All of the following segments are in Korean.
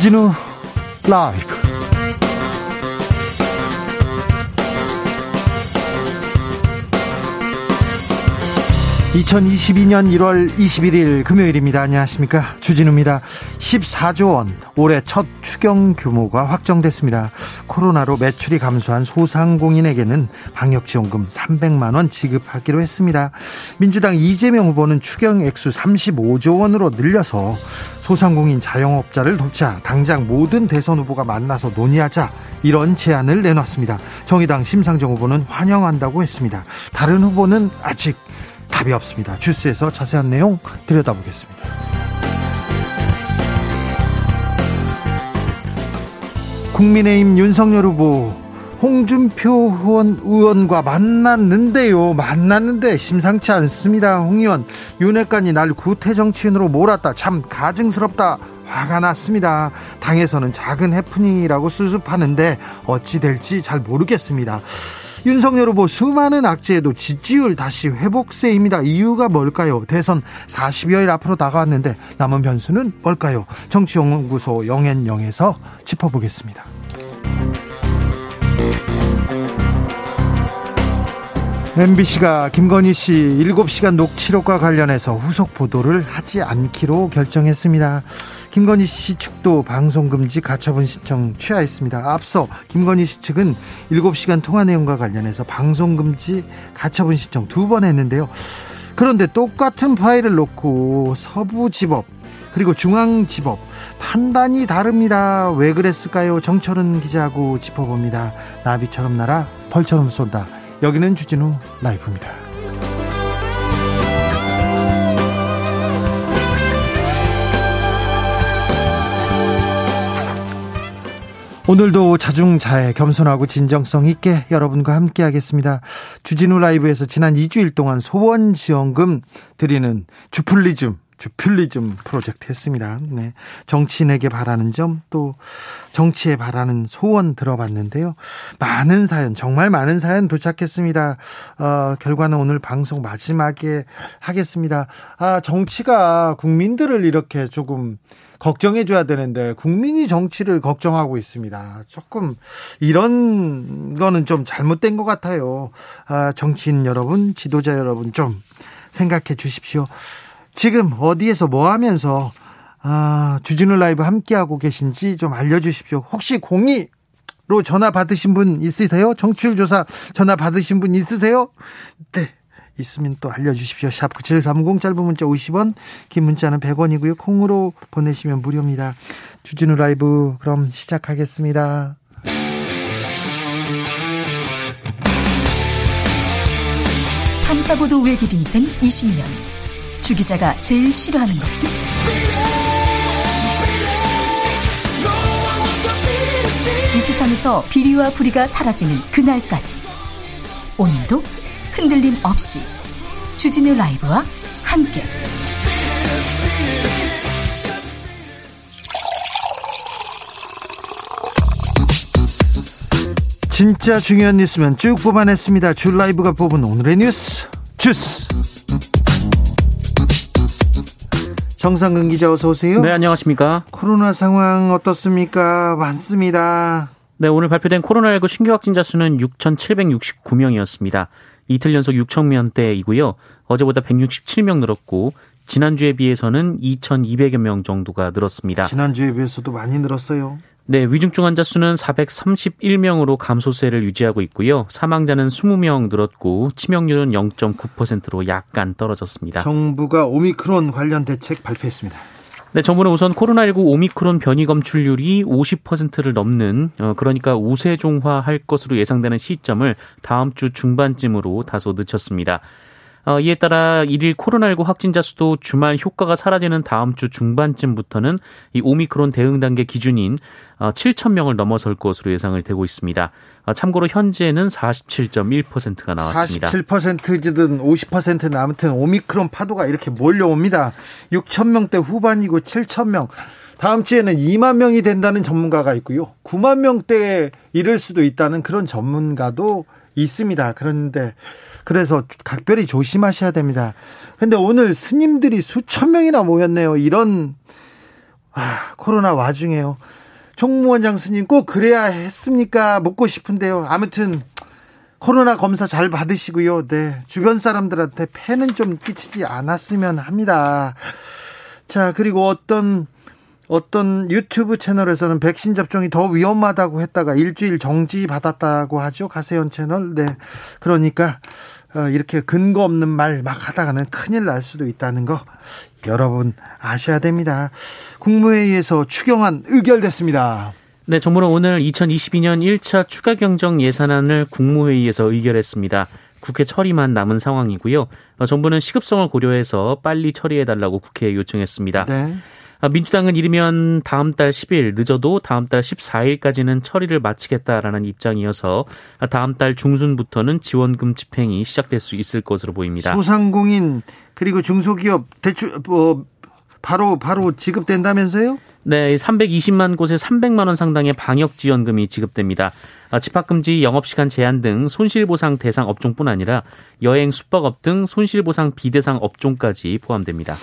주진우 라이브 (2022년 1월 21일) 금요일입니다. 안녕하십니까? 주진우입니다. (14조 원) 올해 첫 추경 규모가 확정됐습니다. 코로나로 매출이 감소한 소상공인에게는 방역지원금 (300만 원) 지급하기로 했습니다. 민주당 이재명 후보는 추경 액수 (35조 원으로) 늘려서 소상공인 자영업자를 돕자 당장 모든 대선 후보가 만나서 논의하자 이런 제안을 내놨습니다. 정의당 심상정 후보는 환영한다고 했습니다. 다른 후보는 아직 답이 없습니다. 주스에서 자세한 내용 들여다보겠습니다. 국민의힘 윤석열 후보 홍준표 의원, 의원과 만났는데요. 만났는데 심상치 않습니다. 홍 의원 윤핵관이 날 구태 정치인으로 몰았다. 참 가증스럽다. 화가 났습니다. 당에서는 작은 해프닝이라고 수습하는데 어찌 될지 잘 모르겠습니다. 윤석열 후보 수많은 악재에도 지지율 다시 회복세입니다. 이유가 뭘까요? 대선 40여일 앞으로 다가왔는데 남은 변수는 뭘까요? 정치연구소 영앤영에서 짚어보겠습니다. MBC가 김건희 씨 7시간 녹취록과 관련해서 후속 보도를 하지 않기로 결정했습니다. 김건희 씨 측도 방송금지 가처분 신청 취하했습니다. 앞서 김건희 씨 측은 7시간 통화 내용과 관련해서 방송금지 가처분 신청 두 번 했는데요. 그런데 똑같은 파일을 놓고 서부지법 그리고 중앙지법 판단이 다릅니다. 왜 그랬을까요? 정철은 기자하고 짚어봅니다. 나비처럼 날아 벌처럼 쏜다. 여기는 주진우 라이브입니다. 오늘도 자중자애 겸손하고 진정성 있게 여러분과 함께 하겠습니다. 주진우 라이브에서 지난 2주일 동안 소원 지원금 드리는 주플리즘 주플리즘 프로젝트 했습니다. 네. 정치인에게 바라는 점, 또 정치에 바라는 소원 들어봤는데요. 많은 사연, 정말 많은 사연 도착했습니다. 어, 결과는 오늘 방송 마지막에 하겠습니다. 아, 정치가 국민들을 이렇게 조금 걱정해 줘야 되는데 국민이 정치를 걱정하고 있습니다. 조금 이런 거는 좀 잘못된 것 같아요. 아, 정치인 여러분, 지도자 여러분 좀 생각해 주십시오. 지금 어디에서 뭐 하면서 아, 주진우 라이브 함께하고 계신지 좀 알려주십시오. 혹시 공이 로 전화 받으신 분 있으세요? 정치율 조사 전화 받으신 분 있으세요? 네. 있으면 또 알려주십시오. 샵 9730 짧은 문자 50원, 긴 문자는 100원이고요. 콩으로 보내시면 무료입니다. 주진우 라이브 그럼 시작하겠습니다. 탐사보도 외길 인생 20년. 주 기자가 제일 싫어하는 것은? 이 세상에서 비리와 부리가 사라지는 그날까지. 오늘도 흔들림 없이 주진우 라이브와 함께 진짜 중요한 뉴스면 쭉 뽑아냈습니다. 줄 라이브가 뽑은 오늘의 뉴스 주스. 정상근 기자 어서 오세요. 네, 안녕하십니까? 코로나 상황 어떻습니까? 많습니다. 네, 오늘 발표된 코로나19 신규 확진자 수는 6,769명이었습니다. 이틀 연속 6,000명대이고요. 어제보다 167명 늘었고 지난주에 비해서는 2,200여 명 정도가 늘었습니다. 지난주에 비해서도 많이 늘었어요. 네, 위중증 환자 수는 431명으로 감소세를 유지하고 있고요. 사망자는 20명 늘었고 치명률은 0.9%로 약간 떨어졌습니다. 정부가 오미크론 관련 대책 발표했습니다. 네, 정부는 우선 코로나19 오미크론 변이 검출률이 50%를 넘는 어, 그러니까 우세종화할 것으로 예상되는 시점을 다음 주 중반쯤으로 다소 늦췄습니다. 어, 이에 따라 일일 코로나19 확진자 수도 주말 효과가 사라지는 다음 주 중반쯤부터는 이 오미크론 대응 단계 기준인 어, 7천 명을 넘어설 것으로 예상을 되고 있습니다. 어, 참고로 현재는 47.1%가 나왔습니다. 47%든 50%는 아무튼 오미크론 파도가 이렇게 몰려옵니다. 6천 명대 후반이고 7천 명. 다음 주에는 2만 명이 된다는 전문가가 있고요. 9만 명대에 이를 수도 있다는 그런 전문가도 있습니다. 그런데 그래서 각별히 조심하셔야 됩니다. 근데 오늘 스님들이 수천 명이나 모였네요. 이런 아, 코로나 와중에요. 총무원장 스님 꼭 그래야 했습니까? 묻고 싶은데요. 아무튼 코로나 검사 잘 받으시고요. 네. 주변 사람들한테 폐는 좀 끼치지 않았으면 합니다. 자, 그리고 어떤 어떤 유튜브 채널에서는 백신 접종이 더 위험하다고 했다가 일주일 정지 받았다고 하죠. 가세현 채널. 네. 그러니까 어, 이렇게 근거 없는 말 막 하다가는 큰일 날 수도 있다는 거 여러분 아셔야 됩니다. 국무회의에서 추경안 의결됐습니다. 네, 정부는 오늘 2022년 1차 추가 경정 예산안을 국무회의에서 의결했습니다. 국회 처리만 남은 상황이고요. 어, 정부는 시급성을 고려해서 빨리 처리해달라고 국회에 요청했습니다. 네. 아, 민주당은 이르면 다음 달 10일 늦어도 다음 달 14일까지는 처리를 마치겠다라는 입장이어서 다음 달 중순부터는 지원금 집행이 시작될 수 있을 것으로 보입니다. 소상공인 그리고 중소기업 대출 뭐 바로 바로 지급된다면서요? 네, 320만 곳에 300만 원 상당의 방역 지원금이 지급됩니다. 아, 집합금지, 영업시간 제한 등 손실보상 대상 업종뿐 아니라 여행, 숙박업 등 손실보상 비대상 업종까지 포함됩니다.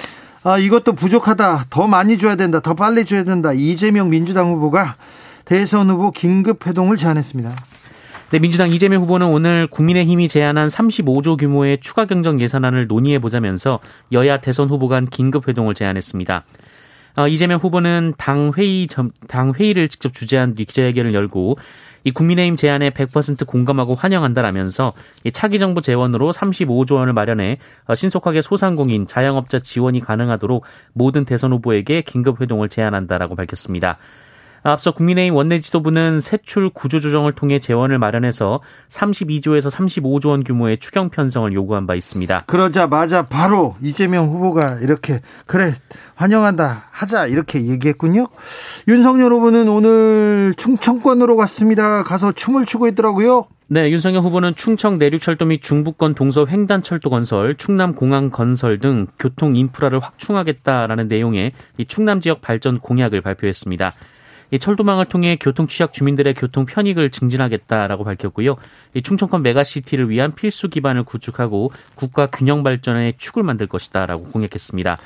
아, 이것도 부족하다. 더 많이 줘야 된다. 더 빨리 줘야 된다. 이재명 민주당 후보가 대선 후보 긴급 회동을 제안했습니다. 네, 민주당 이재명 후보는 오늘 국민의힘이 제안한 35조 규모의 추가 경정 예산안을 논의해 보자면서 여야 대선 후보 간 긴급 회동을 제안했습니다. 어, 이재명 후보는 당 회의 당 회의를 직접 주재한 뒤 기자회견을 열고 이 국민의힘 제안에 100% 공감하고 환영한다라면서 이 차기 정부 재원으로 35조 원을 마련해 어, 신속하게 소상공인, 자영업자 지원이 가능하도록 모든 대선 후보에게 긴급 회동을 제안한다라고 밝혔습니다. 앞서 국민의힘 원내 지도부는 세출 구조 조정을 통해 재원을 마련해서 32조에서 35조 원 규모의 추경 편성을 요구한 바 있습니다. 그러자마자 바로 이재명 후보가 이렇게 그래 환영한다 하자 이렇게 얘기했군요. 윤석열 후보는 오늘 충청권으로 갔습니다. 가서 춤을 추고 있더라고요. 네, 윤석열 후보는 충청 내륙철도 및 중부권 동서 횡단철도 건설, 충남 공항 건설 등 교통 인프라를 확충하겠다라는 내용의 이 충남 지역 발전 공약을 발표했습니다. 이 철도망을 통해 교통 취약 주민들의 교통 편익을 증진하겠다라고 밝혔고요. 이 충청권 메가시티를 위한 필수 기반을 구축하고 국가 균형 발전의 축을 만들 것이다라고 공약했습니다.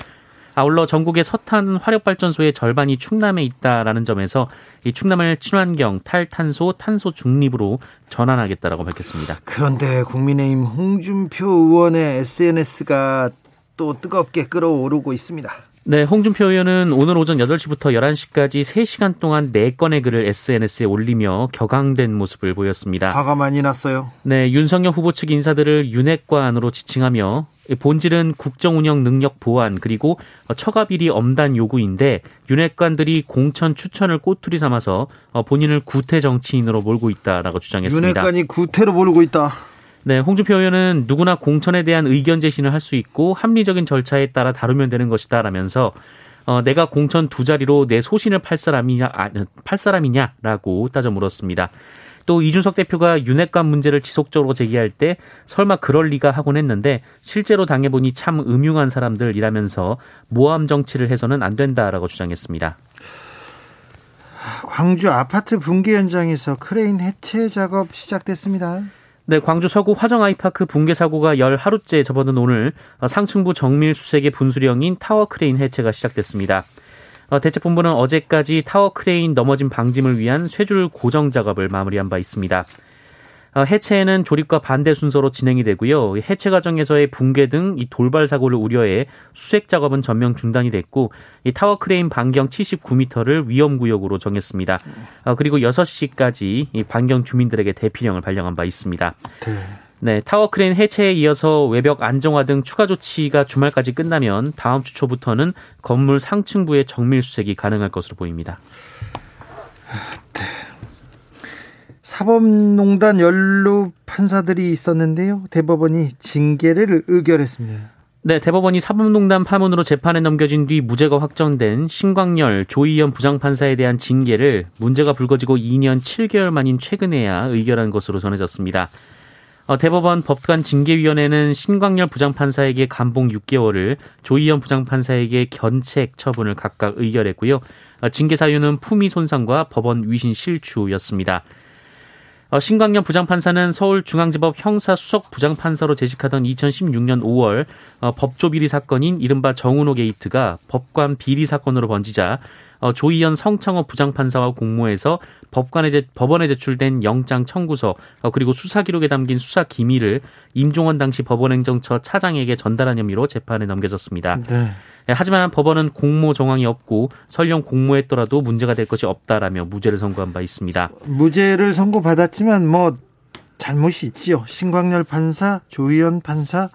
아울러 전국의 석탄 화력 발전소의 절반이 충남에 있다라는 점에서 이 충남을 친환경, 탈탄소, 탄소 중립으로 전환하겠다라고 밝혔습니다. 그런데 국민의힘 홍준표 의원의 SNS가 또 뜨겁게 끓어오르고 있습니다. 네, 홍준표 의원은 오늘 오전 8시부터 11시까지 3시간 동안 4건의 글을 SNS에 올리며 격앙된 모습을 보였습니다. 화가 많이 났어요. 네, 윤석열 후보 측 인사들을 윤핵관으로 지칭하며 본질은 국정 운영 능력 보완 그리고 처가 비리 엄단 요구인데 윤핵관들이 공천 추천을 꼬투리 삼아서 본인을 구태 정치인으로 몰고 있다라고 주장했습니다. 윤핵관이 구태로 몰고 있다. 네, 홍준표 의원은 누구나 공천에 대한 의견 제시는 할수 있고 합리적인 절차에 따라 다루면 되는 것이다라면서 어, 내가 공천 두 자리로 내 소신을 팔 사람이냐, 아, 팔 사람이냐라고 따져 물었습니다. 또 이준석 대표가 윤핵관 문제를 지속적으로 제기할 때 설마 그럴 리가 하곤 했는데 실제로 당해보니 참 음흉한 사람들이라면서 모함 정치를 해서는 안 된다라고 주장했습니다. 광주 아파트 붕괴 현장에서 크레인 해체 작업 시작됐습니다. 네, 광주 서구 화정 아이파크 붕괴 사고가 열 하루째 접어든 오늘 상층부 정밀 수색의 분수령인 타워 크레인 해체가 시작됐습니다. 어, 대책본부는 어제까지 타워 크레인 넘어진 방지를 위한 쇠줄 고정 작업을 마무리한 바 있습니다. 어, 해체는 조립과 반대 순서로 진행이 되고요. 해체 과정에서의 붕괴 등 이 돌발 사고를 우려해 수색 작업은 전면 중단이 됐고 이 타워 크레인 반경 79m를 위험 구역으로 정했습니다. 어, 그리고 6시까지 이 반경 주민들에게 대피령을 발령한 바 있습니다. 네. 네, 타워 크레인 해체에 이어서 외벽 안정화 등 추가 조치가 주말까지 끝나면 다음 주 초부터는 건물 상층부의 정밀 수색이 가능할 것으로 보입니다. 네. 사법농단 연루 판사들이 있었는데요. 대법원이 징계를 의결했습니다. 네, 대법원이 사법농단 파문으로 재판에 넘겨진 뒤 무죄가 확정된 신광열, 조의연 부장판사에 대한 징계를 문제가 불거지고 2년 7개월 만인 최근에야 의결한 것으로 전해졌습니다. 어, 대법원 법관 징계위원회는 신광열 부장판사에게 감봉 6개월을, 조희연 부장판사에게 견책 처분을 각각 의결했고요. 어, 징계 사유는 품위 손상과 법원 위신 실추였습니다. 어, 신광년 부장판사는 서울중앙지법 형사수석 부장판사로 재직하던 2016년 5월 어, 법조 비리 사건인 이른바 정은호 게이트가 법관 비리 사건으로 번지자 어, 조희연 성창호 부장판사와 공모해서 법관에 제, 법원에 제출된 영장 청구서 어, 그리고 수사 기록에 담긴 수사 기밀을 임종원 당시 법원행정처 차장에게 전달한 혐의로 재판에 넘겨졌습니다. 네. 예, 하지만 법원은 공모 정황이 없고 설령 공모했더라도 문제가 될 것이 없다라며 무죄를 선고한 바 있습니다. 무죄를 선고받았지만 뭐 잘못이 있지요. 신광열 판사, 조희연 판사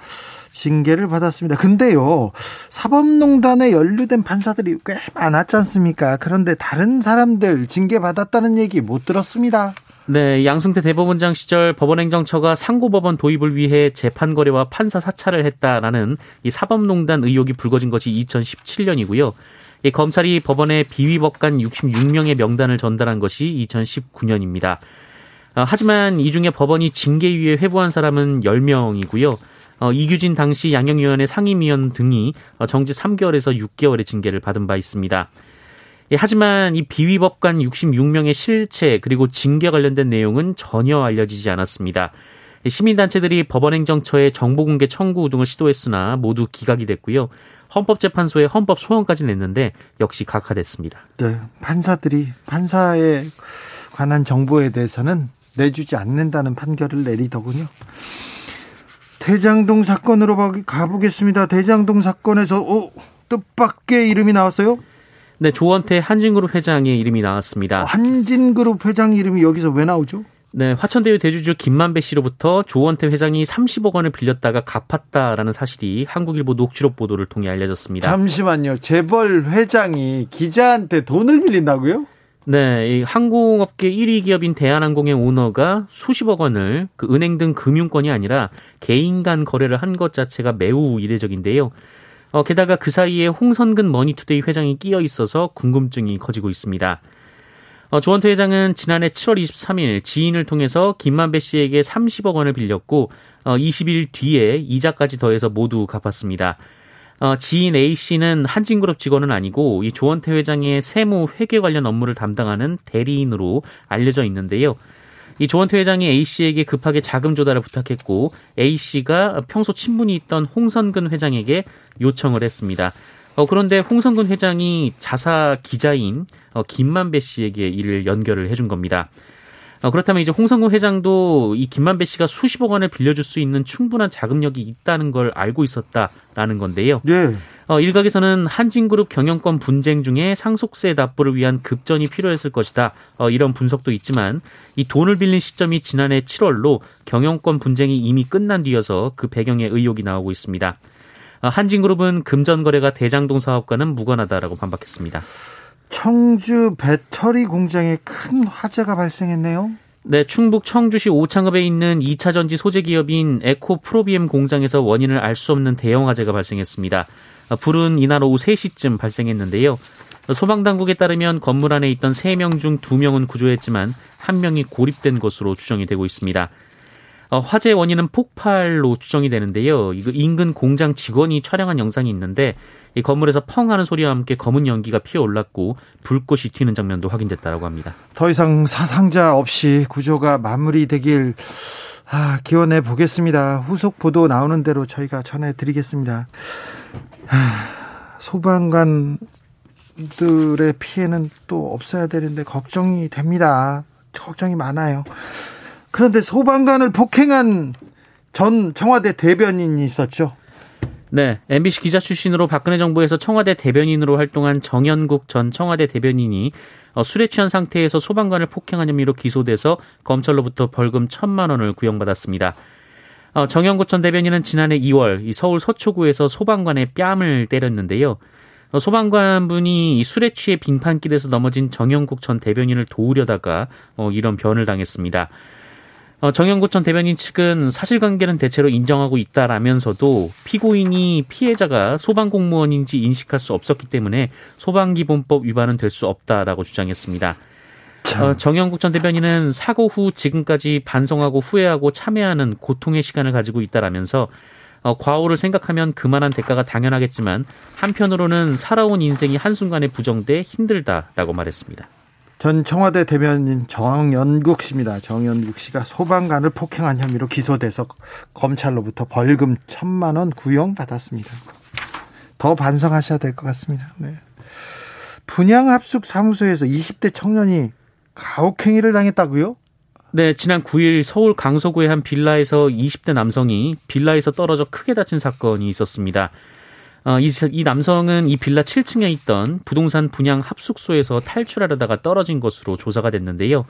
징계를 받았습니다. 근데요, 사법농단에 연루된 판사들이 꽤 많았지 않습니까? 그런데 다른 사람들 징계 받았다는 얘기 못 들었습니다. 네, 양승태 대법원장 시절 법원행정처가 상고법원 도입을 위해 재판 거래와 판사 사찰을 했다라는 이 사법농단 의혹이 불거진 것이 2017년이고요. 이 검찰이 법원에 비위법관 66명의 명단을 전달한 것이 2019년입니다. 어, 하지만 이 중에 법원이 징계위에 회부한 사람은 10명이고요. 어, 이규진 당시 양형위원회 상임위원 등이 어, 정지 3개월에서 6개월의 징계를 받은 바 있습니다. 예, 하지만 이 비위법관 66명의 실체 그리고 징계 관련된 내용은 전혀 알려지지 않았습니다. 시민단체들이 법원행정처에 정보공개 청구 등을 시도했으나 모두 기각이 됐고요. 헌법재판소에 헌법 소원까지 냈는데 역시 각하됐습니다. 네, 판사들이 판사에 관한 정보에 대해서는 내주지 않는다는 판결을 내리더군요. 대장동 사건으로 가보겠습니다. 대장동 사건에서 오, 뜻밖의 이름이 나왔어요? 네, 조원태 한진그룹 회장의 이름이 나왔습니다. 한진그룹 회장 이름이 여기서 왜 나오죠? 네, 화천대유 대주주 김만배 씨로부터 조원태 회장이 30억 원을 빌렸다가 갚았다라는 사실이 한국일보 녹취록 보도를 통해 알려졌습니다. 잠시만요. 재벌 회장이 기자한테 돈을 빌린다고요? 네, 이 항공업계 1위 기업인 대한항공의 오너가 수십억 원을 그 은행 등 금융권이 아니라 개인 간 거래를 한 것 자체가 매우 이례적인데요. 어, 게다가 그 사이에 홍선근 머니투데이 회장이 끼어 있어서 궁금증이 커지고 있습니다. 어, 조원태 회장은 지난해 7월 23일 지인을 통해서 김만배 씨에게 30억 원을 빌렸고 어, 20일 뒤에 이자까지 더해서 모두 갚았습니다. 어, 지인 A 씨는 한진그룹 직원은 아니고 이 조원태 회장의 세무 회계 관련 업무를 담당하는 대리인으로 알려져 있는데요. 이 조원태 회장이 A 씨에게 급하게 자금 조달을 부탁했고 A 씨가 평소 친분이 있던 홍선근 회장에게 요청을 했습니다. 어, 그런데 홍성근 회장이 자사 기자인 어, 김만배 씨에게 이를 연결을 해준 겁니다. 어, 그렇다면 이제 홍성근 회장도 이 김만배 씨가 수십억 원을 빌려줄 수 있는 충분한 자금력이 있다는 걸 알고 있었다라는 건데요. 네. 어, 일각에서는 한진그룹 경영권 분쟁 중에 상속세 납부를 위한 급전이 필요했을 것이다. 어, 이런 분석도 있지만 이 돈을 빌린 시점이 지난해 7월로 경영권 분쟁이 이미 끝난 뒤여서 그 배경에 의혹이 나오고 있습니다. 어, 한진그룹은 금전 거래가 대장동 사업과는 무관하다라고 반박했습니다. 청주 배터리 공장에 큰 화재가 발생했네요. 네, 충북 청주시 오창읍에 있는 2차 전지 소재 기업인 에코 프로비엠 공장에서 원인을 알 수 없는 대형 화재가 발생했습니다. 어, 불은 이날 오후 3시쯤 발생했는데요. 소방당국에 따르면 건물 안에 있던 3명 중 2명은 구조했지만 1명이 고립된 것으로 추정이 되고 있습니다. 어, 화재 원인은 폭발로 추정이 되는데요. 이거 인근 공장 직원이 촬영한 영상이 있는데 이 건물에서 펑 하는 소리와 함께 검은 연기가 피어 올랐고 불꽃이 튀는 장면도 확인됐다고 합니다. 더 이상 사상자 없이 구조가 마무리되길 아, 기원해 보겠습니다. 후속 보도 나오는 대로 저희가 전해 드리겠습니다. 아, 소방관들의 피해는 또 없어야 되는데 걱정이 됩니다. 걱정이 많아요. 그런데 소방관을 폭행한 전 청와대 대변인이 있었죠. 네, MBC 기자 출신으로 박근혜 정부에서 청와대 대변인으로 활동한 정현국 전 청와대 대변인이 어, 술에 취한 상태에서 소방관을 폭행한 혐의로 기소돼서 검찰로부터 벌금 천만 원을 구형받았습니다. 어, 정현국 전 대변인은 지난해 2월 서울 서초구에서 소방관의 뺨을 때렸는데요. 어, 소방관분이 술에 취해 빙판길에서 넘어진 정영국 전 대변인을 도우려다가 이런 변을 당했습니다. 어, 정영구 전 대변인 측은 사실관계는 대체로 인정하고 있다라면서도 피고인이 피해자가 소방공무원인지 인식할 수 없었기 때문에 소방기본법 위반은 될 수 없다라고 주장했습니다. 어, 정영국 전 대변인은 사고 후 지금까지 반성하고 후회하고 참회하는 고통의 시간을 가지고 있다라면서 어, 과오를 생각하면 그만한 대가가 당연하겠지만 한편으로는 살아온 인생이 한순간에 부정돼 힘들다라고 말했습니다. 전 청와대 대변인 정연국 씨입니다. 정연국 씨가 소방관을 폭행한 혐의로 기소돼서 검찰로부터 벌금 천만 원 구형 받았습니다. 더 반성하셔야 될 것 같습니다. 네. 분양합숙 사무소에서 20대 청년이 가혹행위를 당했다고요? 네, 지난 9일 서울 강서구의 한 빌라에서 20대 남성이 빌라에서 떨어져 크게 다친 사건이 있었습니다. 어, 이, 이 남성은 이 빌라 7층에 있던 부동산 분양 합숙소에서 탈출하려다가 떨어진 것으로 조사가 됐는데요.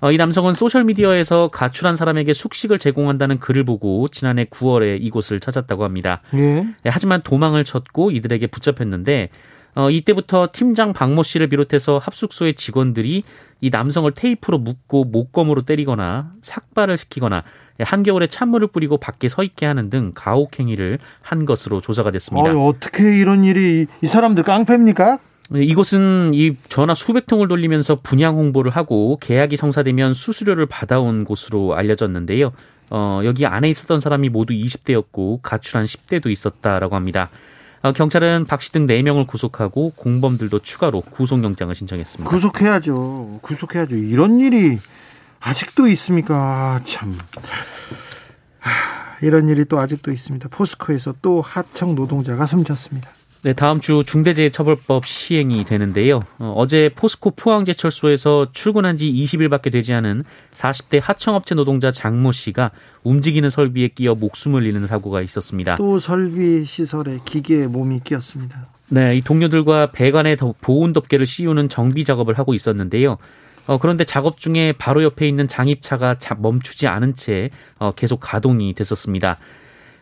어, 이 남성은 소셜미디어에서 가출한 사람에게 숙식을 제공한다는 글을 보고 지난해 9월에 이곳을 찾았다고 합니다. 예. 네, 하지만 도망을 쳤고 이들에게 붙잡혔는데 어, 이때부터 팀장 박모 씨를 비롯해서 합숙소의 직원들이 이 남성을 테이프로 묶고 목검으로 때리거나 삭발을 시키거나 한겨울에 찬물을 뿌리고 밖에 서 있게 하는 등 가혹 행위를 한 것으로 조사가 됐습니다. 어, 어떻게 이런 일이 이 사람들 깡패입니까? 네, 이곳은 이 전화 수백 통을 돌리면서 분양 홍보를 하고 계약이 성사되면 수수료를 받아온 곳으로 알려졌는데요. 어, 여기 안에 있었던 사람이 모두 20대였고 가출한 10대도 있었다라고 합니다. 어, 경찰은 박씨 등 4명을 구속하고 공범들도 추가로 구속영장을 신청했습니다. 구속해야죠. 구속해야죠. 이런 일이 아직도 있습니까? 아, 참. 하, 이런 일이 또 아직도 있습니다. 포스코에서 또 하청 노동자가 숨졌습니다. 네, 다음 주 중대재해처벌법 시행이 되는데요. 어, 제 포스코 포항제철소에서 출근한 지 20일밖에 되지 않은 40대 하청업체 노동자 장모 씨가 움직이는 설비에 끼어 목숨을 잃는 사고가 있었습니다. 또 설비 시설에 기계에 몸이 끼었습니다. 네, 이 동료들과 배관에 보온 덮개를 씌우는 정비 작업을 하고 있었는데요. 어, 그런데 작업 중에 바로 옆에 있는 장입차가 멈추지 않은 채 어, 계속 가동이 됐었습니다.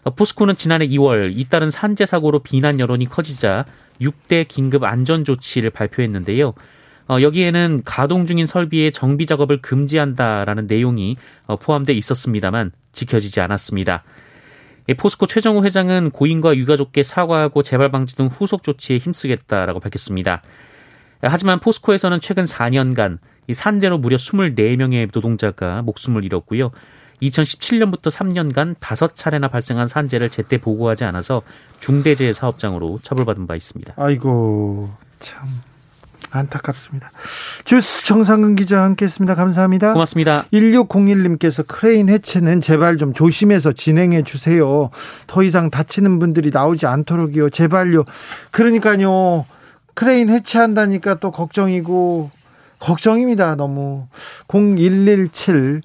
어, 포스코는 지난해 2월 잇따른 산재 사고로 비난 여론이 커지자 6대 긴급 안전 조치를 발표했는데요. 어, 여기에는 가동 중인 설비의 정비 작업을 금지한다라는 내용이 어, 포함돼 있었습니다만 지켜지지 않았습니다. 포스코 최정우 회장은 고인과 유가족께 사과하고 재발 방지 등 후속 조치에 힘쓰겠다라고 밝혔습니다. 하지만 포스코에서는 최근 4년간 이 산재로 무려 24명의 노동자가 목숨을 잃었고요. 2017년부터 3년간 5차례나 발생한 산재를 제때 보고하지 않아서 중대재해 사업장으로 처벌받은 바 있습니다. 아이고 참 안타깝습니다. 주스 정상근 기자 함께했습니다. 감사합니다. 고맙습니다. 1601님께서 크레인 해체는 제발 좀 조심해서 진행해 주세요. 더 이상 다치는 분들이 나오지 않도록요. 제발요. 그러니까요. 크레인 해체한다니까 또 걱정이고 걱정입니다. 너무 0117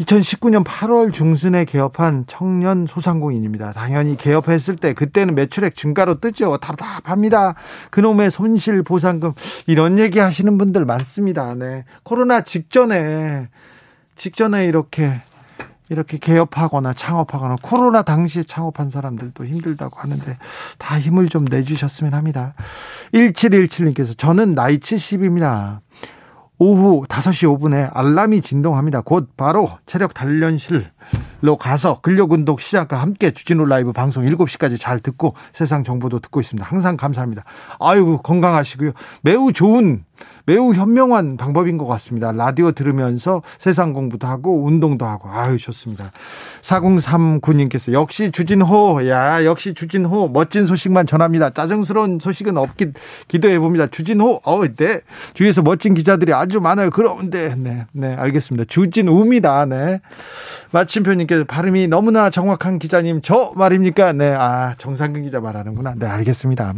2019년 8월 중순에 개업한 청년 소상공인입니다. 당연히 개업했을 때 그때는 매출액 증가로 뜨죠. 답답합니다. 그놈의 손실 보상금 이런 얘기 하시는 분들 많습니다. 네. 코로나 직전에 직전에 이렇게 이렇게 개업하거나 창업하거나 코로나 당시에 창업한 사람들도 힘들다고 하는데 다 힘을 좀 내주셨으면 합니다. 1717님께서 저는 나이 70입니다. 오후 5시 5분에 알람이 진동합니다. 곧 바로 체력 단련실로 가서 근력 운동 시작과 함께 주진우 라이브 방송 7시까지 잘 듣고 세상 정보도 듣고 있습니다. 항상 감사합니다. 아유 건강하시고요. 매우 좋은 매우 현명한 방법인 것 같습니다. 라디오 들으면서 세상 공부도 하고 운동도 하고 아유 좋습니다. 4039님께서 역시 주진호 야 역시 주진호 멋진 소식만 전합니다. 짜증스러운 소식은 없기 기도해 봅니다. 주진호 어네 주위에서 멋진 기자들이 아주 많아요. 그런데 네, 네 알겠습니다. 주진우입니다. 네 마침표님께서 발음이 너무나 정확한 기자님 저 말입니까? 네아 정상근 기자 말하는구나. 네 알겠습니다.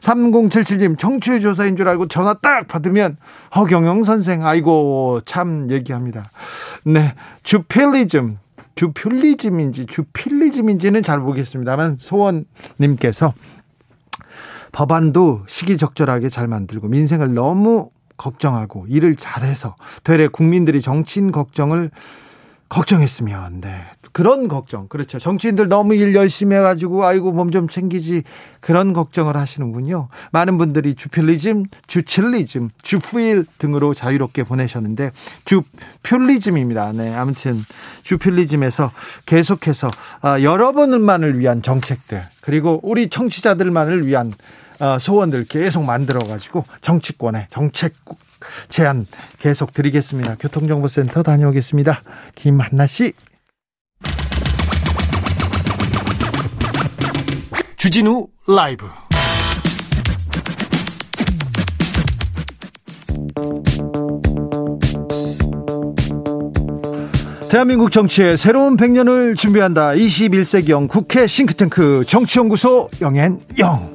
3077님 청취율 조사인 줄 알고 전화 딱 받으면 보면 허경영 선생 아이고 참 얘기합니다. 네. 주필리즘 주필리즘인지 주필리즘인지는 잘 모르겠습니다만 소원 님께서 법안도 시기적절하게 잘 만들고 민생을 너무 걱정하고 일을 잘해서 되레 국민들이 정치인 걱정을 걱정했으면 네 그런 걱정. 그렇죠. 정치인들 너무 일 열심히 해가지고 아이고 몸 좀 챙기지 그런 걱정을 하시는군요. 많은 분들이 주필리즘, 주칠리즘, 주프일 등으로 자유롭게 보내셨는데 주필리즘입니다. 네. 아무튼 주필리즘에서 계속해서 아, 여러분만을 위한 정책들 그리고 우리 청취자들만을 위한 어, 소원들 계속 만들어가지고 정치권의 정책 제안 계속 드리겠습니다. 교통정보센터 다녀오겠습니다. 김한나 씨. 주진우 라이브 대한민국 정치의 새로운 100년을 준비한다. 21세기형 국회 싱크탱크 정치연구소 영앤영.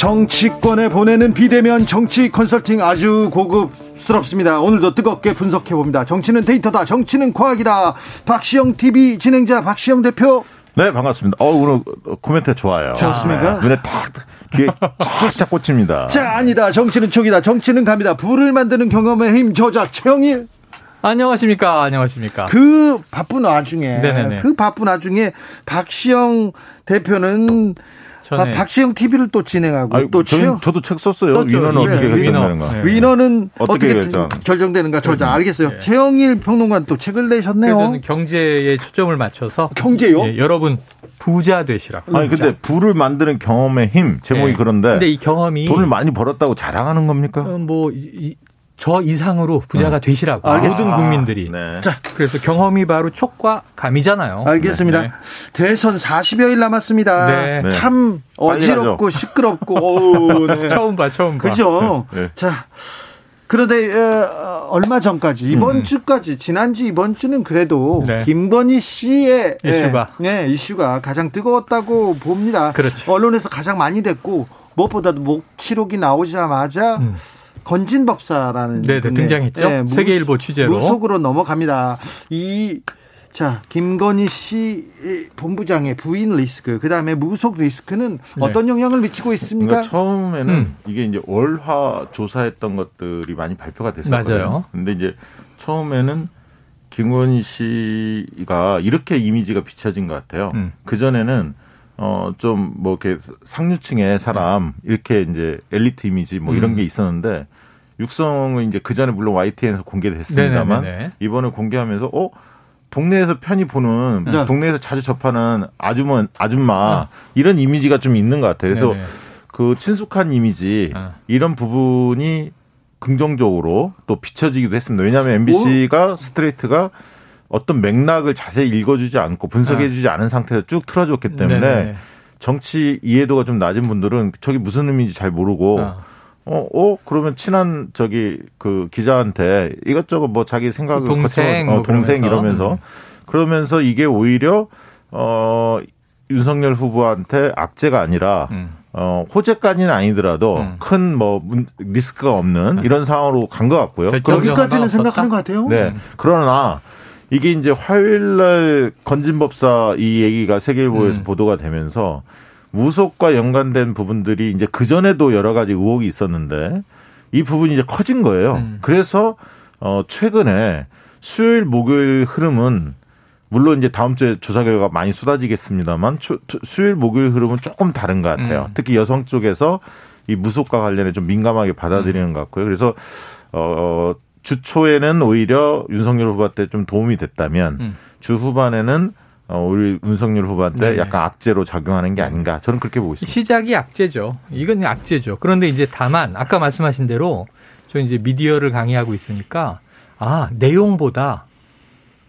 정치권에 보내는 비대면 정치 컨설팅 아주 고급스럽습니다. 오늘도 뜨겁게 분석해 봅니다. 정치는 데이터다. 정치는 과학이다. 박시영 TV 진행자 박시영 대표. 네, 반갑습니다. 어, 오늘 코멘트 좋아요. 좋습니까? 네, 눈에 딱, 귀에 쫙쫙 꽂힙니다. 자, 아니다. 정치는 촉이다. 정치는 갑니다. 불을 만드는 경험의 힘 저자 최영일. 안녕하십니까. 안녕하십니까. 그 바쁜 와중에 네네네. 그 바쁜 와중에 박시영 대표는 전에 아, 박시영 TV를 또 진행하고 아니, 또 저희, 최영 저도 책 썼어요. 썼죠. 위너는 네, 어떻게 위너. 결정되는가. 네. 위너는 어떻게 어떻게, 결정? 결정되는가 저자 알겠어요. 네. 최영일 평론가는 또 책을 내셨네요. 경제에 초점을 맞춰서 경제요? 예, 여러분 부자 되시라고. 아니, 근데 불을 만드는 경험의 힘, 제목이 네. 그런데. 근데 이 경험이 돈을 많이 벌었다고 자랑하는 겁니까? 어, 뭐, 이- 이- 저 이상으로 부자가 되시라고. 알겠습니다. 모든 국민들이. 네. 자, 그래서 경험이 바로 촉과 감이잖아요. 알겠습니다. 네. 대선 40여일 남았습니다. 네. 네. 참 어지럽고 시끄럽고 어우, 네. 처음 봐, 처음 봐. 그죠? 네. 자, 그런데 어, 얼마 전까지 이번 음. 주까지 지난주 이번 주는 그래도 네. 김건희 씨의 이슈가. 네, 네, 이슈가 가장 뜨거웠다고 봅니다. 그렇죠. 언론에서 가장 많이 됐고 무엇보다도 목치록이 나오자마자 음. 건진 법사라는 네, 네, 분의, 등장했죠. 네, 무- 세계일보 취재로. 무속으로 넘어갑니다. 이 자, 김건희 씨 본부장의 부인 리스크, 그 다음에 무속 리스크는 네. 어떤 영향을 미치고 있습니까? 그러니까 처음에는 음. 이게 이제 월화 조사했던 것들이 많이 발표가 됐었거든요. 맞아요. 근데 이제 처음에는 김건희 씨가 이렇게 이미지가 비춰진 것 같아요. 음. 그 전에는 어 좀 뭐 이렇게 상류층의 사람 이렇게 이제 엘리트 이미지 뭐 이런 음. 게 있었는데 육성은 이제 그 전에 물론 YTN에서 공개됐습니다만 네네네네. 이번에 공개하면서 어 동네에서 편히 보는 네. 동네에서 자주 접하는 아주머 아줌마 이런 이미지가 좀 있는 것 같아요. 그래서 네네. 그 친숙한 이미지 아. 이런 부분이 긍정적으로 또 비춰지기도 했습니다. 왜냐하면 MBC가 스트레이트가 어떤 맥락을 자세히 읽어주지 않고 분석해주지 않은 상태에서 쭉 틀어줬기 때문에 아. 네네. 정치 이해도가 좀 낮은 분들은 저게 무슨 의미인지 잘 모르고 아. 어, 어, 그러면 친한 저기 그 기자한테 이것저것 뭐 자기 생각을 동생 거쳐- 어, 뭐 동생 그러면서. 이러면서 그러면서 이게 오히려 어 윤석열 후보한테 악재가 아니라 음. 어 호재까지는 아니더라도 음. 큰뭐 리스크가 없는 이런 상황으로 간 것 같고요. 여기까지는? 생각하는 것 같아요. 네. 그러나 이게 이제 화요일 날 건진법사 이 얘기가 세계일보에서 음. 보도가 되면서 무속과 연관된 부분들이 이제 그 전에도 여러 가지 의혹이 있었는데 이 부분이 이제 커진 거예요. 음. 그래서 어 최근에 수요일 목요일 흐름은 물론 이제 다음 주에 조사 결과 많이 쏟아지겠습니다만 수요일 목요일 흐름은 조금 다른 것 같아요. 음. 특히 여성 쪽에서 이 무속과 관련해 좀 민감하게 받아들이는 것 같고요. 그래서 어 주초에는 오히려 윤석열 후보한테 좀 도움이 됐다면 음. 주 후반에는 어 우리 윤석열 후보한테 네네. 약간 악재로 작용하는 게 아닌가 저는 그렇게 보고 있습니다. 시작이 악재죠. 이건 악재죠. 그런데 이제 다만 아까 말씀하신 대로 저 이제 미디어를 강의하고 있으니까 아 내용보다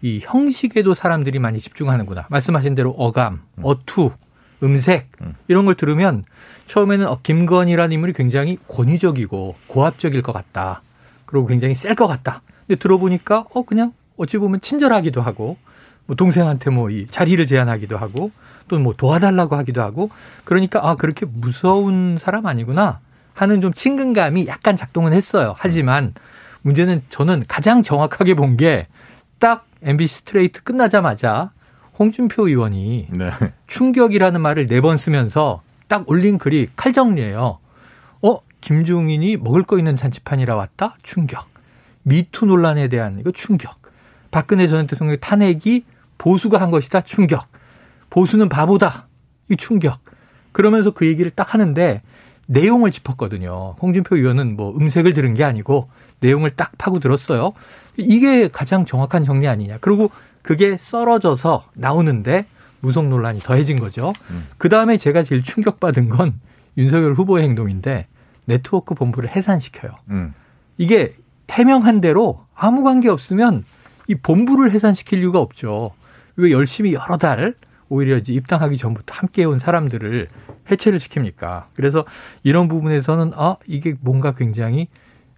이 형식에도 사람들이 많이 집중하는구나. 말씀하신 대로 어감, 어투, 음색 이런 걸 들으면 처음에는 어, 김건희라는 인물이 굉장히 권위적이고 고압적일 것 같다. 그리고 굉장히 셀 것 같다. 근데 들어보니까 어 그냥 어찌 보면 친절하기도 하고 뭐 동생한테 뭐 이 자리를 제안하기도 하고 또 뭐 도와달라고 하기도 하고 그러니까 아 그렇게 무서운 사람 아니구나 하는 좀 친근감이 약간 작동은 했어요. 하지만 문제는 저는 가장 정확하게 본 게 딱 MBC 스트레이트 끝나자마자 홍준표 의원이 네. 충격이라는 말을 네 번 쓰면서 딱 올린 글이 칼정리예요. 어, 김종인이 먹을 거 있는 잔치판이라 왔다? 충격. 미투 논란에 대한 이거 충격. 박근혜 전 대통령 탄핵이 보수가 한 것이다? 충격. 보수는 바보다. 이 충격. 그러면서 그 얘기를 딱 하는데 내용을 짚었거든요. 홍준표 의원은 뭐 음색을 들은 게 아니고 내용을 딱 파고 들었어요. 이게 가장 정확한 정리 아니냐. 그리고 그게 썰어져서 나오는데 무속 논란이 더해진 거죠. 그 다음에 제가 제일 충격받은 건 윤석열 후보의 행동인데 네트워크 본부를 해산시켜요. 음. 이게 해명한 대로 아무 관계 없으면 이 본부를 해산시킬 이유가 없죠. 왜 열심히 여러 달 오히려 이제 입당하기 전부터 함께 해온 사람들을 해체를 시킵니까? 그래서 이런 부분에서는 아 이게 뭔가 굉장히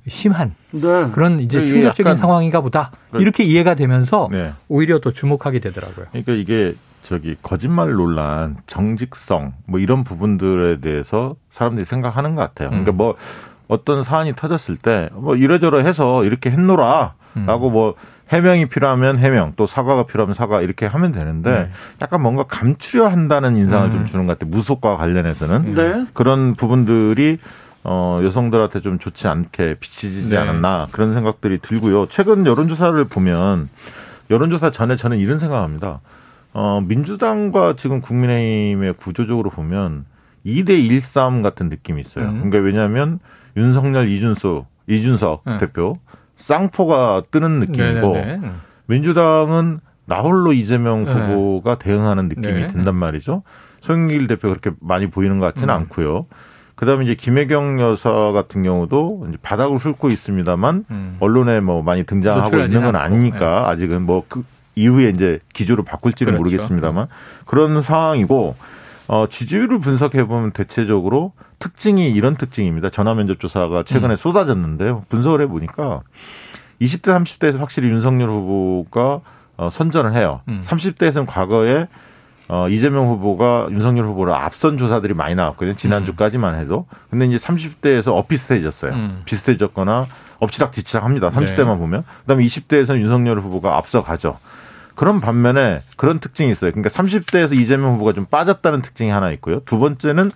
심한 네. 그런 이제 충격적인 약간 상황인가 보다 그- 이렇게 이해가 되면서 네. 오히려 더 주목하게 되더라고요. 그러니까 이게 저기 거짓말 논란, 정직성 뭐 이런 부분들에 대해서 사람들이 생각하는 것 같아요. 그러니까 음. 뭐 어떤 사안이 터졌을 때 뭐 이래저래 해서 이렇게 했노라라고 음. 뭐 해명이 필요하면 해명, 또 사과가 필요하면 사과 이렇게 하면 되는데 네. 약간 뭔가 감추려 한다는 인상을 음. 좀 주는 것 같아요. 무속과 관련해서는 네. 그런 부분들이 어, 여성들한테 좀 좋지 않게 비치지 네. 않았나 그런 생각들이 들고요. 최근 여론조사를 보면 여론조사 전에 저는 이런 생각합니다. 어, 민주당과 지금 국민의힘의 구조적으로 보면 2대1 싸움 같은 느낌이 있어요. 음. 그러니까 왜냐하면 윤석열, 이준수, 이준석 네. 대표 쌍포가 뜨는 느낌이고 네네네. 민주당은 나홀로 이재명 네. 후보가 대응하는 느낌이 네. 든단 말이죠. 송영길 대표 그렇게 많이 보이는 것 같지는 음. 않고요. 그다음에 이제 김혜경 여사 같은 경우도 이제 바닥을 훑고 있습니다만 음. 언론에 뭐 많이 등장하고 있는 건 않고. 아니니까 아직은 뭐 그 이후에 이제 기조를 바꿀지는 그렇죠. 모르겠습니다만 그런 상황이고 어 지지율을 분석해 보면 대체적으로 특징이 이런 특징입니다. 전화 면접 조사가 음. 최근에 쏟아졌는데요. 분석을 해 보니까 20대 30대에서 확실히 윤석열 후보가 어, 선전을 해요. 음. 30대에서는 과거에 어, 이재명 후보가 윤석열 후보를 앞선 조사들이 많이 나왔거든요. 지난주까지만 해도. 근데 이제 30대에서 엇비슷해졌어요. 음. 비슷해졌거나 엎치락 뒤치락 합니다. 30대만 네. 보면. 그 다음에 20대에서는 윤석열 후보가 앞서가죠. 그런 반면에 그런 특징이 있어요. 그러니까 30대에서 이재명 후보가 좀 빠졌다는 특징이 하나 있고요. 두 번째는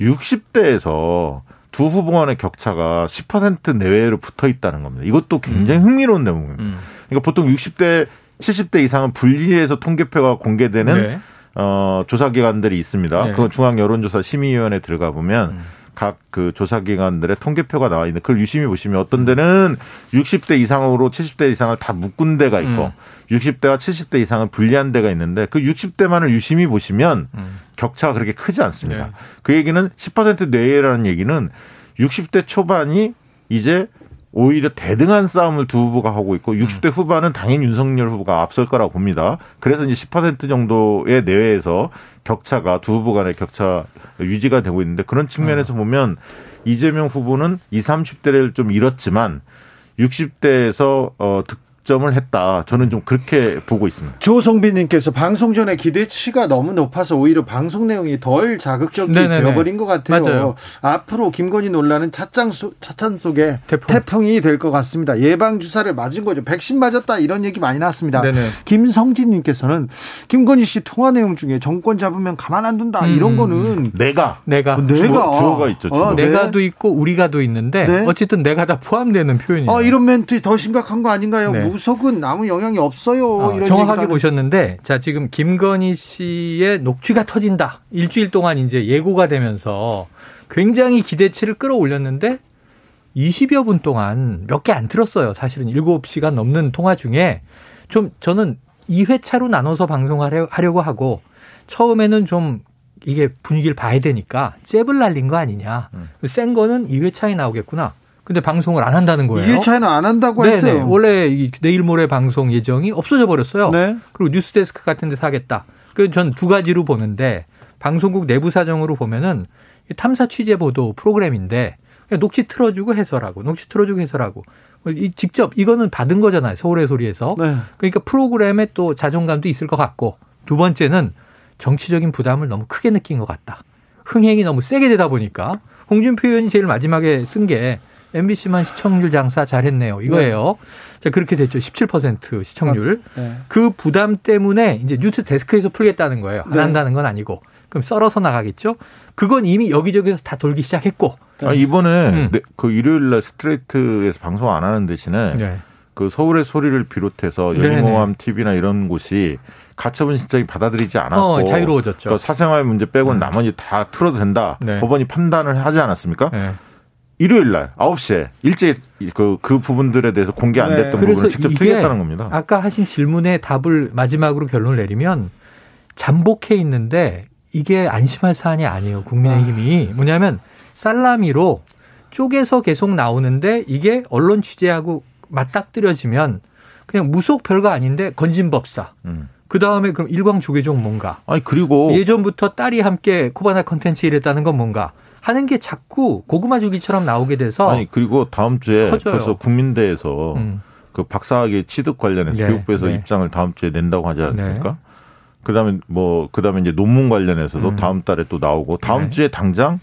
60대에서 두 후보 간의 격차가 10% 내외로 붙어 있다는 겁니다. 이것도 굉장히 흥미로운 대목입니다. 음. 그러니까 보통 60대, 70대 이상은 분리해서 통계표가 공개되는 네. 어, 조사기관들이 있습니다. 네. 그 중앙여론조사 심의위원회 들어가 보면 음. 각 그 조사기관들의 통계표가 나와 있는데 그걸 유심히 보시면 어떤 데는 60대 이상으로 70대 이상을 다 묶은 데가 있고 음. 60대와 70대 이상을 분리한 데가 있는데 그 60대만을 유심히 보시면 음. 격차가 그렇게 크지 않습니다. 네. 그 얘기는 10% 내외라는 얘기는 60대 초반이 이제 오히려 대등한 싸움을 두 후보가 하고 있고 60대 음. 후반은 당연히 윤석열 후보가 앞설 거라고 봅니다. 그래서 이제 10% 정도의 내외에서 격차가 두 후보 간의 격차 유지가 되고 있는데 그런 음. 측면에서 보면 이재명 후보는 20, 30대를 좀 잃었지만 60대에서 어 득 점을 했다. 저는 좀 그렇게 보고 있습니다. 조성빈님께서 방송 전에 기대치가 너무 높아서 오히려 방송 내용이 덜 자극적이 네네네. 되어버린 것 같아요. 맞아요. 앞으로 김건희 논란은 찻장 소, 차찬 속에 태풍. 이 될 것 같습니다. 예방 주사를 맞은 거죠. 백신 맞았다 이런 얘기 많이 나왔습니다. 네네. 김성진님께서는 김건희 씨 통화 내용 중에 정권 잡으면 가만 안 둔다 음. 이런 거는 내가 내가 내가 주어- 주어 가 있죠, 주어. 어, 네. 내가도 있고 우리가도 있는데 네. 어쨌든 내가 다 포함되는 표현이에요. 어, 이런 멘트 더 심각한 거 아닌가요? 네. 무속은 아무 영향이 없어요. 어, 이런 정확하게 보셨는데 자 지금 김건희 씨의 녹취가 터진다. 일주일 동안 이제 예고가 되면서 굉장히 기대치를 끌어올렸는데 20여 분 동안 몇 개안 틀었어요. 사실은 7시간 넘는 통화 중에 좀 저는 2회차로 나눠서 방송하려- 하려고 하고 처음에는 좀 이게 분위기를 봐야 되니까 잽을 날린 거 아니냐. 센 거는 2회차에 나오겠구나 근데 방송을 안 한다는 거예요 2회차는 안 한다고 네네. 했어요. 원래 이 내일 모레 방송 예정이 없어져 버렸어요. 네. 그리고 뉴스데스크 같은 데서 하겠다. 그 전 두 가지로 보는데 방송국 내부 사정으로 보면은 이 탐사 취재 보도 프로그램인데 그냥 녹취 틀어주고 해설하고 녹취 틀어주고 해설하고 이 직접 이거는 받은 거잖아요. 서울의 소리에서. 네. 그러니까 프로그램에 또 자존감도 있을 것 같고 두 번째는 정치적인 부담을 너무 크게 느낀 것 같다. 흥행이 너무 세게 되다 보니까 홍준표 의원이 제일 마지막에 쓴 게 MBC만 시청률 장사 잘했네요. 이거예요. 자, 그렇게 됐죠. 17% 시청률. 네. 그 부담 때문에 이제 뉴스 데스크에서 풀겠다는 거예요. 안 네. 한다는 건 아니고. 그럼 썰어서 나가겠죠. 그건 이미 여기저기서 다 돌기 시작했고. 아, 이번에 음. 네, 그 일요일 날 스트레이트에서 방송 안 하는 대신에 네. 그 서울의 소리를 비롯해서 네네. 연예모함 TV나 이런 곳이 가처분 신청이 받아들이지 않았고 어, 자유로워졌죠. 그 사생활 문제 빼고는 나머지 다 틀어도 된다. 네. 법원이 판단을 하지 않았습니까? 네. 일요일 날 9시에 일제히 그, 그 부분들에 대해서 공개 안 네. 됐던 그래서 부분을 직접 틀겠다는 겁니다. 아까 하신 질문에 답을 마지막으로 결론을 내리면 잠복해 있는데 이게 안심할 사안이 아니에요. 국민의힘이 뭐냐면 살라미로 쪼개서 계속 나오는데 이게 언론 취재하고 맞닥뜨려지면 그냥 무속 별거 아닌데 건진법사. 음. 그 다음에 그럼 일광 조계종 뭔가. 아니 그리고 예전부터 딸이 함께 코바나 컨텐츠 일했다는 건 뭔가 하는 게 자꾸 고구마 줄기처럼 나오게 돼서 아니 그리고 다음 주에 커져요. 벌써 국민대에서 음, 그 박사학위 취득 관련해서 네, 교육부에서 네. 입장을 다음 주에 낸다고 하지 않습니까? 그다음에 뭐 그다음에 이제 논문 관련해서도 음. 다음 달에 또 나오고 다음 네. 주에 당장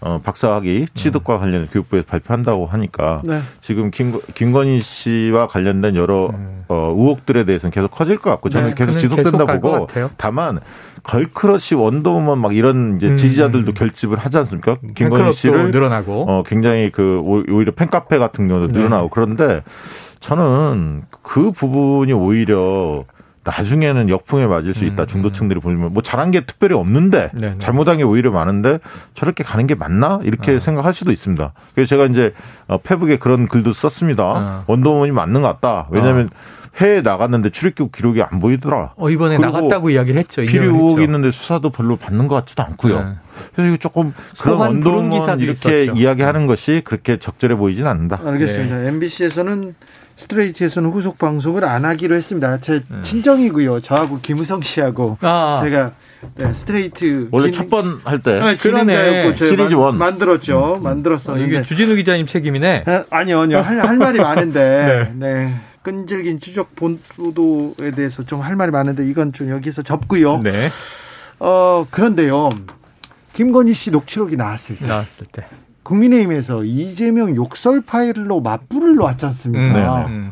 어 박사학위 취득과 관련 교육부에서 발표한다고 하니까 네. 지금 김, 김건희 씨와 관련된 여러 음. 어, 의혹들에 대해서는 계속 커질 것 같고 저는 네, 계속 지속된다 보고. 다만 girl crush 원더우먼 막 이런 이제 음. 지지자들도 결집을 하지 않습니까? 김건희 팬클럽도 씨를 늘어나고 어, 굉장히 그 오- 오히려 팬카페 같은 경우도 네. 늘어나고 그런데 저는 그 부분이 오히려 나중에는 역풍에 맞을 수 있다. 음, 중도층들이 보면 뭐 잘한 게 특별히 없는데 네, 네. 잘못한 게 오히려 많은데 저렇게 가는 게 맞나 이렇게 어. 생각할 수도 있습니다. 그래서 제가 이제 어, 페북에 그런 글도 썼습니다. 어. 원더우먼이 맞는 것 같다. 왜냐하면 해외 나갔는데 출입국 기록이 안 보이더라. 어, 이번에 나갔다고 이야기를 했죠. 의혹이 했죠. 있는데 수사도 별로 받는 것 같지도 않고요. 네. 그래서 이거 조금 그런 기사들이 이렇게 있었죠. 이야기하는 것이 그렇게 적절해 보이진 않는다. 알겠습니다. MBC에서는 스트레이트에서는 후속 방송을 안 하기로 했습니다. 제 네. 친정이고요. 저하고 김우성 씨하고 아, 제가 네, 스트레이트 원래 진- 첫번 할때 네, 그러네. 진행자였고 제가 시리즈 만- 원. 만들었죠. 어, 만들었었는데 이게 주진우 기자님 책임이네. 아, 아니요, 아니요. 할, 할 말이 많은데, 네. 끈질긴 추적 보도에 대해서 좀 할 말이 많은데, 이건 좀 여기서 접고요. 네. 어, 그런데요. 김건희 씨 녹취록이 나왔을 때, 나왔을 때. 국민의힘에서 이재명 욕설 파일로 맞불을 놓았지 않습니까? 음.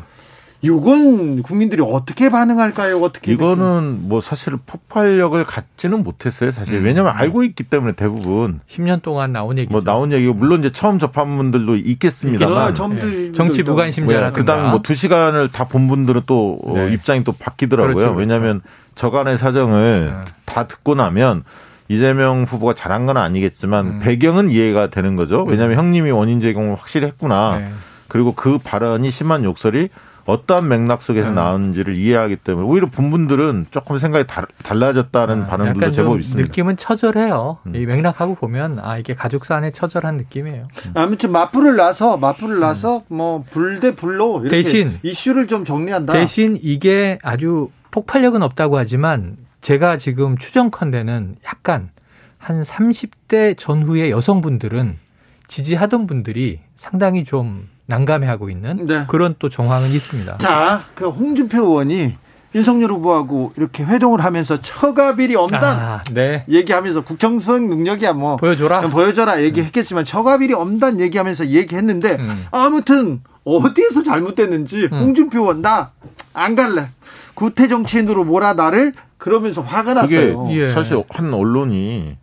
이건 국민들이 어떻게 반응할까요? 어떻게. 이거는 뭐 사실 폭발력을 갖지는 못했어요. 사실 음. 왜냐하면 알고 있기 때문에 대부분 10년 동안 나온 얘기죠. 뭐 나온 얘기고 물론 이제 처음 접한 분들도 있겠습니다만. 예. 정치 무관심자라든가. 그다음 뭐 두 시간을 다 본 분들은 또 어, 네. 입장이 또 바뀌더라고요. 그렇죠, 그렇죠. 왜냐하면 저간의 사정을 네. 다 듣고 나면 이재명 후보가 잘한 건 아니겠지만 음. 배경은 이해가 되는 거죠. 왜냐하면 형님이 원인 제공을 확실히 했구나. 네. 그리고 그 발언이 심한 욕설이 어떠한 맥락 속에서 음. 나왔는지를 이해하기 때문에 오히려 본 분들은 조금 생각이 달, 달라졌다는 아, 반응들도 약간 제법 좀 있습니다. 느낌은 처절해요. 음. 이 맥락하고 보면 아 이게 가족사 안에 처절한 느낌이에요. 아무튼 맞불을 놔서, 맞불을 놔서, 뭐, 불대 불로. 이렇게 대신- 이슈를 좀 정리한다. 대신 이게 아주 폭발력은 없다고 하지만 제가 지금 추정컨대는 약간 한 30대 전후의 여성분들은 지지하던 분들이 상당히 좀 난감해하고 있는 네. 그런 또 정황은 있습니다. 자, 그 홍준표 의원이 윤석열 후보하고 이렇게 회동을 하면서 처가비리 엄단 아, 네. 얘기하면서 국정 수행 능력이야 뭐 보여줘라. 보여줘라 얘기했겠지만 처가비리 엄단 얘기하면서 얘기했는데 음. 아무튼 어디에서 잘못됐는지 홍준표 의원 나 안 갈래 구태 정치인으로 몰아 나를 그러면서 화가 났어요. 예. 사실 한 언론이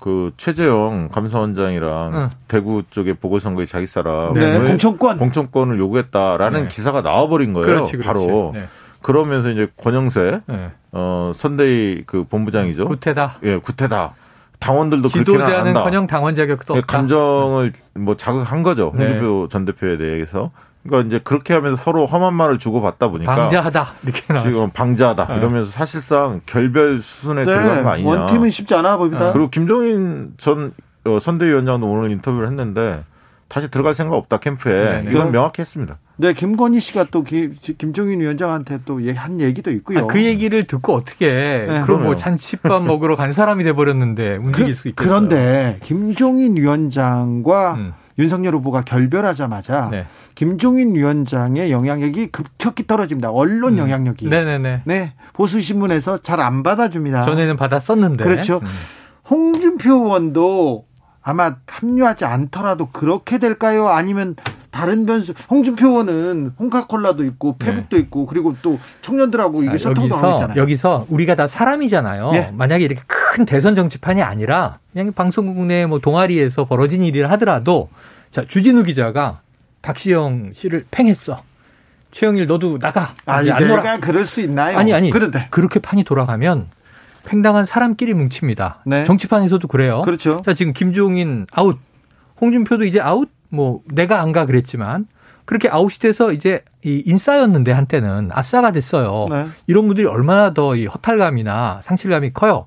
그 최재형 감사원장이랑 응. 대구 쪽에 보궐선거에 자기 사람 네, 공천권. 공천권을 요구했다라는 네. 기사가 나와버린 거예요. 그렇지, 그렇지. 바로 네. 그러면서 이제 권영세 네. 어 선대위 그 본부장이죠. 구태다. 예, 구태다. 당원들도 한다. 지도자는 커녕 당원 자격도 예, 없다. 감정을 뭐 자극한 거죠. 네. 홍준표 전 대표에 대해서. 그러니까 이제 그렇게 하면서 서로 험한 말을 주고 받다 보니까 방자하다 이렇게 나왔어. 지금 방자하다 네. 이러면서 사실상 결별 수순에 들어간 거 아니냐. 네, 원팀은 쉽지 않아 보입니다. 그리고 김종인 전 어, 선대위원장도 오늘 인터뷰를 했는데 다시 들어갈 생각 없다 캠프에 네네. 이건 명확히 했습니다. 네, 김건희 씨가 또 기- 김종인 위원장한테 또 한 얘기도 있고요. 아, 그 얘기를 듣고 어떻게 그럼 뭐. 잔치밥 먹으러 간 사람이 돼 버렸는데 움직일 수 있겠어요. 그런데 김종인 위원장과 음. 윤석열 후보가 결별하자마자 네. 김종인 위원장의 영향력이 급격히 떨어집니다. 언론 음. 영향력이. 네네네. 네, 보수 신문에서 잘 안 받아줍니다. 전에는 받았었는데. 그렇죠. 음. 홍준표 의원도 아마 합류하지 않더라도 그렇게 될까요? 아니면 다른 변수? 홍준표 의원은 홍카콜라도 있고 페북도 있고 그리고 또 청년들하고 이게 네. 자, 소통도 하고 있잖아요. 여기서 우리가 다 사람이잖아요. 네. 만약에 이렇게 큰 대선 정치판이 아니라 그냥 방송국 내 뭐 동아리에서 벌어진 일이라 하더라도 자 주진우 기자가 박시영 씨를 팽했어. 최영일 너도 나가. 아니 안 놀아. 내가 그럴 수 있나요? 아니 아니. 그런데 그렇게 판이 돌아가면 팽당한 사람끼리 뭉칩니다. 네. 정치판에서도 그래요. 그렇죠. 자 지금 김종인 아웃, 홍준표도 이제 아웃. 뭐 내가 안 가 그랬지만 그렇게 아웃이 돼서 이제 이 인싸였는데 한때는 아싸가 됐어요. 네. 이런 분들이 얼마나 더 이 허탈감이나 상실감이 커요.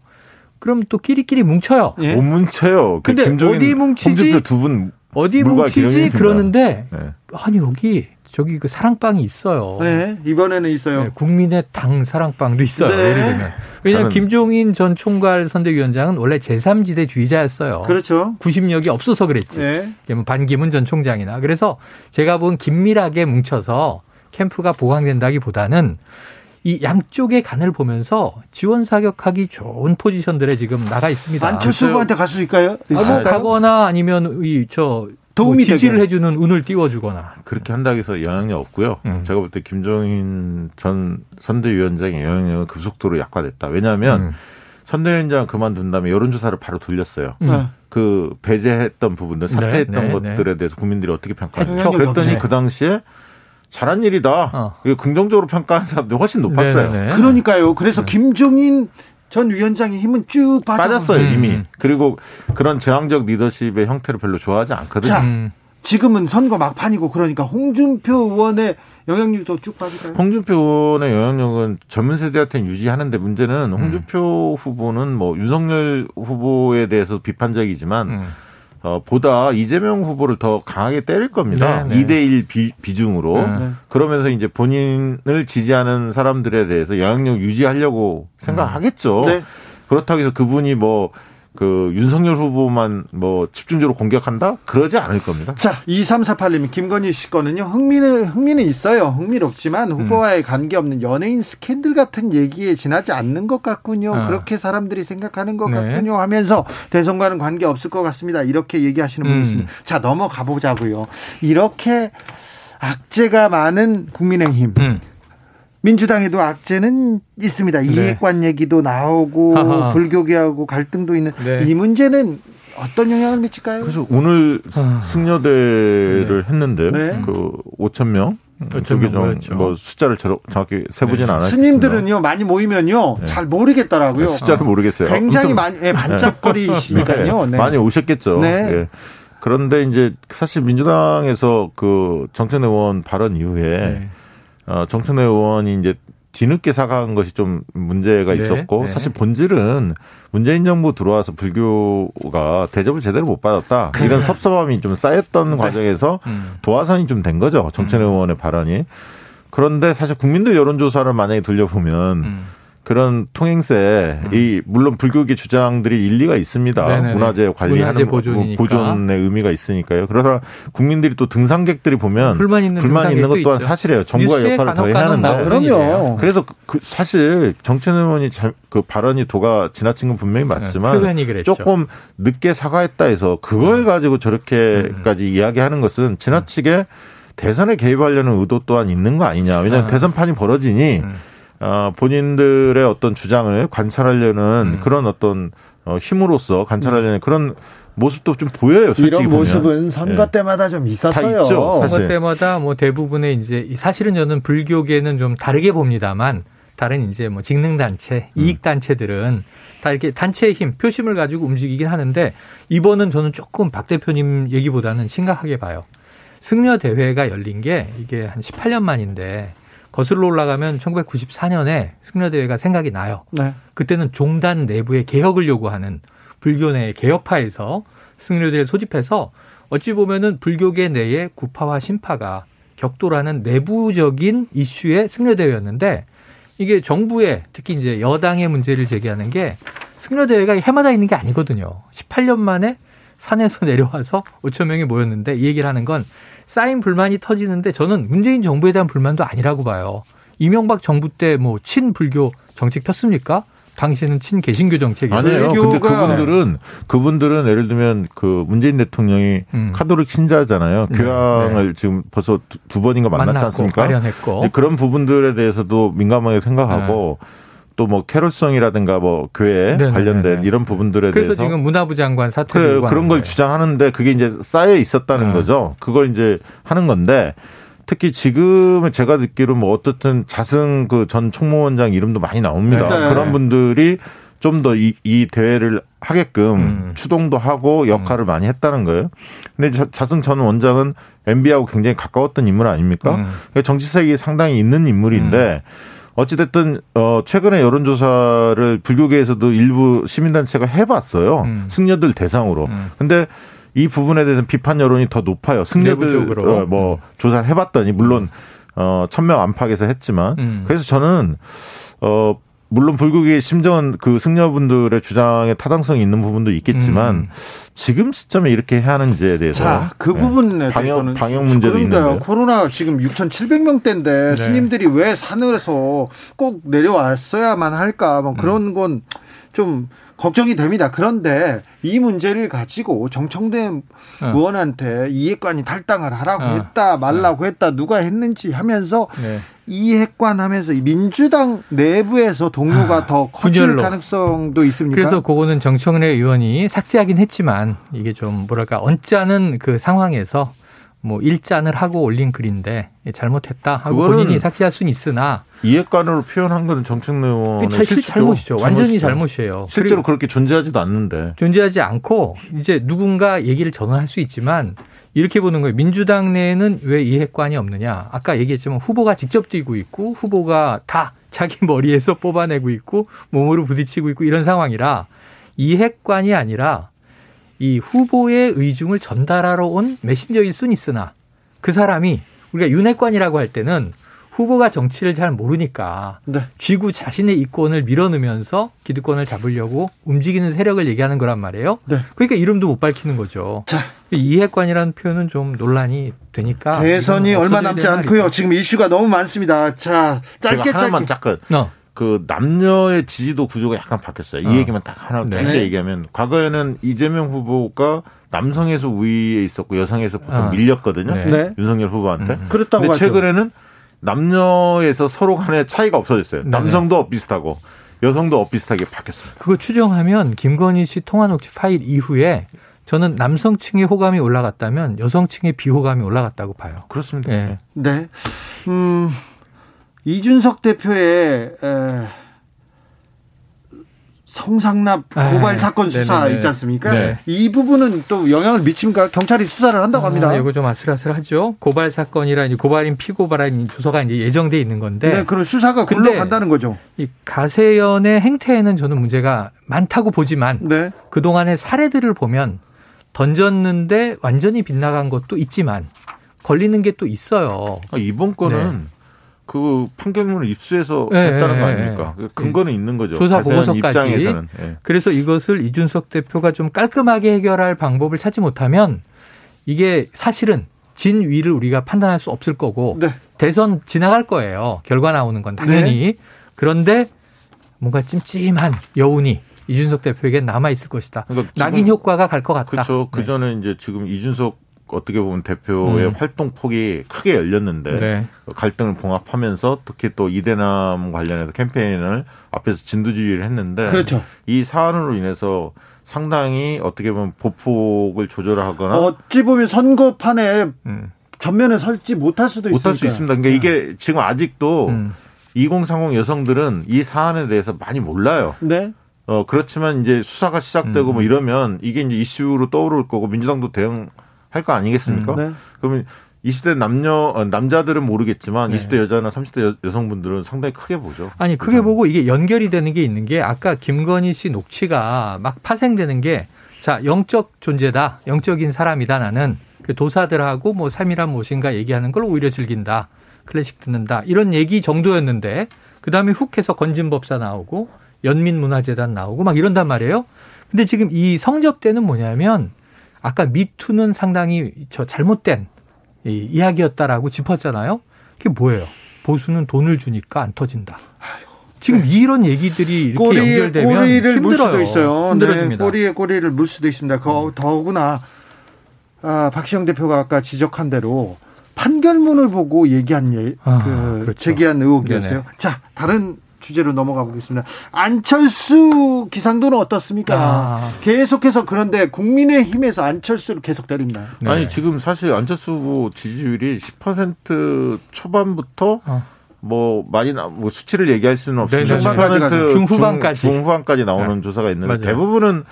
그럼 또 끼리끼리 뭉쳐요. 예. 못 뭉쳐요. 그 근데 김종인, 어디 뭉치지? 홍준표 두분 어디 뭉치지. 그러는데 네. 아니 여기 저기 그 사랑방이 있어요. 네, 이번에는 있어요. 네, 국민의 당 사랑방도 있어요. 네. 예를 들면. 왜냐하면 저는- 김종인 전 총괄 선대위원장은 원래 제3지대 주의자였어요. 그렇죠. 구심력이 없어서 그랬지. 네. 뭐 반기문 전 총장이나. 그래서 제가 본 긴밀하게 뭉쳐서 캠프가 보강된다기보다는 이 양쪽의 간을 보면서 지원 사격하기 좋은 포지션들에 지금 나가 있습니다. 안철수 후보한테 갈 수 있을까요? 아, 뭐 가거나 아니면 이 저 도움이 뭐 지지를 되게. 해주는 운을 띄워주거나. 그렇게 한다고 해서 영향력 없고요. 음. 제가 볼 때 김종인 전 선대위원장의 영향력은 급속도로 약화됐다. 왜냐하면 음. 선대위원장 그만둔 다음에 여론조사를 바로 돌렸어요. 음. 그 배제했던 부분들, 사퇴했던 네, 네, 것들에 대해서 국민들이 어떻게 평가하는지. 했죠. 그랬더니 네. 그 당시에 잘한 일이다. 어. 이거 긍정적으로 평가하는 사람들이 훨씬 높았어요. 네, 네. 그러니까요. 그래서 김종인 전 위원장의 힘은 쭉 빠져. 빠졌어요 음. 이미. 그리고 그런 제왕적 리더십의 형태를 별로 좋아하지 않거든요. 자, 음. 지금은 선거 막판이고 그러니까 홍준표 의원의 영향력도 쭉 빠질까요? 홍준표 의원의 영향력은 젊은 세대한테는 유지하는데 음. 문제는 홍준표 후보는 뭐 윤석열 후보에 대해서 비판적이지만 음. 어, 보다 이재명 후보를 더 강하게 때릴 겁니다. 네, 네. 2대1 비, 비중으로. 네. 그러면서 이제 본인을 지지하는 사람들에 대해서 영향력 유지하려고 생각하겠죠. 네. 그렇다고 해서 그분이 뭐, 그, 윤석열 후보만 뭐 집중적으로 공격한다? 그러지 않을 겁니다. 자, 2348님, 김건희 씨 거는요, 흥미는, 흥미는 있어요. 흥미롭지만 후보와의 관계없는 연예인 스캔들 같은 얘기에 지나지 않는 것 같군요. 아. 그렇게 사람들이 생각하는 것 네. 같군요. 하면서 대선과는 관계 없을 것 같습니다. 이렇게 얘기하시는 분이 음. 있습니다. 자, 넘어가 보자고요. 이렇게 악재가 많은 국민의힘. 음. 민주당에도 악재는 있습니다. 이해관 얘기도 나오고 네. 하하. 불교계하고 갈등도 있는 네. 이 문제는 어떤 영향을 미칠까요? 그래서 오늘 아. 승려대를 했는데 네. 그 5천 명 5천 저기 명 모였죠. 좀뭐 숫자를 저- 정확히 세보진 않았지만 스님들은요 많이 모이면요 네. 잘 모르겠더라고요. 숫자를 모르겠어요. 굉장히 많이 예, 반짝거리시니까요. 네. 많이 오셨겠죠. 네. 예. 그런데 이제 사실 민주당에서 그 정청래 의원 발언 이후에 네. 어, 정청래 의원이 이제 뒤늦게 사과한 것이 좀 문제가 네, 있었고 네. 사실 본질은 문재인 정부 들어와서 불교가 대접을 제대로 못 받았다. 이런 섭섭함이 좀 쌓였던 과정에서 음. 도화선이 좀 된 거죠. 정청래 의원의 발언이. 그런데 사실 국민들 여론조사를 만약에 들려보면 음. 그런 통행세 이 물론 불교계 주장들이 일리가 있습니다. 네네네. 문화재 관리하는 문화재 보존이니까. 보존의 의미가 있으니까요. 그래서 국민들이 또 등산객들이 보면 불만 있는 불만이 있는 것 또한 있죠. 사실이에요. 정부가 역할을 더 해야 하는데. 그럼요. 그래서 그 사실 정천 의원이 잘- 그 발언이 도가 지나친 건 분명히 맞지만 네, 그랬죠. 음. 조금 늦게 사과했다 해서 그걸 가지고 저렇게까지 이야기하는 것은 지나치게 대선에 개입하려는 의도 또한 있는 거 아니냐. 왜냐하면 아. 대선판이 벌어지니 음. 어, 본인들의 어떤 주장을 관찰하려는 음. 그런 어떤 어, 힘으로써 관찰하려는 그런 모습도 좀 보여요. 솔직히 이런 보면. 모습은 선거 예. 때마다 좀 있었어요. 있죠. 선거 때마다 뭐 대부분의 이제 이 사실은 저는 불교계는 좀 다르게 봅니다만 다른 이제 뭐 직능 단체, 음. 이익 단체들은 다 이렇게 단체의 힘, 표심을 가지고 움직이긴 하는데 이번은 저는 조금 박 대표님 얘기보다는 심각하게 봐요. 승려 대회가 열린 게 이게 한 18년 만인데 거슬러 올라가면 1994년에 승려 대회가 생각이 나요. 네. 그때는 종단 내부의 개혁을 요구하는 불교 내 개혁파에서 승려대를 소집해서 어찌 보면은 불교계 내의 구파와 신파가 격돌하는 내부적인 이슈의 승려대회였는데 이게 정부의 특히 이제 여당의 문제를 제기하는 게 승려대회가 해마다 있는 게 아니거든요. 18년 만에 산에서 내려와서 5천 명이 모였는데 이 얘기를 하는 건 쌓인 불만이 터지는데 저는 문재인 정부에 대한 불만도 아니라고 봐요. 이명박 정부 때 뭐 친불교 정책 폈습니까? 당시에는 친개신교 정책이죠. 아니에요. 근데 그분들은 그분들은 예를 들면 그 문재인 대통령이 음. 카톨릭 신자잖아요. 네, 교황을 지금 벌써 두, 두 번인가 만났지 만났고 않습니까? 마련했고. 네, 그런 부분들에 대해서도 민감하게 생각하고 또 뭐 캐롤성이라든가 뭐 교회 네네네네. 관련된 이런 부분들에 그래서 대해서 지금 문화부 장관 사퇴 그래, 들고 그런 걸 거예요. 주장하는데 그게 이제 쌓여 있었다는 네. 거죠. 그걸 이제 하는 건데 특히 지금은 제가 듣기로 뭐 어떻든 자승 그 전 총무원장 이름도 많이 나옵니다. 네. 그런 분들이 좀 더 이 이 대회를 하게끔 음. 추동도 하고 역할을 많이 했다는 거예요. 근데 자- 자승 전 원장은 MB하고 굉장히 가까웠던 인물 아닙니까? 음. 그러니까 정치색이 상당히 있는 인물인데 어찌됐든 어 최근에 여론조사를 불교계에서도 일부 시민단체가 해봤어요. 음. 승려들 대상으로. 음. 근데 이 부분에 대해서는 비판 여론이 더 높아요. 승려들. 어, 뭐 조사를 해봤더니 물론 어 천명 안팎에서 했지만 음. 그래서 저는 어 물론 불국의 심정은 그 승려분들의 주장에 타당성이 있는 부분도 있겠지만 음. 지금 시점에 이렇게 해야 하는지에 대해서 자, 그 네. 부분에 방역- 대해서는 방역 문제도 그러니까요. 코로나 지금 6,700명대인데 네. 스님들이 왜 산을에서 꼭 내려왔어야만 할까? 뭐 음. 그런 건좀 걱정이 됩니다. 그런데 이 문제를 가지고 정청래 의원한테 이해관이 탈당을 하라고 어. 했다, 말라고 했다, 누가 했는지 하면서 네. 이해관 하면서 이 민주당 내부에서 동료가 더 커질 분열로. 가능성도 있습니까? 그래서 그거는 정청래 의원이 삭제하긴 했지만 이게 좀 뭐랄까 언짢은 그 상황에서 뭐 일잔을 하고 올린 글인데 잘못했다 하고 본인이 삭제할 수는 있으나 이해관으로 표현한 거는 정청래 의원의 그 실- 실수죠. 잘못이죠. 완전히 잘못이죠. 잘못이에요. 실제로 그렇게 존재하지도 않는데. 존재하지 않고 이제 누군가 얘기를 전환할 수 있지만 이렇게 보는 거예요. 민주당 내에는 왜 이해관이 없느냐? 아까 얘기했지만 후보가 직접 뛰고 있고 후보가 다 자기 머리에서 뽑아내고 있고 몸으로 부딪히고 있고 이런 상황이라 이해관이 아니라 이 후보의 의중을 전달하러 온 메신저일 순 있으나 그 사람이 우리가 윤핵관이라고 할 때는 후보가 정치를 잘 모르니까 네. 쥐고 자신의 이권을 밀어넣으면서 기득권을 잡으려고 움직이는 세력을 얘기하는 거란 말이에요. 네. 그러니까 이름도 못 밝히는 거죠. 자, 이해관이라는 표현은 좀 논란이 되니까 대선이 얼마 남지 않고요. 지금 이슈가 너무 많습니다. 자, 짧게 제가 하나만 짧게. 어. 그 남녀의 지지도 구조가 약간 바뀌었어요. 어. 이 얘기만 딱 하나 네. 짧게 네. 얘기하면 과거에는 이재명 후보가 남성에서 우위에 있었고 여성에서 보통 아. 밀렸거든요. 네. 네. 윤석열 후보한테. 음. 그렇다고 근데 하죠. 최근에는 남녀에서 서로 간에 차이가 없어졌어요. 네네. 남성도 비슷하고 여성도 비슷하게 바뀌었습니다. 그거 추정하면 김건희 씨 통화 녹취 파일 이후에 저는 남성층의 호감이 올라갔다면 여성층의 비호감이 올라갔다고 봐요. 그렇습니다. 네. 네. 음, 이준석 대표의 에, 성상납 고발 아, 사건 수사 네네네. 있지 않습니까? 네. 이 부분은 또 영향을 미칩니까? 경찰이 수사를 한다고 합니다. 아, 이거 좀 아슬아슬하죠. 고발 사건이라 이제 고발인 피고발인 조사가 이제 예정돼 있는 건데 네, 그럼 수사가 굴러간다는 거죠. 이 가세연의 행태에는 저는 문제가 많다고 보지만 네. 그 동안의 사례들을 보면 던졌는데 완전히 빗나간 것도 있지만 걸리는 게 또 있어요. 아, 이번 건은 그 판결문을 입수해서 네, 했다는 거 네, 아닙니까? 그 근거는 있는 거죠. 조사 보고서까지. 입장에서는. 예. 그래서 이것을 이준석 대표가 좀 깔끔하게 해결할 방법을 찾지 못하면 이게 사실은 진위를 우리가 판단할 수 없을 거고 네. 대선 지나갈 거예요. 결과 나오는 건 당연히. 그런데 뭔가 찜찜한 여운이 이준석 대표에게 남아 있을 것이다. 그러니까 낙인 효과가 갈 것 같다. 그렇죠. 그 네. 전에 이제 지금 이준석 어떻게 보면 대표의 음. 활동 폭이 크게 열렸는데 네. 갈등을 봉합하면서 특히 또 이대남 관련해서 캠페인을 앞에서 진두지휘를 했는데 그렇죠. 이 사안으로 인해서 상당히 어떻게 보면 보폭을 조절하거나 어찌 보면 선거판에 음. 전면에 설지 못할 수도 있습니다. 못할 수 있습니다. 그러니까 이게 지금 아직도 음. 2030 여성들은 이 사안에 대해서 많이 몰라요. 네. 어, 그렇지만 이제 수사가 시작되고 음. 뭐 이러면 이게 이제 이슈로 떠오를 거고 민주당도 대응 할 거 아니겠습니까? 음. 네. 그러면 20대 남녀, 어, 남자들은 모르겠지만 네. 20대 여자나 30대 여, 여성분들은 상당히 크게 보죠. 아니 크게 보고 이게 연결이 되는 게 있는 게 아까 김건희 씨 녹취가 막 파생되는 게 자 영적 존재다 영적인 사람이다 나는 그 도사들하고 뭐 삶이란 무엇인가 얘기하는 걸 오히려 즐긴다 클래식 듣는다 이런 얘기 정도였는데 그 다음에 훅 해서 건진법사 나오고 연민문화재단 나오고 막 이런단 말이에요. 근데 지금 이 성접대는 뭐냐면 아까 미투는 상당히 저 잘못된 이 이야기였다라고 짚었잖아요. 그게 뭐예요? 보수는 돈을 주니까 안 터진다. 지금 이런 얘기들이 이렇게 꼬리, 연결되면 꼬리를 물 힘들어요. 수도 있어요. 힘들어집니다. 네, 꼬리에 꼬리를 물 수도 있습니다. 거, 더구나 아, 박시영 대표가 아까 지적한 대로 판결문을 보고 얘기한 예, 아, 그 그렇죠. 제기한 의혹이었어요. 자, 다른 주제로 넘어가 보겠습니다. 안철수 기상도는 어떻습니까? 아. 계속해서 그런데 국민의힘에서 안철수를 계속 때립니다. 네. 아니 지금 사실 안철수 후보 지지율이 10% 초반부터 어. 뭐 많이 나, 뭐 수치를 얘기할 수는 네네네. 없습니다. 10% 중후반까지. 중, 중후반까지 나오는 네. 조사가 있는데 맞아요. 대부분은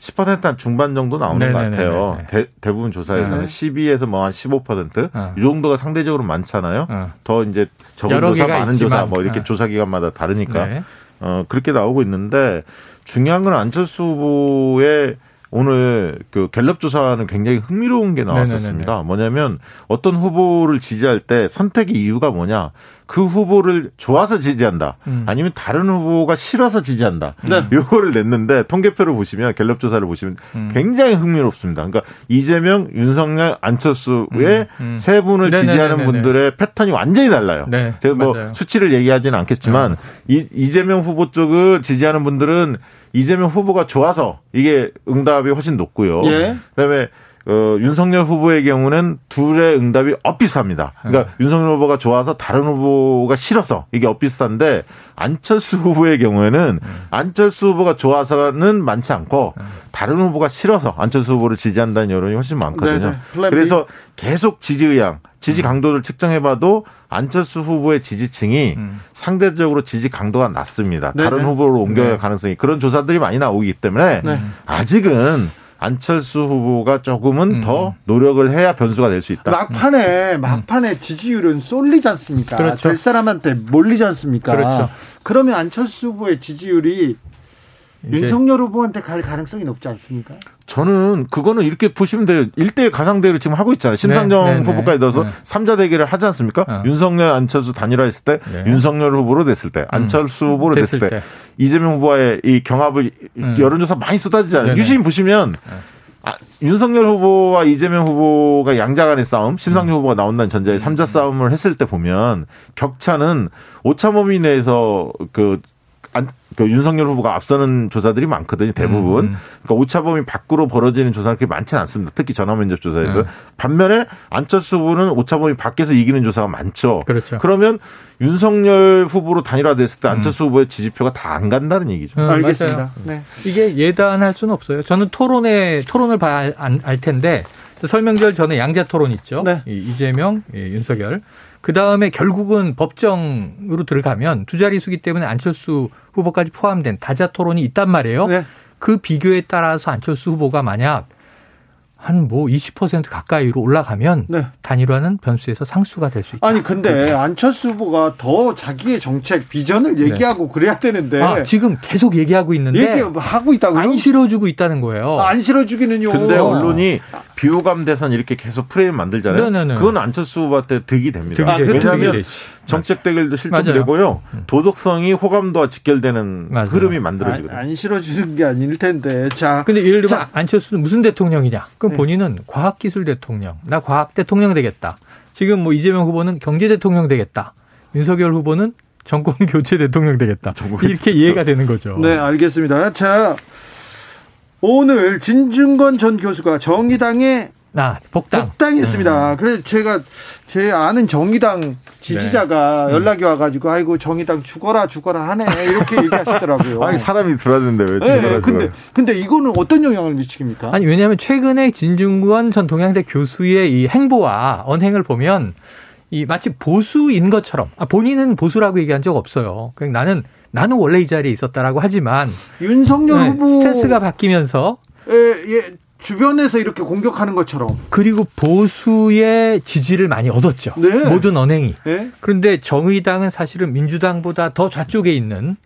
10%한 중반 정도 나오는 네네네네. 것 같아요. 대, 대부분 조사에서는 네. 12에서 뭐 한 15%. 어. 이 정도가 상대적으로 많잖아요. 어. 더 이제 적은 조사, 많은 있지만. 조사 뭐 이렇게 어. 조사 기관마다 다르니까 네. 어, 그렇게 나오고 있는데 중요한 건 안철수 후보의 오늘 그 갤럽 조사는 굉장히 흥미로운 게 나왔었습니다. 뭐냐면 어떤 후보를 지지할 때 선택의 이유가 뭐냐? 그 후보를 좋아서 지지한다. 음. 아니면 다른 후보가 싫어서 지지한다. 네. 요거를 냈는데 통계표를 보시면 갤럽 조사를 보시면 음. 굉장히 흥미롭습니다. 그러니까 이재명, 윤석열, 안철수의 음, 음. 세 분을 네네네네네. 지지하는 분들의 패턴이 완전히 달라요. 네, 제가 뭐 맞아요. 수치를 얘기하지는 않겠지만 이, 이재명 후보 쪽을 지지하는 분들은 이재명 후보가 좋아서 이게 응답이 훨씬 높고요. 예. 그다음에 어, 윤석열 후보의 경우는 둘의 응답이 엇비슷합니다. 그러니까 윤석열 후보가 좋아서 다른 후보가 싫어서 이게 엇비슷한데 안철수 후보의 경우에는 안철수 후보가 좋아서는 많지 않고 다른 후보가 싫어서 안철수 후보를 지지한다는 여론이 훨씬 많거든요. 플랜 B. 그래서 계속 지지 의향, 지지 강도를 측정해봐도 안철수 후보의 지지층이 음. 상대적으로 지지 강도가 낮습니다. 네네. 다른 후보로 옮겨갈 네. 가능성이 그런 조사들이 많이 나오기 때문에 네. 아직은 안철수 후보가 조금은 음. 더 노력을 해야 변수가 될 수 있다. 막판에 막판에 지지율은 쏠리지 않습니까? 그렇죠. 될 사람한테 몰리지 않습니까? 그렇죠. 그러면 안철수 후보의 지지율이 윤석열 후보한테 갈 가능성이 높지 않습니까? 저는 그거는 이렇게 보시면 돼요. 1대1 가상대를 지금 하고 있잖아요. 심상정 네, 네, 후보까지 넣어서 네. 삼 3자 대결을 하지 않습니까? 어. 윤석열, 안철수 단일화 했을 때, 네. 윤석열 후보로 됐을 때, 안철수 후보로 됐을, 됐을 때, 때. 이재명 후보와의 이 경합을 음. 여론조사 많이 쏟아지잖아요. 네네. 유심 보시면 아, 윤석열 후보와 이재명 후보가 양자 간의 싸움, 심상정 음. 후보가 나온다는 전제에 삼자 싸움을 했을 때 보면 격차는 오차 범위 내에서 그, 안, 그 윤석열 후보가 앞서는 조사들이 많거든요, 대부분. 음, 음. 그러니까 오차 범위 밖으로 벌어지는 조사는 그렇게 많지는 않습니다. 특히 전화면접 조사에서. 네. 반면에 안철수 후보는 오차 범위 밖에서 이기는 조사가 많죠. 그렇죠. 그러면 윤석열 후보로 단일화됐을 때 안철수 후보의 지지표가 다 안 간다는 얘기죠. 음, 알겠습니다. 맞아요. 네. 이게 예단할 수는 없어요. 저는 토론에 토론을 봐야 알, 텐데 설명절 전에 양자 토론 있죠. 네. 이 이재명, 예, 윤석열. 그 다음에 결국은 법정으로 들어가면 두 자릿수기 때문에 안철수 후보까지 포함된 다자 토론이 있단 말이에요. 네. 그 비교에 따라서 안철수 후보가 만약 한 뭐 20% 가까이로 올라가면 네. 단일화는 변수에서 상수가 될 수 있다. 아니 근데 안철수 후보가 더 자기의 정책 비전을 얘기하고 그래야 되는데 네. 아, 지금 계속 얘기하고 있는데 얘기하고 있다고요? 안 실어주고 있다는 거예요. 안 실어주기는요. 근데 언론이 비호감 대선 이렇게 계속 프레임 만들잖아요. 네네네. 그건 안철수 후보한테 득이 됩니다. 득이 아, 그 왜냐하면. 정책 대결도. 실종되고요. 도덕성이 호감도와 직결되는 맞아요. 흐름이 아, 만들어지거든요. 안 실어주는 게 아닐 텐데. 자, 근데 예를 들면 자. 안철수는 무슨 대통령이냐? 그럼 네. 본인은 과학기술 대통령, 나 과학 대통령 되겠다. 지금 뭐 이재명 후보는 경제 대통령 되겠다. 윤석열 후보는 정권 교체 대통령 되겠다. 이렇게 이해가 되는 거죠. 네, 알겠습니다. 자, 오늘 진중권 전 교수가 정의당에 나 복당. 복당했습니다. 음. 그래서 제가 제 아는 정의당 네. 지지자가 연락이 와가지고 아이고 정의당 죽어라 죽어라 하네 이렇게 얘기하시더라고요. 아니 사람이 들어왔는데 왜 네, 죽어라, 근데 죽어라. 근데 이거는 어떤 영향을 미치십니까? 아니 왜냐하면 최근에 진중권 전 동양대 교수의 이 행보와 언행을 보면 이 마치 보수인 것처럼 아, 본인은 보수라고 얘기한 적 없어요. 그냥 나는 나는 원래 이 자리에 있었다라고 하지만 윤석열 네, 후보 스탠스가 바뀌면서 예, 예, 주변에서 이렇게 공격하는 것처럼 그리고 보수의 지지를 많이 얻었죠. 네. 모든 언행이. 예? 그런데 정의당은 사실은 민주당보다 더 좌쪽에 있는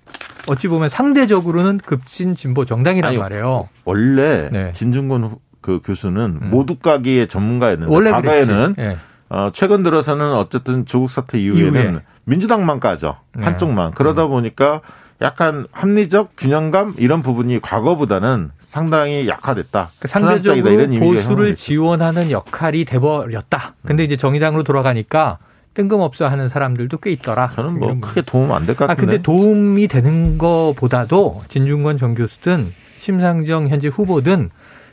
어찌 보면 상대적으로는 급진 진보 정당이란 아니, 말이에요. 원래 네. 진중권 후- 그 교수는 음. 모두가기의 전문가였는데 원래 과거에는 그랬지. 예. 어, 최근 들어서는 어쨌든 조국 사태 이후에는 이후에. 민주당만 까죠. 네. 한쪽만. 그러다 보니까 약간 합리적 균형감 이런 부분이 과거보다는 상당히 약화됐다. 그 편향적이다, 상대적으로 보수를. 지원하는 역할이 돼버렸다. 근데 이제 정의당으로 돌아가니까 뜬금없어 하는 사람들도 꽤 있더라. 저는 뭐 크게 도움 안 될것 아, 같은데. 근데 도움이 되는 거보다도 진중권 전 교수든 심상정 현재 후보든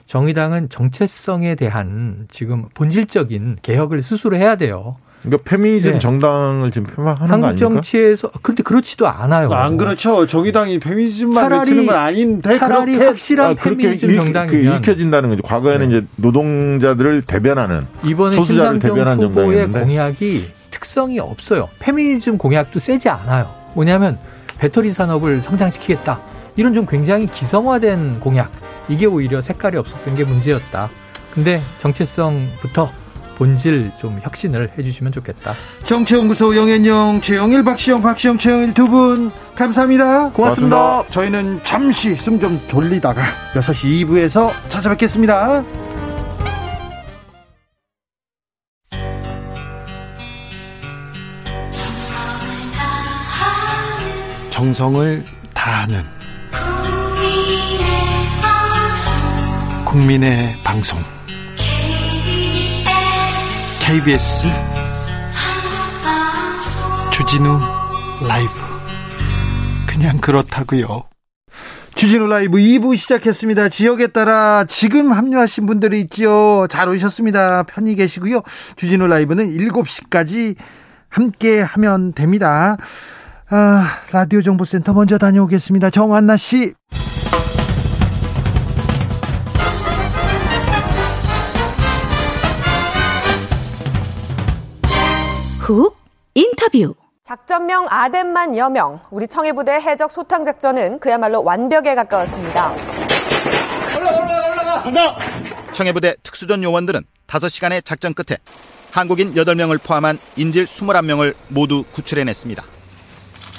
정의당은 정체성에 대한 지금 본질적인 개혁을 스스로 해야 돼요. 그러니까 페미니즘 네. 정당을 지금 표방하는 거 한국 아닙니까? 정치에서 그런데 그렇지도 않아요. 안 그렇죠. 정의당이 페미니즘만 외치는 건 아닌데 차라리 그렇게 확실한 아, 그렇게 페미니즘 일, 정당이면 그 읽혀진다는 거죠. 과거에는 네. 이제 노동자들을 대변하는 이번에 소수자를 대변한 후보의 정당이었는데. 공약이 특성이 없어요. 페미니즘 공약도 세지 않아요. 뭐냐면 배터리 산업을 성장시키겠다. 이런 좀 굉장히 기성화된 공약. 이게 오히려 색깔이 없었던 게 문제였다. 근데 정체성부터 본질 좀 혁신을 해주시면 좋겠다. 정치연구소 영앤영 최영일 박시영 박시영 최영일 두 분 감사합니다. 고맙습니다. 저희는 잠시 숨 좀 돌리다가 6시 2부에서 찾아뵙겠습니다. 정성을 다하는 국민의 방송 KBS 주진우 라이브 그냥 그렇다고요. 주진우 라이브 2부 시작했습니다. 지역에 따라 지금 합류하신 분들이 있지요. 잘 오셨습니다. 편히 계시고요. 주진우 라이브는 7시까지 함께 하면 됩니다. 아, 라디오 정보센터 먼저 다녀오겠습니다. 정한나 씨. 훅 인터뷰. 작전명 아덴만 여명, 우리 청해부대 해적 소탕 작전은 그야말로 완벽에 가까웠습니다. 청해부대 특수전 요원들은 5시간의 작전 끝에 한국인 8명을 포함한 인질 21명을 모두 구출해냈습니다.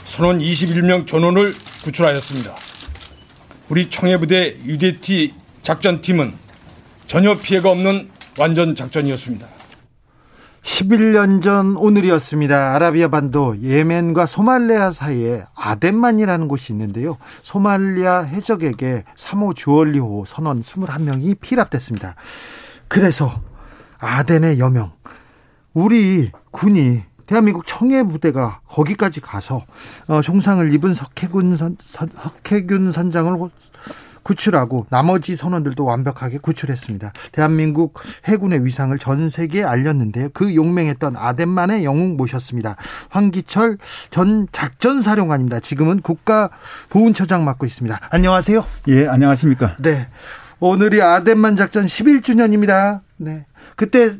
선원 21명 전원을 구출하였습니다. 우리 청해부대 UDT 작전팀은 전혀 피해가 없는 완전 작전이었습니다. 11년 전 오늘이었습니다. 아라비아 반도 예멘과 소말리아 사이에 아덴만이라는 곳이 있는데요. 소말리아 해적에게 3호 주얼리호 선원 21명이 피랍됐습니다. 그래서 아덴의 여명 우리 군이 대한민국 청해 부대가 거기까지 가서 어, 종상을 입은 석해군 선, 석해균 선장을 구출하고 나머지 선원들도 완벽하게 구출했습니다. 대한민국 해군의 위상을 전 세계에 알렸는데요. 그 용맹했던 아덴만의 영웅 모셨습니다. 황기철 전 작전사령관입니다. 지금은 국가보훈처장 맡고 있습니다. 안녕하세요. 예, 안녕하십니까. 네. 오늘이 아덴만 작전 11주년입니다. 네. 그때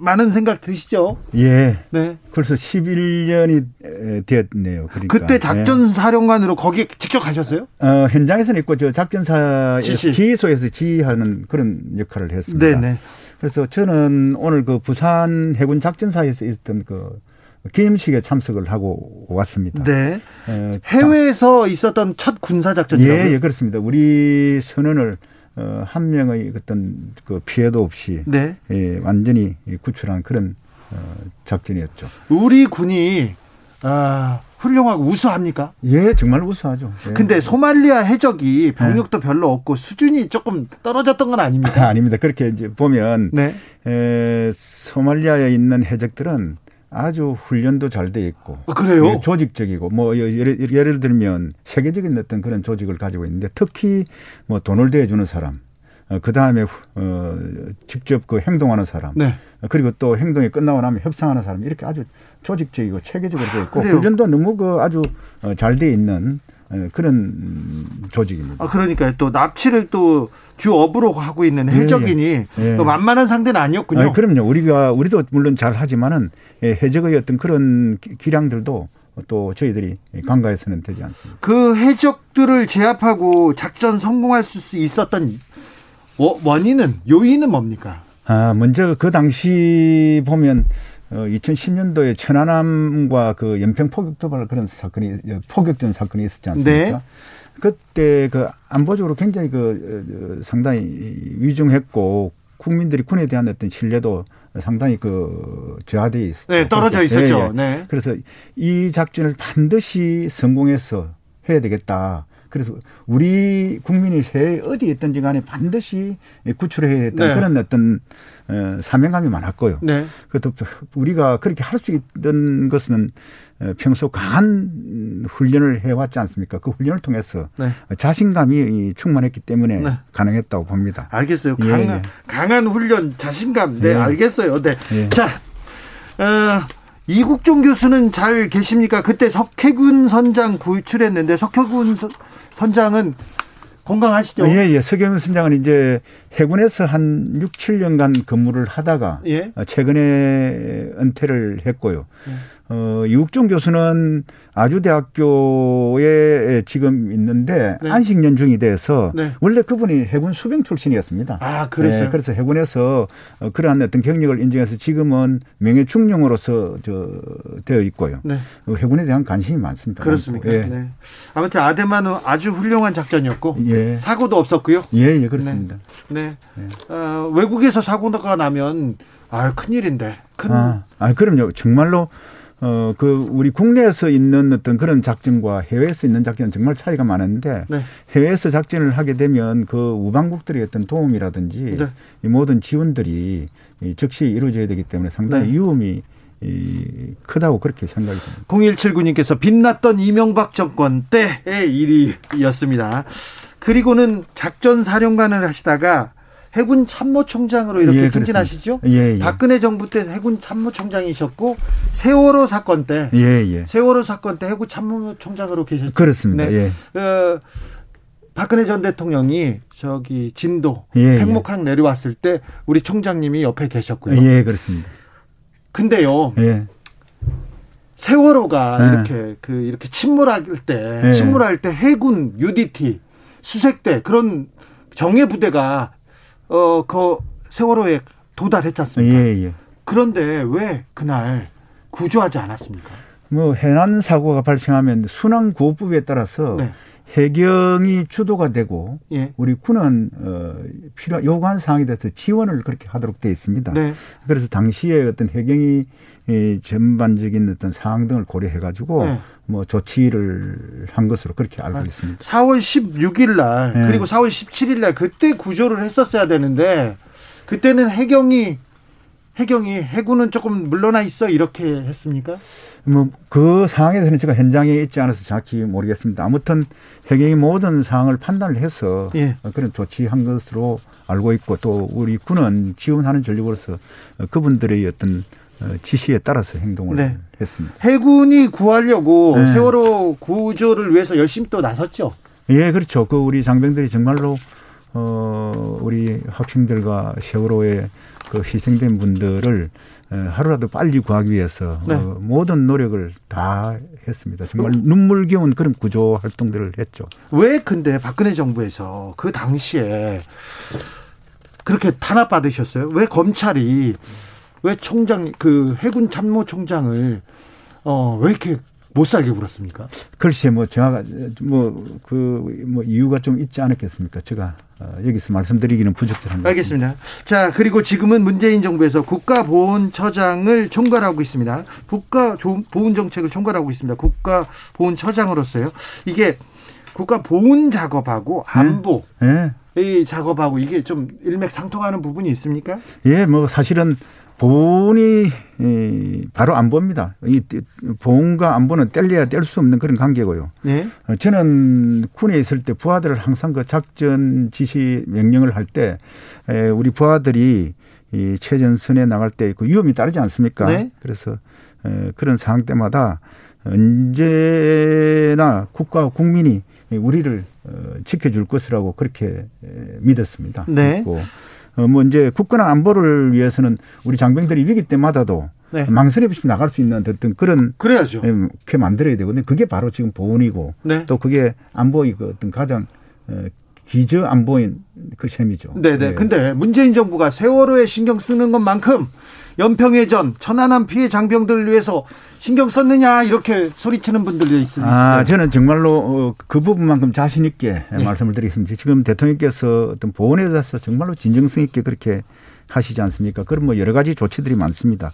많은 생각 드시죠? 예. 네. 벌써 11년이 되었네요. 그러니까. 그때 작전 사령관으로 거기 직접 가셨어요? 어, 현장에서는 있고 저 작전사 지휘소에서 지휘하는 그런 역할을 했습니다. 네네. 그래서 저는 오늘 그 부산 해군 작전사에서 있었던 그 기임식에 참석을 하고 왔습니다. 네. 에, 해외에서 있었던 첫 군사 작전이라고요? 예, 예, 그렇습니다. 우리 선원을 어, 한 명의 어떤 그 피해도 없이 네. 예, 완전히 구출한 그런 어, 작전이었죠. 우리 군이 아, 훌륭하고 우수합니까? 예, 정말 우수하죠. 예. 근데 소말리아 해적이 병력도 예. 별로 없고 수준이 조금 떨어졌던 건 아닙니까? 아, 아닙니다. 그렇게 이제 보면 네. 에, 소말리아에 있는 해적들은 아주 훈련도 잘 돼 있고 아, 그래요? 예, 조직적이고 뭐 예를, 예를 들면 세계적인 어떤 그런 조직을 가지고 있는데 특히 뭐 돈을 대주는 사람 어, 그 다음에 어, 직접 그 행동하는 사람 네. 그리고 또 행동이 끝나고 나면 협상하는 사람 이렇게 아주 조직적이고 체계적으로 돼 있고 아, 훈련도 너무 그 아주 어, 잘돼 있는 어, 그런 조직입니다. 아, 그러니까 또 납치를 또 주업으로 하고 있는 예, 해적인이 예, 예. 만만한 상대는 아니었군요. 아 그럼요. 우리가 우리도 물론 잘 하지만은 예, 해적의 어떤 그런 기량들도 또 저희들이 간과해서는 되지 않습니다. 그 해적들을 제압하고 작전 성공할 수 있었던 원인은 요인은 뭡니까? 아 먼저 그 당시 보면 어, 2010년도에 천안함과 그 연평 포격 도발 그런 사건이 포격전 사건이 있었지 않습니까? 네. 그때 그 안보적으로 굉장히 그 어, 상당히 위중했고 국민들이 군에 대한 어떤 신뢰도 상당히 그 저하돼 있었죠. 네, 떨어져 있었죠. 예, 예. 네. 그래서 이 작전을 반드시 성공해서 해야 되겠다. 그래서 우리 국민이 새 어디에 있든지 간에 반드시 구출해야 했던 네. 그런 어떤 어, 사명감이 많았고요. 네. 그것도 우리가 그렇게 할 수 있던 것은 어, 평소 강한 훈련을 해왔지 않습니까? 그 훈련을 통해서 네. 자신감이 충만했기 때문에 네. 가능했다고 봅니다. 알겠어요. 예, 강한, 예. 강한 훈련, 자신감. 네, 예. 알겠어요. 네. 예. 자, 어, 이국종 교수는 잘 계십니까? 그때 석해군 선장 구출했는데 석해군 선장은 건강하시죠? 예, 예. 석영 선장은 이제 해군에서 한 6, 7년간 근무를 하다가 예? 최근에 은퇴를 했고요. 예. 어, 이국종 교수는 아주대학교에 지금 있는데 네. 안식 연중이 돼서 네. 원래 그분이 해군 수병 출신이었습니다. 아, 그래서 네, 그래서 해군에서 어, 그러한 어떤 경력을 인정해서 지금은 명예 중령으로서 저 되어 있고요. 네. 어, 해군에 대한 관심이 많습니다. 그렇습니까? 예. 네. 아무튼 아데만은 아주 훌륭한 작전이었고 예. 사고도 없었고요. 예, 예, 그렇습니다. 네. 네. 어, 외국에서 사고가 나면 아, 큰일인데. 큰 아, 아 그럼요. 정말로 어, 그, 우리 국내에서 있는 어떤 그런 작전과 해외에서 있는 작전은 정말 차이가 많은데 네. 해외에서 작전을 하게 되면 그 우방국들의 어떤 도움이라든지 네. 이 모든 지원들이 이 즉시 이루어져야 되기 때문에 상당히 네. 위험이 이 크다고 그렇게 생각이 듭니다. 0179님께서 빛났던 이명박 정권 때의 일이었습니다. 그리고는 작전 사령관을 하시다가 해군 참모총장으로 이렇게 예, 승진하시죠? 예, 예. 박근혜 정부 때 해군 참모총장이셨고 세월호 사건 때 예, 예. 세월호 사건 때 해군 참모총장으로 계셨죠. 그렇습니다. 네. 예. 어, 박근혜 전 대통령이 저기 진도 예, 팽목항 내려왔을 때 우리 총장님이 옆에 계셨고요. 예, 그렇습니다. 근데요. 예. 세월호가 네. 이렇게 그 이렇게 침몰할 때 네. 침몰할 때 해군 UDT 수색대 그런 정예 부대가 어 그 세월호에 도달했지 않습니까? 예, 예. 그런데 왜 그날 구조하지 않았습니까? 뭐 해난 사고가 발생하면 순환 구호법에 따라서 네. 해경이 주도가 되고 예. 우리 군은 어 필요 요구한 사항에 대해서 지원을 그렇게 하도록 되어 있습니다. 네. 그래서 당시에 어떤 해경이 이 전반적인 어떤 사항 등을 고려해 가지고 네. 뭐 조치를 한 것으로 그렇게 알고 있습니다. 4월 16일 날 네. 그리고 4월 17일 날 그때 구조를 했었어야 되는데 그때는 해경이 해경이 해군은 조금 물러나 있어 이렇게 했습니까? 뭐 그 상황에 대해서는 제가 현장에 있지 않아서 정확히 모르겠습니다. 아무튼 해경이 모든 사항을 판단을 해서 예. 그런 조치한 것으로 알고 있고 또 우리 군은 지원하는 전력으로서 그분들의 어떤 어, 지시에 따라서 행동을 네. 했습니다. 해군이 구하려고 네. 세월호 구조를 위해서 열심히 또 나섰죠. 예, 그렇죠. 그 우리 장병들이 정말로 어 우리 학생들과 세월호에 그 희생된 분들을 어, 하루라도 빨리 구하기 위해서 네. 어, 모든 노력을 다 했습니다. 정말 눈물겨운 그런 구조 활동들을 했죠. 왜 근데 박근혜 정부에서 그 당시에 그렇게 탄압 받으셨어요? 왜 검찰이 왜 총장 그 해군 참모 총장을 어 왜 이렇게 못 살게 굴었습니까? 글쎄 뭐 제가 뭐그 뭐 이유가 좀 있지 않았겠습니까? 제가 어, 여기서 말씀드리기는 부적절합니다. 알겠습니다. 자 그리고 지금은 문재인 정부에서 국가보훈처장을 총괄하고 있습니다. 국가보훈 정책을 총괄하고 있습니다. 국가보훈처장으로서요. 이게 국가보훈 작업하고 안보 예. 이 작업하고 이게 좀 일맥상통하는 부분이 있습니까? 예, 뭐 사실은 보훈이 이, 바로 안보입니다. 이 보훈과 안보는 뗄래야 뗄 수 없는 그런 관계고요. 네. 어, 저는 군에 있을 때 부하들을 항상 그 작전 지시 명령을 할 때 우리 부하들이 이 최전선에 나갈 때 그 위험이 따르지 않습니까? 네. 그래서 에, 그런 상황 때마다 언제나 국가와 국민이 우리를 어, 지켜줄 것이라고 그렇게 에, 믿었습니다. 네. 어, 뭐 이제 국가나 안보를 위해서는 우리 장병들이 위기 때마다도 네. 망설임 없이 나갈 수 있는 어떤 그런 그래야죠. 이렇게 만들어야 되거든요. 그게 바로 지금 보훈이고 네. 또 그게 안보의 그 어떤 가장 어, 기저 안보인 그 셈이죠. 네네. 네. 근데 문재인 정부가 세월호에 신경 쓰는 것만큼 연평해전 천안함 피해 장병들을 위해서 신경 썼느냐 이렇게 소리치는 분들도 있어요. 아, 저는 정말로 어, 그 부분만큼 자신 있게 네. 말씀을 드리겠습니다. 지금 대통령께서 어떤 보훈에 대해서 정말로 진정성 있게 그렇게 하시지 않습니까? 그런 뭐 여러 가지 조치들이 많습니다.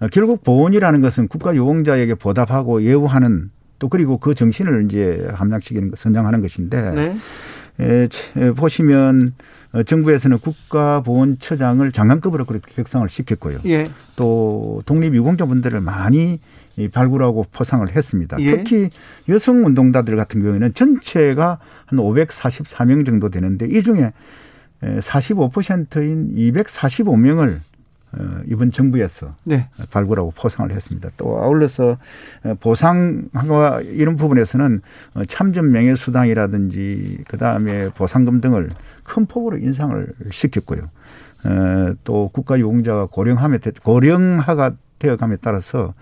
어, 결국 보훈이라는 것은 국가 요공자에게 보답하고 예우하는 또 그리고 그 정신을 이제 함양시키는 것, 선장하는 것인데 네. 에, 에, 보시면 어, 정부에서는 국가보훈처장을 장관급으로 그렇게 격상을 시켰고요. 예. 또 독립유공자분들을 많이 이 발굴하고 포상을 했습니다. 예. 특히 여성 운동가들 같은 경우에는 전체가 한 544명 정도 되는데 이 중에 45%인 245명을 어, 이번 정부에서 네. 발굴하고 포상을 했습니다. 또 아울러서 어, 보상과 이런 부분에서는 어, 참전 명예수당이라든지 그다음에 보상금 등을 큰 폭으로 인상을 시켰고요. 어, 또 국가유공자가 고령함에 고령화가 되어감에 따라서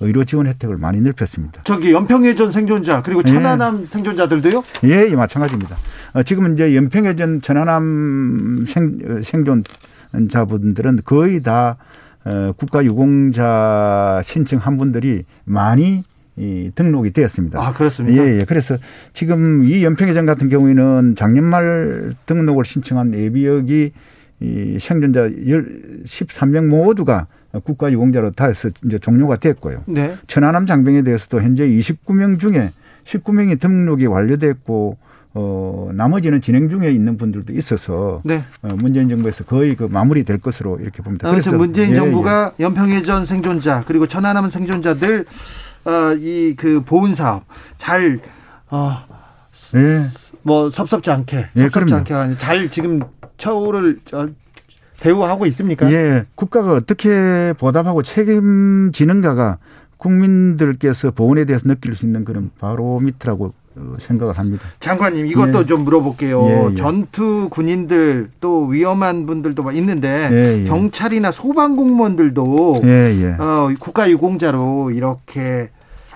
의료 지원 혜택을 많이 넓혔습니다. 저기 연평해전 생존자 그리고 네. 천안함 생존자들도요? 예, 예, 마찬가지입니다. 어, 지금은 이제 연평해전 천안함 생, 어, 생존 자분들은 거의 다 어, 국가 유공자 신청한 분들이 많이 이 등록이 되었습니다. 아 그렇습니까? 예, 예. 그래서 지금 이 연평해전 같은 경우에는 작년 말 등록을 신청한 예비역이 이 생존자 13명 모두가 국가 유공자로 다 해서 이제 종료가 됐고요. 네. 천안함 장병에 대해서도 현재 29명 중에 19명이 등록이 완료됐고 어, 나머지는 진행 중에 있는 분들도 있어서 네. 어, 문재인 정부에서 거의 그 마무리될 것으로 이렇게 봅니다. 아무튼 문재인 예, 정부가 연평해전 생존자 그리고 천안함 생존자들 어, 이 그 보훈 사업 잘 어, 예. 뭐 섭섭지 않게 예, 섭섭지. 않게 잘 지금 처우를 저, 대우하고 있습니까? 예, 국가가 어떻게 보답하고 책임지는가가 국민들께서 보훈에 대해서 느낄 수 있는 그런 바로미터라고 어, 생각을 합니다. 장관님 이것도 예. 좀 물어볼게요. 예, 예. 전투 군인들 또 위험한 분들도 막 있는데 예, 예. 경찰이나 소방 공무원들도 예, 예. 어, 국가 유공자로 이렇게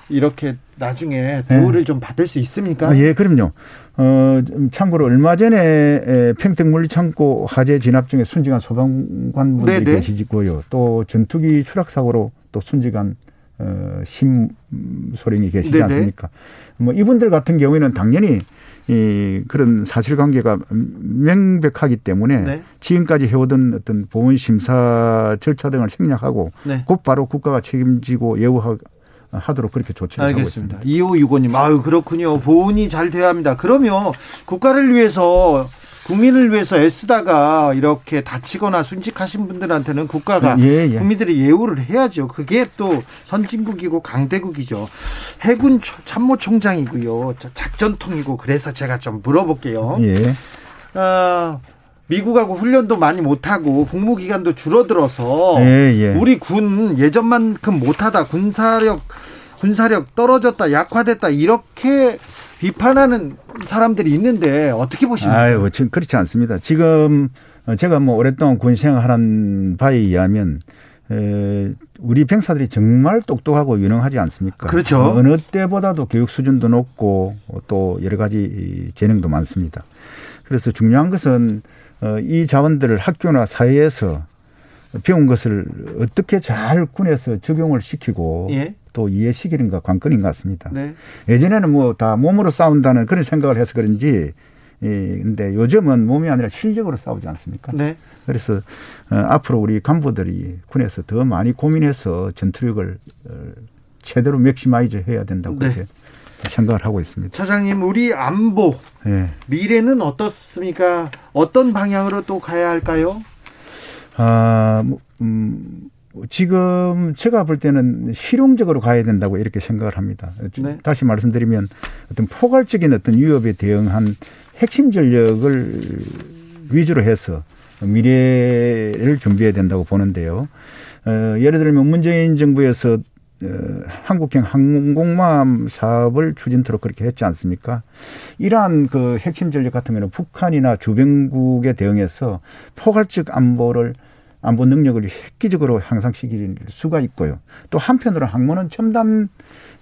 이렇게 나중에 대우를 좀 받을 수 있습니까? 아, 예, 그럼요. 어, 좀 참고로 얼마 전에 에, 평택 물리창고 화재 진압 중에 순직한 소방관분들이 네네. 계시고요. 또 전투기 추락 사고로 또 순직한 어, 심소령이 계시지 네네. 않습니까? 뭐 이분들 같은 경우에는 당연히 이 그런 사실관계가 명백하기 때문에 네. 지금까지 해오던 어떤 보훈 심사 절차 등을 생략하고 네. 곧바로 국가가 책임지고 예우하도록 그렇게 조치를 하고 있습니다. 알겠습니다. 이호 유고님, 아유 그렇군요. 보훈이 잘 돼야 합니다. 그러면 국가를 위해서 국민을 위해서 애쓰다가 이렇게 다치거나 순직하신 분들한테는 국가가 예, 예. 국민들이 예우를 해야죠. 그게 또 선진국이고 강대국이죠. 해군 초- 참모총장이고요. 저 작전통이고 그래서 제가 좀 물어볼게요. 예. 아, 미국하고 훈련도 많이 못하고 복무 기간도 줄어들어서 예, 예. 우리 군 예전만큼 못하다 군사력 군사력 떨어졌다 약화됐다 이렇게 비판하는 사람들이 있는데 어떻게 보십니까? 아유, 지금 그렇지 않습니다. 지금 어, 제가 뭐 오랫동안 군 생활한 바에 의하면 에, 우리 병사들이 정말 똑똑하고 유능하지 않습니까? 그렇죠. 어, 어느 때보다도 교육 수준도 높고 또 여러 가지 이 재능도 많습니다. 그래서 중요한 것은 어, 이 자원들을 학교나 사회에서 배운 것을 어떻게 잘 군에서 적용을 시키고 예. 또 이해시키는가 관건인 것 같습니다. 네. 예전에는 뭐 다 몸으로 싸운다는 그런 생각을 해서 그런지 예, 근데 요즘은 몸이 아니라 실력으로 싸우지 않습니까? 네. 그래서 어, 앞으로 우리 간부들이 군에서 더 많이 고민해서 전투력을 어, 최대로 maximize 해야 된다고 네. 그렇게 생각을 하고 있습니다. 차장님 우리 안보 예. 미래는 어떻습니까? 어떤 방향으로 또 가야 할까요? 아, 뭐, 음, 지금 제가 볼 때는 실용적으로 가야 된다고 이렇게 생각을 합니다. 네. 다시 말씀드리면 어떤 포괄적인 어떤 위협에 대응한 핵심 전력을 위주로 해서 미래를 준비해야 된다고 보는데요. 어, 예를 들면 문재인 정부에서 어, 한국형 항공모함 사업을 추진토록 그렇게 했지 않습니까? 이러한 그 핵심 전력 같은 경우는 북한이나 주변국에 대응해서 포괄적 안보를 안보 능력을 획기적으로 향상시킬 수가 있고요. 또 한편으로 항모는 첨단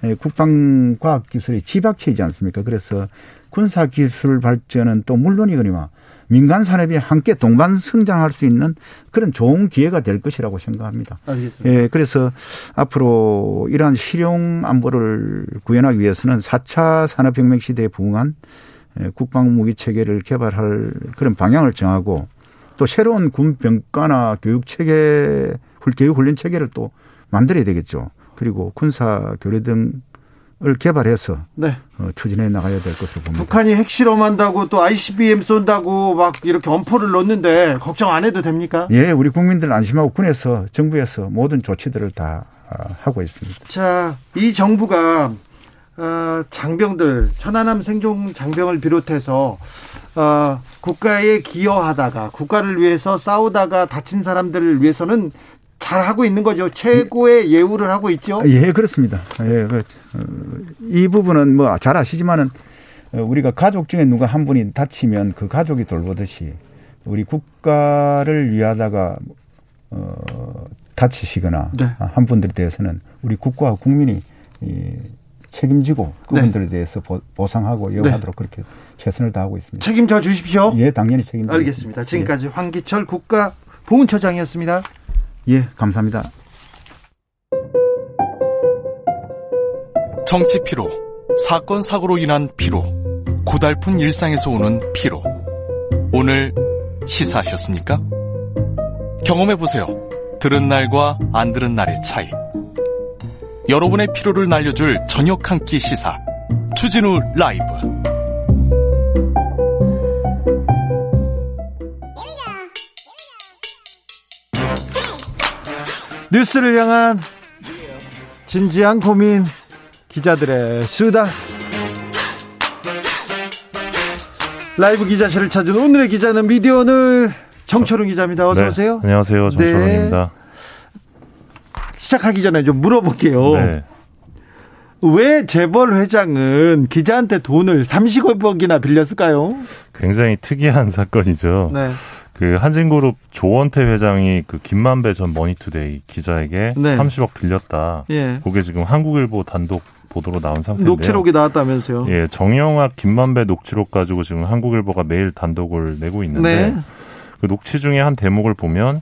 에, 국방 과학 기술의 집약체이지 않습니까? 그래서 군사 기술 발전은 또 물론이거니와 민간 산업이 함께 동반 성장할 수 있는 그런 좋은 기회가 될 것이라고 생각합니다. 알겠습니다. 예, 그래서 앞으로 이러한 실용 안보를 구현하기 위해서는 4차 산업혁명 시대에 부응한 예, 국방 무기 체계를 개발할 그런 방향을 정하고 또 새로운 군 병과나 교육 체계, 교육 훈련 체계를 또 만들어야 되겠죠. 그리고 군사 교류 등을 개발해서 네. 어, 추진해 나가야 될 것으로 봅니다. 북한이 핵실험한다고 또 ICBM 쏜다고 막 이렇게 엄포를 놓는데 걱정 안 해도 됩니까? 예, 우리 국민들 안심하고 군에서 정부에서 모든 조치들을 다 아, 하고 있습니다. 자, 이 정부가 어, 장병들 천안함 생존 장병을 비롯해서 어, 국가에 기여하다가 국가를 위해서 싸우다가 다친 사람들을 위해서는 잘 하고 있는 거죠. 최고의 예우를 하고 있죠. 예, 그렇습니다. 예, 그, 어, 이 부분은 뭐 잘 아시지만은 어, 우리가 가족 중에 누가 한 분이 다치면 그 가족이 돌보듯이 우리 국가를 위하다가 어, 다치시거나 네. 한 분들에 대해서는 우리 국가와 국민이 이, 책임지고 그분들에 대해서 보, 보상하고 예우하도록 그렇게 최선을 다하고 있습니다. 책임져 주십시오. 예, 당연히 책임져. 알겠습니다. 지금까지 황기철 국가 보훈처장이었습니다. 예, 감사합니다. 정치 피로, 사건 사고로 인한 피로, 고달픈 일상에서 오는 피로. 오늘 시사하셨습니까? 경험해 보세요. 들은 날과 안 들은 날의 차이. 여러분의 피로를 날려줄 저녁 한 끼 시사. 추진우 라이브. 뉴스를 향한 진지한 고민 기자들의 수다 라이브 기자실을 찾은 오늘의 기자는 미디어 오늘 정철운 기자입니다. 어서 네, 오세요. 안녕하세요. 정철운입니다. 시작하기 전에 좀 물어볼게요. 네. 왜 재벌 회장은 기자한테 돈을 30억이나 빌렸을까요? 굉장히 특이한 사건이죠. 네. 그 한진그룹 조원태 회장이 그 김만배 전 머니투데이 기자에게 네. 30억 빌렸다. 예. 그게 지금 한국일보 단독 보도로 나온 상태인데요. 녹취록이 나왔다면서요. 예, 정영학 김만배 녹취록 가지고 지금 한국일보가 매일 단독을 내고 있는데 네. 그 녹취 중에 한 대목을 보면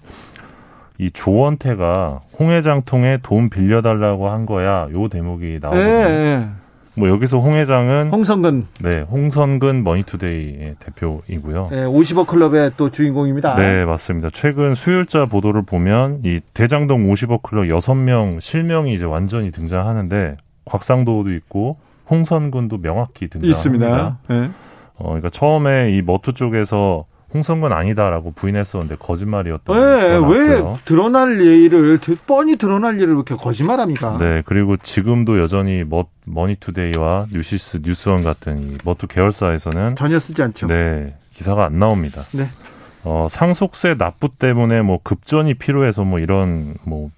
이 조원태가 홍 회장 통해 돈 빌려달라고 한 거야. 요 대목이 예, 나오거든요. 예. 뭐 여기서 홍 회장은 홍성근 네, 홍선근 머니투데이의 대표이고요. 예, 50억 클럽의 또 주인공입니다. 네, 맞습니다. 최근 수요일자 보도를 보면 이 대장동 50억 클럽 6명 실명이 이제 완전히 등장하는데 곽상도도 있고 홍선근도 명확히 등장합니다. 있습니다. 예. 어, 그러니까 처음에 이 머투 쪽에서 홍선근 아니다라고 부인했었는데 거짓말이었던 예, 거 왜. 드러날 일을 뻔히 드러날 일을 이렇게 거짓말합니까? 네, 그리고 지금도 여전히 머, 머니투데이와 뉴시스, 뉴스원 같은 이 머투 계열사에서는 전혀 쓰지 않죠. 네, 기사가 안 나옵니다. 네. 어, 상속세 납부 때문에 뭐 급전이 필요해서 뭐 이런 뭐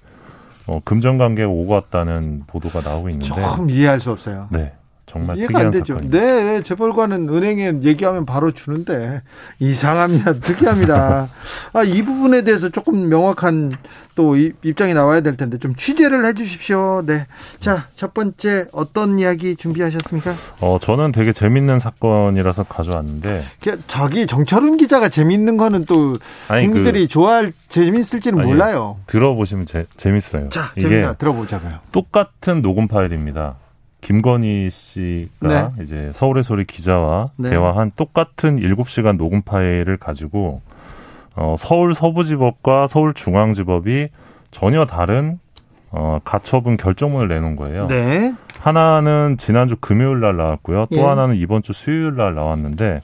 어, 금전 관계가 오고 갔다는 보도가 나오고 있는데 조금 이해할 수 없어요. 네. 정말 이해가 안 되죠. 사건입니다. 네, 재벌관은 은행에 얘기하면 바로 주는데 이상합니다. 특이합니다. 아, 이 부분에 대해서 조금 명확한 또 이- 입장이 나와야 될 텐데 좀 취재를 해주십시오. 네, 자첫 번째 어떤 이야기 준비하셨습니까? 어, 저는 되게 재밌는 사건이라서 가져왔는데 그, 저기 정철훈 기자가 재밌는 거는 또 아니, 그- 좋아할 재밌을지는 아니, 몰라요. 들어보시면 재, 재밌어요. 자, 재밌다. 들어보자고요. 똑같은 녹음 파일입니다. 김건희 씨가 이제 서울의 소리 기자와 네. 대화한 똑같은 7시간 녹음 파일을 가지고 어, 서울 서부지법과 서울중앙지법이 전혀 다른 어, 가처분 결정문을 내놓은 거예요. 네, 하나는 지난주 금요일 날 나왔고요. 또 예. 하나는 이번 주 수요일 날 나왔는데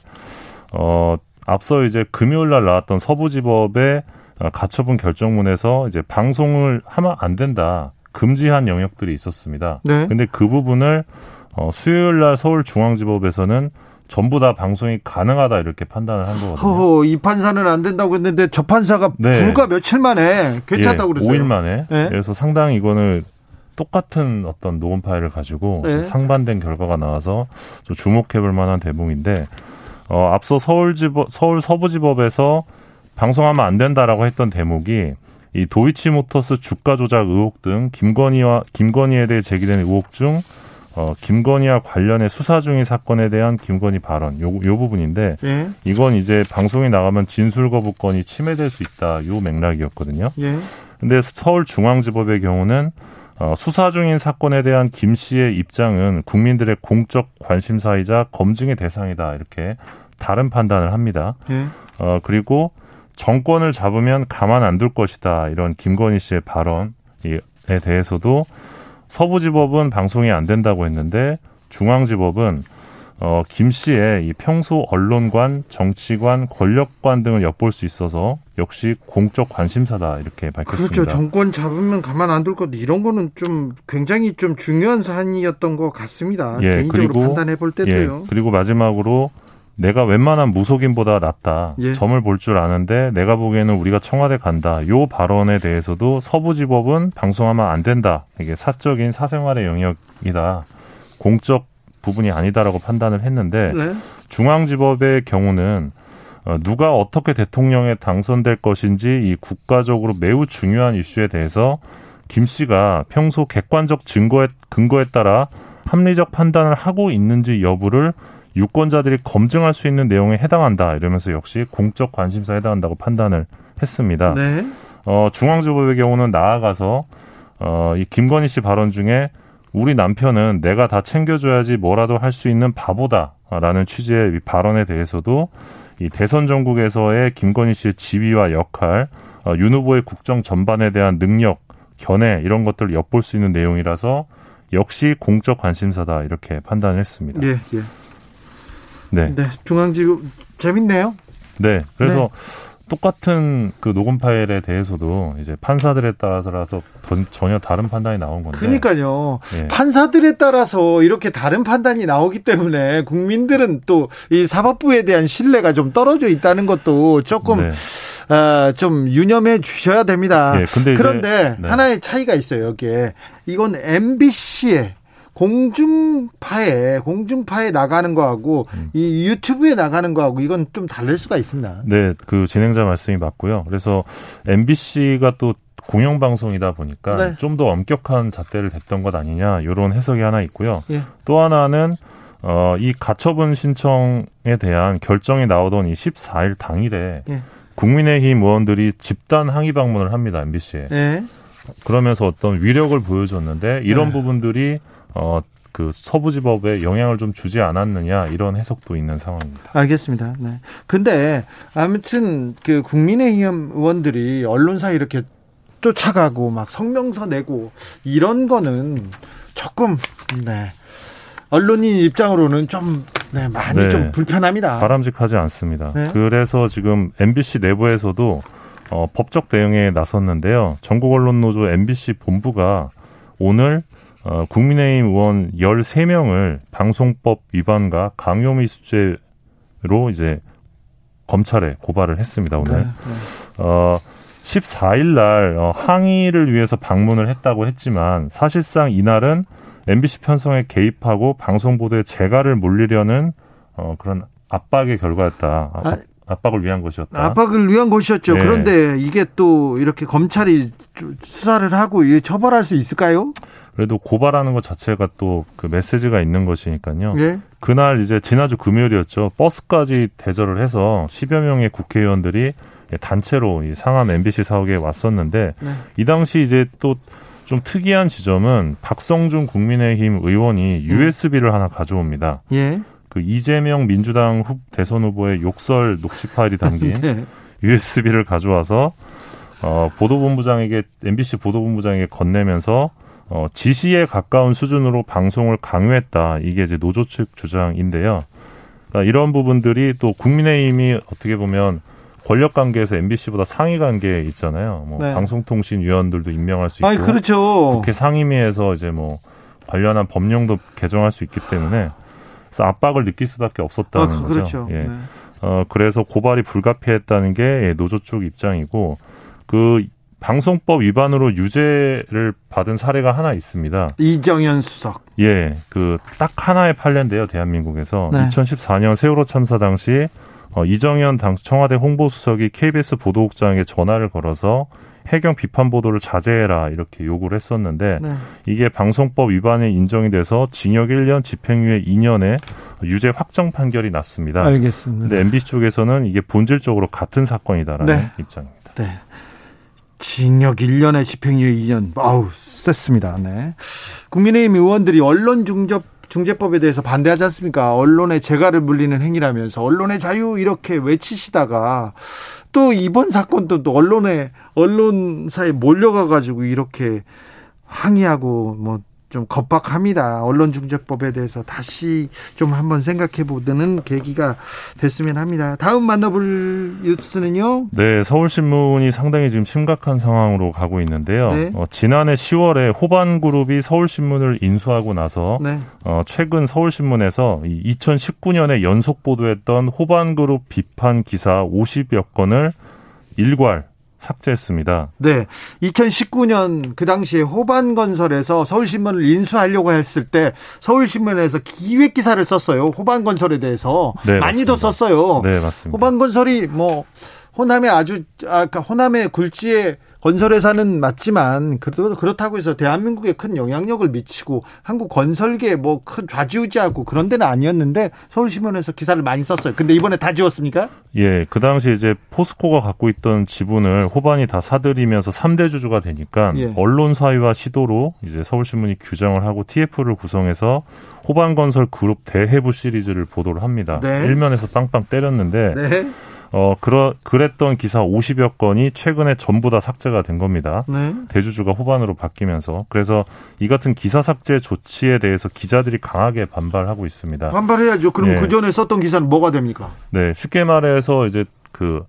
어 앞서 이제 금요일 날 나왔던 서부지법의 어, 가처분 결정문에서 이제 방송을 하면 안 된다. 금지한 영역들이 있었습니다. 네. 근데 그 부분을 어 수요일 날 서울중앙지법에서는 전부 다 방송이 가능하다 이렇게 판단을 한 거거든요. 허허 이 판사는 안 된다고 했는데 저 판사가 네. 불과 며칠 만에 괜찮다고 예, 그랬어요. 5일 만에. 네. 그래서 상당히 이거는 똑같은 어떤 녹음 파일을 가지고 네. 상반된 결과가 나와서 좀 주목해볼 만한 대목인데 어, 앞서 서울지법, 서울 서부지법에서 방송하면 안 된다라고 했던 대목이 이 도이치모터스 주가 조작 의혹 등 김건희와 김건희에 대해 제기된 의혹 중 어, 김건희와 관련해 수사 중인 사건에 대한 김건희 발언 요, 요 부분인데 예, 이건 이제 방송이 나가면 진술 거부권이 침해될 수 있다 요 맥락이었거든요. 예. 근데 서울중앙지법의 경우는 어, 수사 중인 사건에 대한 김 씨의 입장은 국민들의 공적 관심사이자 검증의 대상이다 이렇게 다른 판단을 합니다. 예. 어, 그리고 정권을 잡으면 가만 안 둘 것이다 이런 김건희 씨의 발언에 대해서도 서부지법은 방송이 안 된다고 했는데 중앙지법은 어, 김 씨의 이 평소 언론관, 정치관, 권력관 등을 엿볼 수 있어서 역시 공적 관심사다 이렇게 밝혔습니다. 그렇죠. 정권 잡으면 가만 안 둘 것 이런 거는 좀 굉장히 좀 중요한 사안이었던 것 같습니다. 예, 개인적으로 그리고- 판단해 볼 때도요. 예, 그리고 마지막으로 내가 웬만한 무속인보다 낫다. 예. 점을 볼 줄 아는데 내가 보기에는 우리가 청와대 간다. 요 발언에 대해서도 서부지법은 방송하면 안 된다. 이게 사적인 사생활의 영역이다. 공적 부분이 아니다라고 판단을 했는데 네. 중앙지법의 경우는 어, 누가 어떻게 대통령에 당선될 것인지 이 국가적으로 매우 중요한 이슈에 대해서 김 씨가 평소 객관적 증거에 근거에 따라 합리적 판단을 하고 있는지 여부를 유권자들이 검증할 수 있는 내용에 해당한다 이러면서 역시 공적 관심사에 해당한다고 판단을 했습니다. 네. 어, 중앙지법의 경우는 나아가서 어, 이 김건희 씨 발언 중에 우리 남편은 내가 다 챙겨줘야지 뭐라도 할 수 있는 바보다라는 취지의 이 발언에 대해서도 이 대선 전국에서의 김건희 씨의 지위와 역할, 어, 윤 후보의 국정 전반에 대한 능력, 견해 이런 것들을 엿볼 수 있는 내용이라서 역시 공적 관심사다 이렇게 판단했습니다. 예, 예. 네. 네, 중앙지구 재밌네요. 네. 그래서 똑같은 그 녹음 파일에 대해서도 이제 판사들에 따라서 전혀 다른 판단이 나온 건데. 그러니까요. 예. 판사들에 따라서 이렇게 다른 판단이 나오기 때문에 국민들은 또 이 사법부에 대한 신뢰가 좀 떨어져 있다는 것도 조금 네. 어, 좀 유념해 주셔야 됩니다. 예, 근데 이제- 그런데 네. 하나의 차이가 있어요. 여기에 이건 MBC에 공중파에 공중파에 나가는 거하고 음. 이 유튜브에 나가는 거하고 이건 좀 다를 수가 있습니다. 네, 그 진행자 말씀이 맞고요. 그래서 MBC가 또 공영방송이다 보니까 네. 좀더 엄격한 잣대를 댔던 것 아니냐 이런 해석이 하나 있고요. 예. 또 하나는 어, 이 가처분 신청에 대한 결정이 나오던 이 14일 당일에 예. 국민의힘 의원들이 집단 항의 방문을 합니다 MBC에. 네. 그러면서 어떤 위력을 보여줬는데 이런 네. 부분들이 어, 그 서부지법에 영향을 좀 주지 않았느냐 이런 해석도 있는 상황입니다. 알겠습니다. 네. 근데 아무튼 그 국민의힘 의원들이 언론사 이렇게 쫓아가고 막 성명서 내고 이런 거는 조금 네. 언론인 입장으로는 좀 네, 많이 네. 좀 불편합니다. 바람직하지 않습니다. 네. 그래서 지금 MBC 내부에서도 어, 법적 대응에 나섰는데요. 전국 언론 노조 MBC 본부가 오늘 어, 국민의힘 의원 13명을 방송법 위반과 강요미수죄로 이제 검찰에 고발을 했습니다. 오늘. 네, 네. 어, 14일 날 어, 항의를 위해서 방문을 했다고 했지만 사실상 이날은 MBC 편성에 개입하고 방송 보도에 재갈을 물리려는 어, 그런 압박의 결과였다. 아, 아, 압박을 위한 것이었다. 압박을 위한 것이었죠. 네. 그런데 이게 또 이렇게 검찰이 수사를 하고 처벌할 수 있을까요? 그래도 고발하는 것 자체가 또 그 메시지가 있는 것이니까요. 예. 그날 이제 지난주 금요일이었죠. 버스까지 대절을 해서 10여 명의 국회의원들이 단체로 이 상암 MBC 사옥에 왔었는데 네. 이 당시 이제 또 좀 특이한 지점은 박성준 국민의힘 의원이 USB를 하나 가져옵니다. 예. 그 이재명 민주당 후, 대선 후보의 욕설 녹취 파일이 담긴 네. USB를 가져와서 어, 보도본부장에게 MBC 보도본부장에게 건네면서 어, 지시에 가까운 수준으로 방송을 강요했다. 이게 이제 노조 측 주장인데요. 그러니까 이런 부분들이 또 국민의힘이 어떻게 보면 권력 관계에서 MBC보다 상위 관계에 있잖아요. 뭐 네. 방송통신위원들도 임명할 수 있고, 아니 그렇죠. 국회 상임위에서 이제 뭐 관련한 법령도 개정할 수 있기 때문에 그래서 압박을 느낄 수밖에 없었다는 아, 그- 거죠. 그렇죠. 예. 네. 어, 그래서 고발이 불가피했다는 게 예, 노조 쪽 입장이고, 그 방송법 위반으로 유죄를 받은 사례가 하나 있습니다. 이정현 수석. 예, 그 딱 하나의 판례인데요, 대한민국에서. 네. 2014년 세월호 참사 당시 어, 이정현 당 청와대 홍보수석이 KBS 보도국장에게 전화를 걸어서 해경 비판 보도를 자제해라 이렇게 요구를 했었는데 네. 이게 방송법 위반이 인정이 돼서 징역 1년, 집행유예 2년에 유죄 확정 판결이 났습니다. 알겠습니다. 근데 MBC 쪽에서는 이게 본질적으로 같은 사건이다라는 네. 입장입니다. 네. 징역 1년에 집행유예 2년. 아우, 셌습니다. 네. 국민의힘 의원들이 언론 중접 중재법에 대해서 반대하지 않습니까? 언론의 재갈을 물리는 행위라면서 언론의 자유 이렇게 외치시다가 또 이번 사건도 또 언론에 언론사에 몰려가 가지고 이렇게 항의하고 뭐 좀 겁박합니다. 언론중재법에 대해서 다시 좀 한번 생각해 보는 계기가 됐으면 합니다. 다음 만나볼 뉴스는요. 네, 서울신문이 상당히 지금 심각한 상황으로 가고 있는데요. 네. 어, 지난해 10월에 호반그룹이 서울신문을 인수하고 나서 네. 어, 최근 서울신문에서 이 2019년에 연속 보도했던 호반그룹 비판 기사 50여 건을 일괄 삭제했습니다. 네. 2019년 그 당시에 호반건설에서 서울신문을 인수하려고 했을 때 서울신문에서 기획 기사를 썼어요. 호반건설에 대해서 네, 많이도 맞습니다. 썼어요. 네, 맞습니다. 호반건설이 뭐 호남의 아주 아까 호남의 굴지의 건설회사는 맞지만 그래도 그렇다고 해서 대한민국에 큰 영향력을 미치고 한국 건설계에 뭐 큰 좌지우지하고 그런 데는 아니었는데 서울신문에서 기사를 많이 썼어요. 근데 이번에 다 지웠습니까? 예, 그 당시 이제 포스코가 갖고 있던 지분을 호반이 다 사들이면서 3대 주주가 되니까 예. 언론 사위와 시도로 이제 서울신문이 규정을 하고 TF를 구성해서 호반건설 그룹 대해부 시리즈를 보도를 합니다. 네. 일면에서 빵빵 때렸는데 네. 어 그러 그랬던 기사 50여 건이 최근에 전부 다 삭제가 된 겁니다. 네. 대주주가 호반으로 바뀌면서 그래서 이 같은 기사 삭제 조치에 대해서 기자들이 강하게 반발하고 있습니다. 반발해야죠. 그럼 예. 그 전에 썼던 기사는 뭐가 됩니까? 네, 쉽게 말해서 이제 그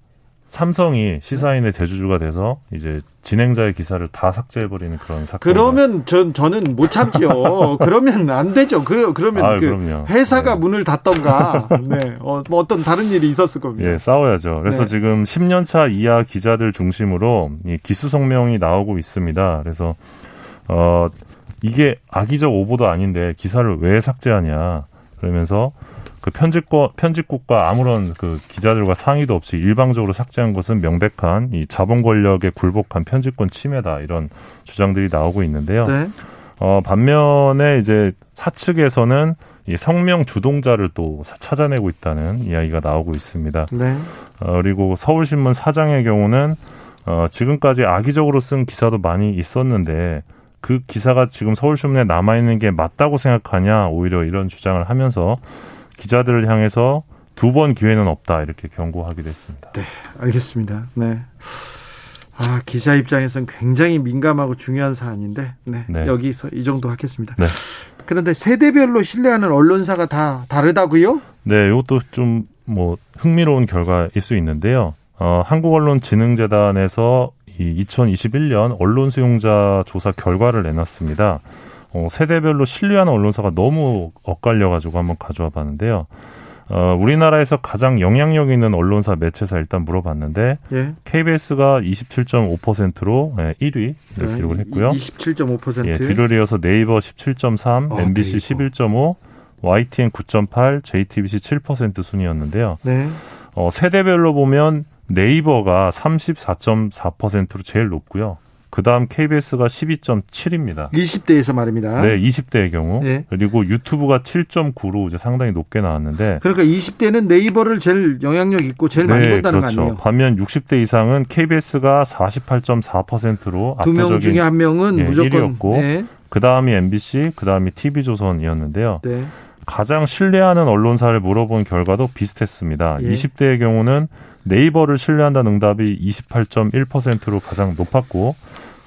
삼성이 시사인의 대주주가 돼서 이제 진행자의 기사를 다 삭제해버리는 그런 사건. 그러면 전 저는 못 참지요. 그러면 안 되죠. 그래 그러면 아유, 그 그럼요. 회사가 문을 닫던가, 네, 어, 뭐 어떤 다른 일이 있었을 겁니다. 예, 싸워야죠. 그래서 네. 지금 10년 차 이하 기자들 중심으로 이 기수 성명이 나오고 있습니다. 그래서 어 이게 악의적 오보도 아닌데 기사를 왜 삭제하냐 그러면서 그 편집권 편집국과 아무런 그 기자들과 상의도 없이 일방적으로 삭제한 것은 명백한 이 자본 권력에 굴복한 편집권 침해다 이런 주장들이 나오고 있는데요. 네. 어, 반면에 이제 사측에서는 이 성명 주동자를 또 사- 찾아내고 있다는 이야기가 나오고 있습니다. 네. 어, 그리고 서울신문 사장의 경우는 어, 지금까지 악의적으로 쓴 기사도 많이 있었는데 그 기사가 지금 서울신문에 남아있는 게 맞다고 생각하냐 오히려 이런 주장을 하면서 기자들을 향해서 두 번 기회는 없다 이렇게 경고하기도 했습니다. 네, 알겠습니다. 네. 아, 기자 입장에서는 굉장히 민감하고 중요한 사안인데, 네, 네. 여기서 이 정도 하겠습니다. 네. 그런데 세대별로 신뢰하는 언론사가 다 다르다고요? 네, 이것도 좀 뭐 흥미로운 결과일 수 있는데요. 어, 한국언론진흥재단에서 이 2021년 언론 수용자 조사 결과를 내놨습니다. 어, 세대별로 신뢰하는 언론사가 너무 엇갈려가지고 한번 가져와 봤는데요. 어, 우리나라에서 가장 영향력 있는 언론사 매체사 일단 물어봤는데 예. KBS가 27.5%로 예, 1위를 네, 기록을 했고요. 27.5%. 예, 뒤를 이어서 네이버 17.3, 어, MBC 네이버. 11.5, YTN 9.8, JTBC 7% 순이었는데요. 네. 어, 세대별로 보면 네이버가 34.4%로 제일 높고요. 그 다음 KBS가 12.7입니다. 20대에서 말입니다. 네, 20대의 경우. 네. 그리고 유튜브가 7.9로 이제 상당히 높게 나왔는데. 그러니까 20대는 네이버를 제일 영향력 있고 제일 많이 본다는 그렇죠. 거 아니에요? 반면 60대 이상은 KBS가 48.4%로 두 명 중에 한 명은 예, 무조건 1위였고 네. 그 다음이 MBC, 그 다음이 TV조선이었는데요. 네. 가장 신뢰하는 언론사를 물어본 결과도 비슷했습니다. 예. 20대의 경우는 네이버를 신뢰한다는 응답이 28.1%로 가장 높았고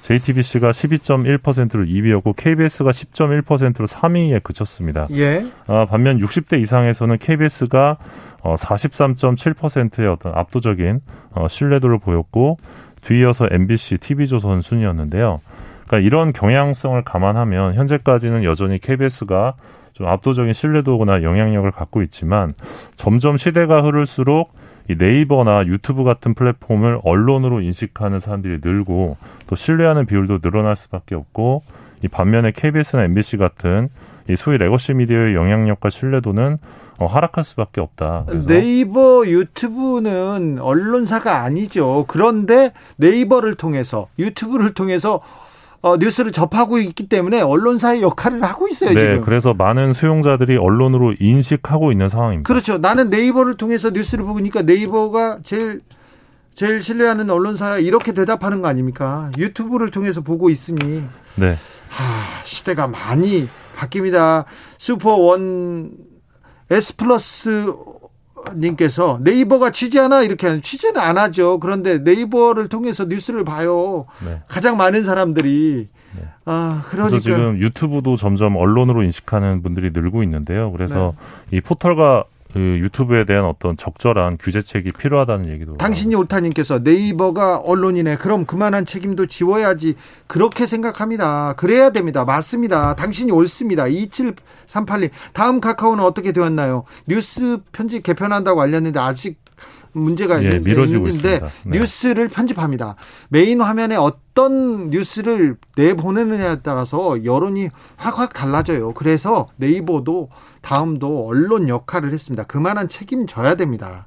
JTBC가 12.1%로 2위였고 KBS가 10.1%로 3위에 그쳤습니다. 예. 아, 반면 60대 이상에서는 KBS가 어, 43.7%의 어떤 압도적인 어, 신뢰도를 보였고 뒤이어서 MBC, TV조선 순이었는데요. 그러니까 이런 경향성을 감안하면 현재까지는 여전히 KBS가 좀 압도적인 신뢰도나 영향력을 갖고 있지만 점점 시대가 흐를수록 이 네이버나 유튜브 같은 플랫폼을 언론으로 인식하는 사람들이 늘고 또 신뢰하는 비율도 늘어날 수밖에 없고 이 반면에 KBS나 MBC 같은 이 소위 legacy 미디어의 영향력과 신뢰도는 어, 하락할 수밖에 없다. 그래서 네이버 유튜브는 언론사가 아니죠. 그런데 네이버를 통해서 유튜브를 통해서 어, 뉴스를 접하고 있기 때문에 언론사의 역할을 하고 있어요 네, 지금. 그래서 많은 수용자들이 언론으로 인식하고 있는 상황입니다. 그렇죠. 나는 네이버를 통해서 뉴스를 보니까 네이버가 제일 제일 신뢰하는 언론사 이렇게 대답하는 거 아닙니까? 유튜브를 통해서 보고 있으니 네. 하, 시대가 많이 바뀝니다. 슈퍼 원 S 플러스 님께서 네이버가 취재하나 이렇게 하는 취재는 안 하죠. 그런데 네이버를 통해서 뉴스를 봐요. 네. 가장 많은 사람들이 아 그러니까 그래서 지금 유튜브도 점점 언론으로 인식하는 분들이 늘고 있는데요. 그래서 이 포털과 그 유튜브에 대한 어떤 적절한 규제책이 필요하다는 얘기도 당신이 옳다님께서 네이버가 언론이네. 그럼 그만한 책임도 지워야지. 그렇게 생각합니다. 그래야 됩니다. 맞습니다. 당신이 옳습니다. 2738님. 다음 카카오는 어떻게 되었나요? 뉴스 편집 개편한다고 알렸는데 아직 문제가 예, 있는- 미뤄지고 있는데 있습니다. 네. 뉴스를 편집합니다. 메인 화면에 어떤 뉴스를 내보내느냐에 따라서 여론이 확확 달라져요. 그래서 네이버도 다음도 언론 역할을 했습니다. 그만한 책임져야 됩니다.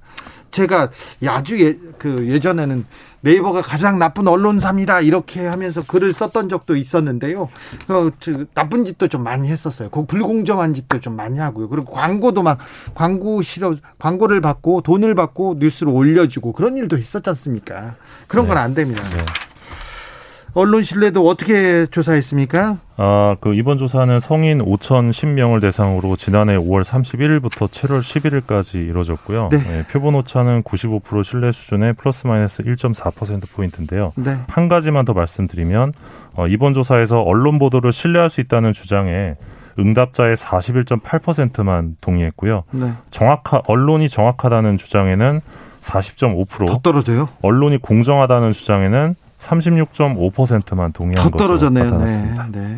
제가 아주 예, 그 예전에는 네이버가 가장 나쁜 언론사입니다 이렇게 하면서 글을 썼던 적도 있었는데요. 어, 그, 나쁜 짓도 좀 많이 했었어요. 그 불공정한 짓도 좀 많이 하고요. 그리고 광고도 막 광고 실어 광고를 받고 돈을 받고 뉴스를 올려주고 그런 일도 있었지 않습니까? 그런 건안 됩니다. 네. 언론 신뢰도 어떻게 조사했습니까? 아, 그 이번 조사는 성인 5,010명을 대상으로 지난해 5월 31일부터 7월 11일까지 이루어졌고요. 네. 네, 표본 오차는 95% 신뢰 수준의 플러스 마이너스 1.4% 포인트인데요. 네. 한 가지만 더 말씀드리면 어, 이번 조사에서 언론 보도를 신뢰할 수 있다는 주장에 응답자의 41.8%만 동의했고요. 네. 정확하 언론이 정확하다는 주장에는 40.5%더 떨어져요? 언론이 공정하다는 주장에는 36.5%만 동의한 것으로 나타났습니다. 네, 네.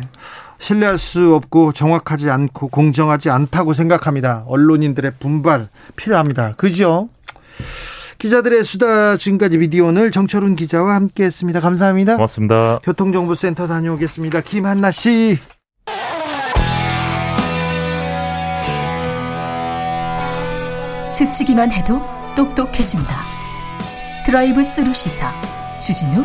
신뢰할 수 없고 정확하지 않고 공정하지 않다고 생각합니다. 언론인들의 분발 필요합니다. 그죠? 기자들의 수다 지금까지 미디어오늘 정철훈 기자와 함께했습니다. 감사합니다. 고맙습니다. 교통정보센터 다녀오겠습니다. 김한나 씨. 스치기만 해도 똑똑해진다. 드라이브 스루 시사 주진우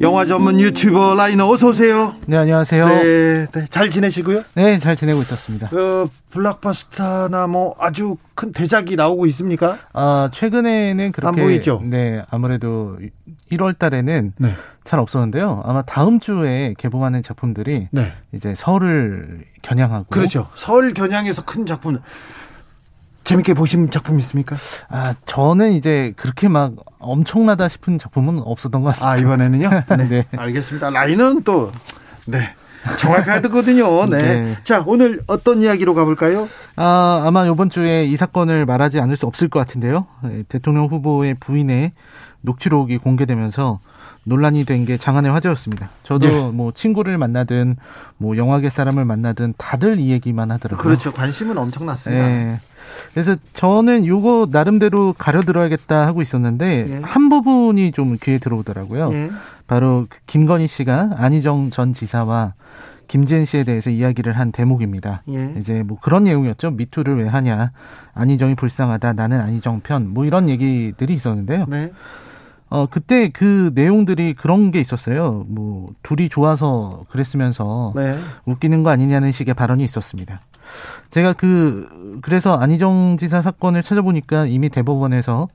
영화 전문 유튜버 라이너 어서 오세요. 네 안녕하세요. 네, 네, 잘 지내시고요? 네, 잘 지내고 있었습니다. 어, 블락버스터나 뭐 아주 큰 대작이 나오고 있습니까? 아 최근에는 그렇게 안 보이죠. 네, 아무래도 1월 달에는 네. 잘 없었는데요. 아마 다음 주에 개봉하는 작품들이 네. 이제 서울을 겨냥하고 그렇죠. 서울 겨냥해서 큰 작품. 재밌게 보신 작품 있습니까? 아, 저는 이제 그렇게 막 엄청나다 싶은 작품은 없었던 것 같습니다. 아, 이번에는요? 네. 네. 알겠습니다. 라인은 또, 네. 정확하거든요. 네. 네. 자, 오늘 어떤 이야기로 가볼까요? 아, 아마 이번 주에 이 사건을 말하지 않을 수 없을 것 같은데요. 네, 대통령 후보의 부인의 녹취록이 공개되면서 논란이 된 게 장안의 화제였습니다. 저도 네. 뭐 친구를 만나든 뭐 영화계 사람을 만나든 다들 이 얘기만 하더라고요. 그렇죠. 관심은 엄청났습니다. 네. 그래서 저는 요거 나름대로 가려들어야겠다 하고 있었는데 예. 한 부분이 좀 귀에 들어오더라고요. 예. 바로 그 김건희 씨가 안희정 전 지사와 김지은 씨에 대해서 이야기를 한 대목입니다. 예. 이제 뭐 그런 내용이었죠. 미투를 왜 하냐. 안희정이 불쌍하다. 나는 안희정 편. 뭐 이런 얘기들이 있었는데요. 네. 어, 그때 그 내용들이 그런 게 있었어요. 뭐, 둘이 좋아서 그랬으면서 네. 웃기는 거 아니냐는 식의 발언이 있었습니다. 제가 그 그래서 안희정 지사 사건을 찾아보니까 이미 대법원에서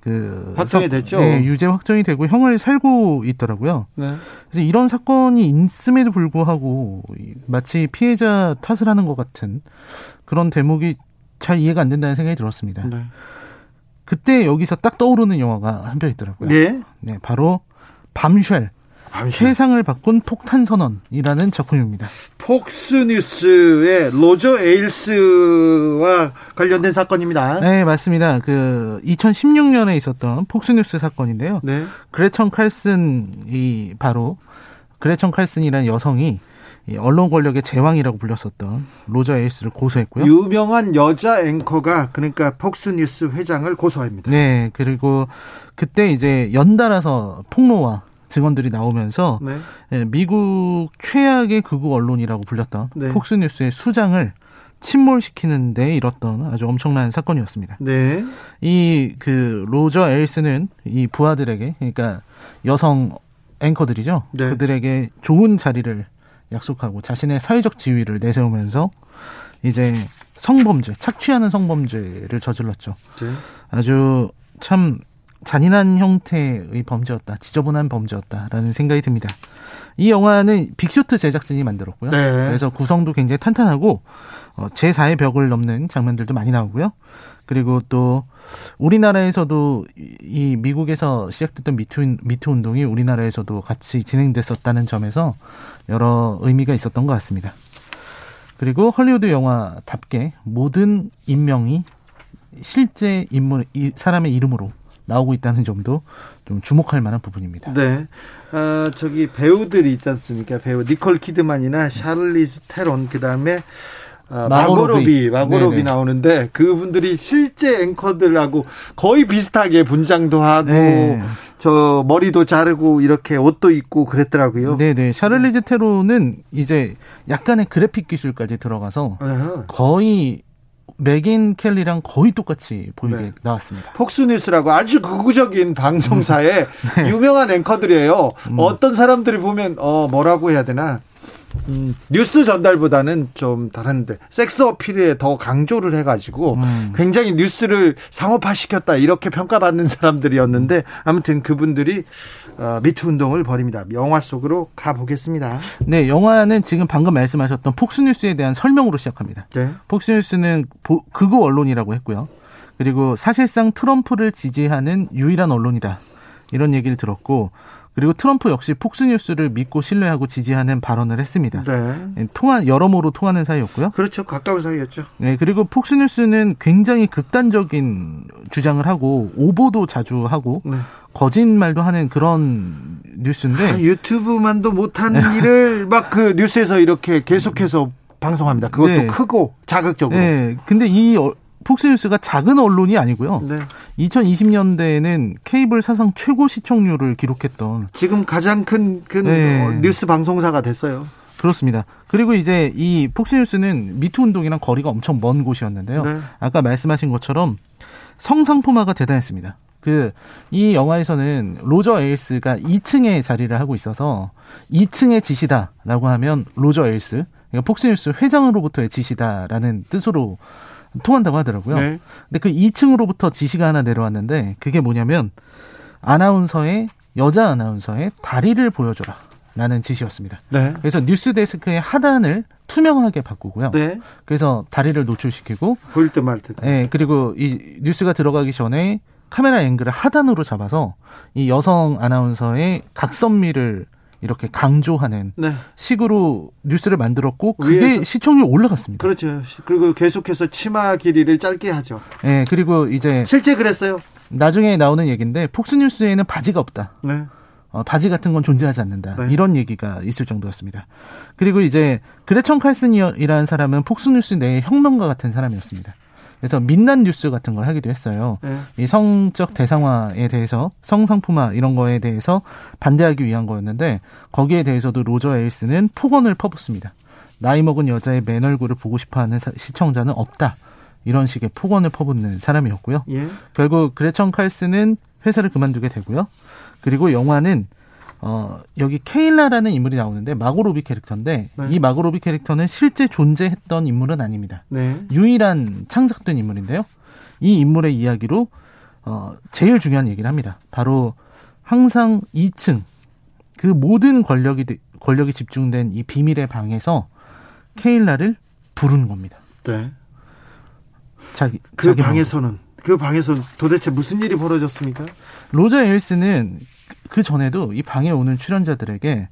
그 확정이 됐죠. 네, 유죄 확정이 되고 형을 살고 있더라고요. 네. 그래서 이런 사건이 있음에도 불구하고 마치 피해자 탓을 하는 것 같은 그런 대목이 잘 이해가 안 된다는 생각이 들었습니다. 네. 그때 여기서 딱 떠오르는 영화가 한 편 있더라고요. 네. 네, 바로 밤쉘. 세상을 바꾼 폭탄 선언이라는 작품입니다. 폭스뉴스의 로저 에일스와 관련된 사건입니다. 네, 맞습니다. 그 2016년에 있었던 폭스뉴스 사건인데요. 네. 그레천 칼슨이 바로 그레천 칼슨이라는 여성이 언론 권력의 제왕이라고 불렸었던 로저 에일스를 고소했고요. 유명한 여자 앵커가 그러니까 폭스뉴스 회장을 고소합니다. 네, 그리고 그때 이제 연달아서 폭로와 증언들이 나오면서 네. 예, 미국 최악의 극우 언론이라고 불렸던 네. 폭스뉴스의 수장을 침몰시키는 데 이뤘던 아주 엄청난 사건이었습니다. 네. 이 그 로저 엘스는 이 부하들에게 그러니까 여성 앵커들이죠. 네. 그들에게 좋은 자리를 약속하고 자신의 사회적 지위를 내세우면서 이제 성범죄, 착취하는 성범죄를 저질렀죠. 네. 아주 참 잔인한 형태의 범죄였다. 지저분한 범죄였다라는 생각이 듭니다. 이 영화는 빅쇼트 제작진이 만들었고요. 네. 그래서 구성도 굉장히 탄탄하고 어, 제4의 벽을 넘는 장면들도 많이 나오고요. 그리고 또 우리나라에서도 이 미국에서 시작됐던 미투, 미투 운동이 우리나라에서도 같이 진행됐었다는 점에서 여러 의미가 있었던 것 같습니다. 그리고 헐리우드 영화답게 모든 인명이 실제 인물, 사람의 이름으로 나오고 있다는 점도 좀 주목할 만한 부분입니다. 네. 어, 저기 배우들이 있지 않습니까? 배우 니콜 키드만이나 샤를리즈 테론 그다음에 어, 마고로비, 마고로비 네네. 나오는데 그분들이 실제 앵커들하고 거의 비슷하게 분장도 하고 네. 저 머리도 자르고 이렇게 옷도 입고 그랬더라고요. 네네. 샤를리즈 테로는 이제 약간의 그래픽 기술까지 들어가서 거의 맥인 켈리랑 거의 똑같이 보이게 네. 나왔습니다. 폭스뉴스라고 아주 극우적인 방송사의 네. 유명한 앵커들이에요. 음. 어떤 사람들이 보면 어 뭐라고 해야 되나 음, 뉴스 전달보다는 좀 다른데 섹스 어필에 더 강조를 해가지고 음. 굉장히 뉴스를 상업화시켰다 이렇게 평가받는 사람들이었는데 아무튼 그분들이 어, 미투 운동을 벌입니다. 영화 속으로 가보겠습니다. 네, 영화는 지금 방금 말씀하셨던 폭스뉴스에 대한 설명으로 시작합니다. 네. 폭스뉴스는 보, 극우 언론이라고 했고요. 그리고 사실상 트럼프를 지지하는 유일한 언론이다. 이런 얘기를 들었고 그리고 트럼프 역시 폭스뉴스를 믿고 신뢰하고 지지하는 발언을 했습니다. 네. 예, 통한 여러모로 통하는 사이였고요. 그렇죠. 가까운 사이였죠. 네, 그리고 폭스뉴스는 굉장히 극단적인 주장을 하고 오보도 자주 하고 네. 거짓말도 하는 그런 뉴스인데 아, 유튜브만도 못한 네. 일을 막 그 뉴스에서 이렇게 계속해서 방송합니다. 그것도 네. 크고 자극적으로. 네. 근데 이 어, 폭스뉴스가 작은 언론이 아니고요. 네. 2020년대에는 케이블 사상 최고 시청률을 기록했던 지금 가장 큰, 큰 네. 어, 뉴스 방송사가 됐어요. 그렇습니다. 그리고 이제 이 폭스뉴스는 미투 운동이랑 거리가 엄청 먼 곳이었는데요. 네. 아까 말씀하신 것처럼 성상품화가 대단했습니다. 그 이 영화에서는 로저 에일스가 2층에 자리를 하고 있어서 2층의 지시다라고 하면 로저 에일스, 그러니까 폭스뉴스 회장으로부터의 지시다라는 뜻으로 통한다고 하더라고요. 네. 근데 그 2층으로부터 지시가 하나 내려왔는데 그게 뭐냐면 아나운서의 여자 아나운서의 다리를 보여줘라. 라는 지시였습니다. 네. 그래서 뉴스 데스크의 하단을 투명하게 바꾸고요. 네. 그래서 다리를 노출시키고 보일 때 말 때. 네, 그리고 이 뉴스가 들어가기 전에 카메라 앵글을 하단으로 잡아서 이 여성 아나운서의 각선미를 이렇게 강조하는 네. 식으로 뉴스를 만들었고 그게 시청률 올라갔습니다. 그렇죠. 그리고 계속해서 치마 길이를 짧게 하죠. 네, 그리고 이제 실제 그랬어요. 나중에 나오는 얘기인데 폭스뉴스에는 바지가 없다. 네. 어, 바지 같은 건 존재하지 않는다. 네. 이런 얘기가 있을 정도였습니다. 그리고 이제 그레천 칼슨이라는 사람은 폭스뉴스 내의 혁명가 같은 사람이었습니다. 그래서 민난 뉴스 같은 걸 하기도 했어요. 네. 이 성적 대상화에 대해서 성상품화 이런 거에 대해서 반대하기 위한 거였는데 거기에 대해서도 로저 에일스는 폭언을 퍼붓습니다. 나이 먹은 여자의 맨 얼굴을 보고 싶어하는 시청자는 없다. 이런 식의 폭언을 퍼붓는 사람이었고요. 예. 결국 그레천 칼스는 회사를 그만두게 되고요. 그리고 영화는 어, 여기 케일라라는 인물이 나오는데 마고로비 캐릭터인데 네. 이 마고로비 캐릭터는 실제 존재했던 인물은 아닙니다. 네. 유일한 창작된 인물인데요. 이 인물의 이야기로 어, 제일 중요한 얘기를 합니다. 바로 항상 2층 그 모든 권력이 권력이 집중된 이 비밀의 방에서 케일라를 부르는 겁니다. 네. 자기 그 자기 방에서는 그 방에서 도대체 무슨 일이 벌어졌습니까? 로저 에일스는 그 전에도 이 방에 오는 출연자들에게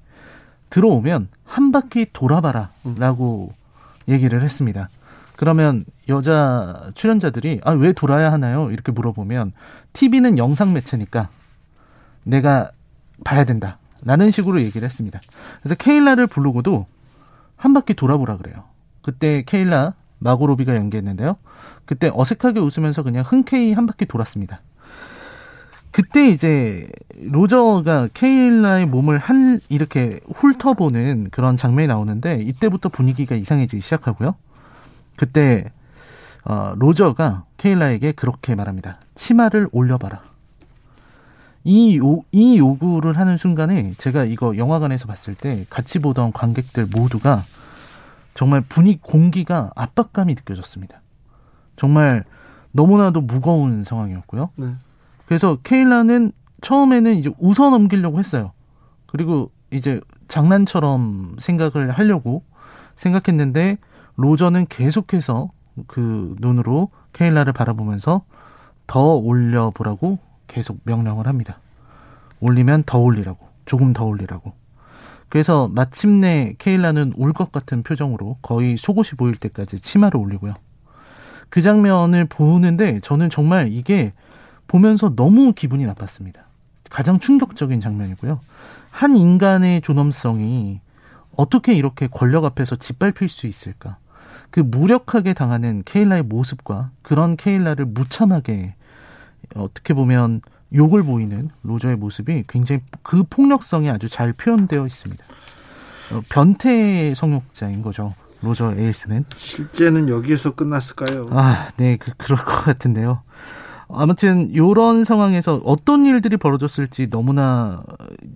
들어오면 한 바퀴 돌아봐라 라고 얘기를 했습니다. 그러면 여자 출연자들이 아, 왜 돌아야 하나요? 이렇게 물어보면 TV는 영상 매체니까 내가 봐야 된다. 라는 식으로 얘기를 했습니다. 그래서 케일라를 부르고도 한 바퀴 돌아보라 그래요. 그때 케일라 마고로비가 연기했는데요. 그때 어색하게 웃으면서 그냥 흔쾌히 한 바퀴 돌았습니다. 그때 이제 로저가 케일라의 몸을 한 이렇게 훑어보는 그런 장면이 나오는데 이때부터 분위기가 이상해지기 시작하고요. 그때 어, 로저가 케일라에게 그렇게 말합니다. 치마를 올려봐라. 이, 요, 이 요구를 하는 순간에 제가 이거 영화관에서 봤을 때 같이 보던 관객들 모두가 정말 분위기 공기가 압박감이 느껴졌습니다. 정말 너무나도 무거운 상황이었고요. 네. 그래서 케일라는 처음에는 이제 웃어 넘기려고 했어요. 그리고 이제 장난처럼 생각을 하려고 생각했는데 로저는 계속해서 그 눈으로 케일라를 바라보면서 더 올려보라고 계속 명령을 합니다. 올리면 더 올리라고, 조금 더 올리라고. 그래서 마침내 케일라는 울 것 같은 표정으로 거의 속옷이 보일 때까지 치마를 올리고요. 그 장면을 보는데 저는 정말 이게 보면서 너무 기분이 나빴습니다. 가장 충격적인 장면이고요. 한 인간의 존엄성이 어떻게 이렇게 권력 앞에서 짓밟힐 수 있을까? 그 무력하게 당하는 케일라의 모습과 그런 케일라를 무참하게 어떻게 보면 욕을 보이는 로저의 모습이 굉장히 그 폭력성이 아주 잘 표현되어 있습니다. 어, 변태 성욕자인 거죠. 로저 에일스는 실제는 여기에서 끝났을까요? 아, 네, 그, 그럴 것 같은데요. 아무튼 요런 상황에서 어떤 일들이 벌어졌을지 너무나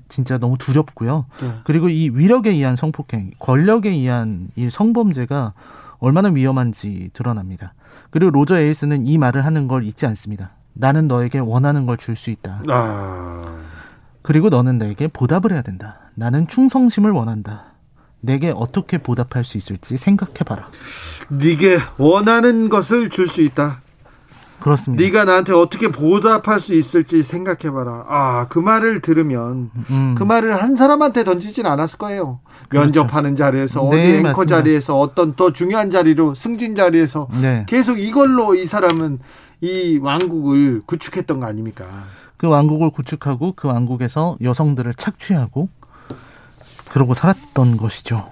진짜 너무 두렵고요. 네. 그리고 이 위력에 의한 성폭행, 권력에 의한 이 성범죄가 얼마나 위험한지 드러납니다. 그리고 로저 에일스는 이 말을 하는 걸 잊지 않습니다. 나는 너에게 원하는 걸 줄 수 있다. 아... 그리고 너는 내게 보답을 해야 된다. 나는 충성심을 원한다. 내게 어떻게 보답할 수 있을지 생각해봐라. 네게 원하는 것을 줄 수 있다. 그렇습니다. 네가 나한테 어떻게 보답할 수 있을지 생각해봐라. 아, 그 말을 들으면 음. 그 말을 한 사람한테 던지진 않았을 거예요. 그렇죠. 면접하는 자리에서 네, 어디 앵커 맞습니다. 자리에서 어떤 더 중요한 자리로 승진 자리에서 네. 계속 이걸로 이 사람은 이 왕국을 구축했던 거 아닙니까? 그 왕국을 구축하고 그 왕국에서 여성들을 착취하고 그러고 살았던 것이죠.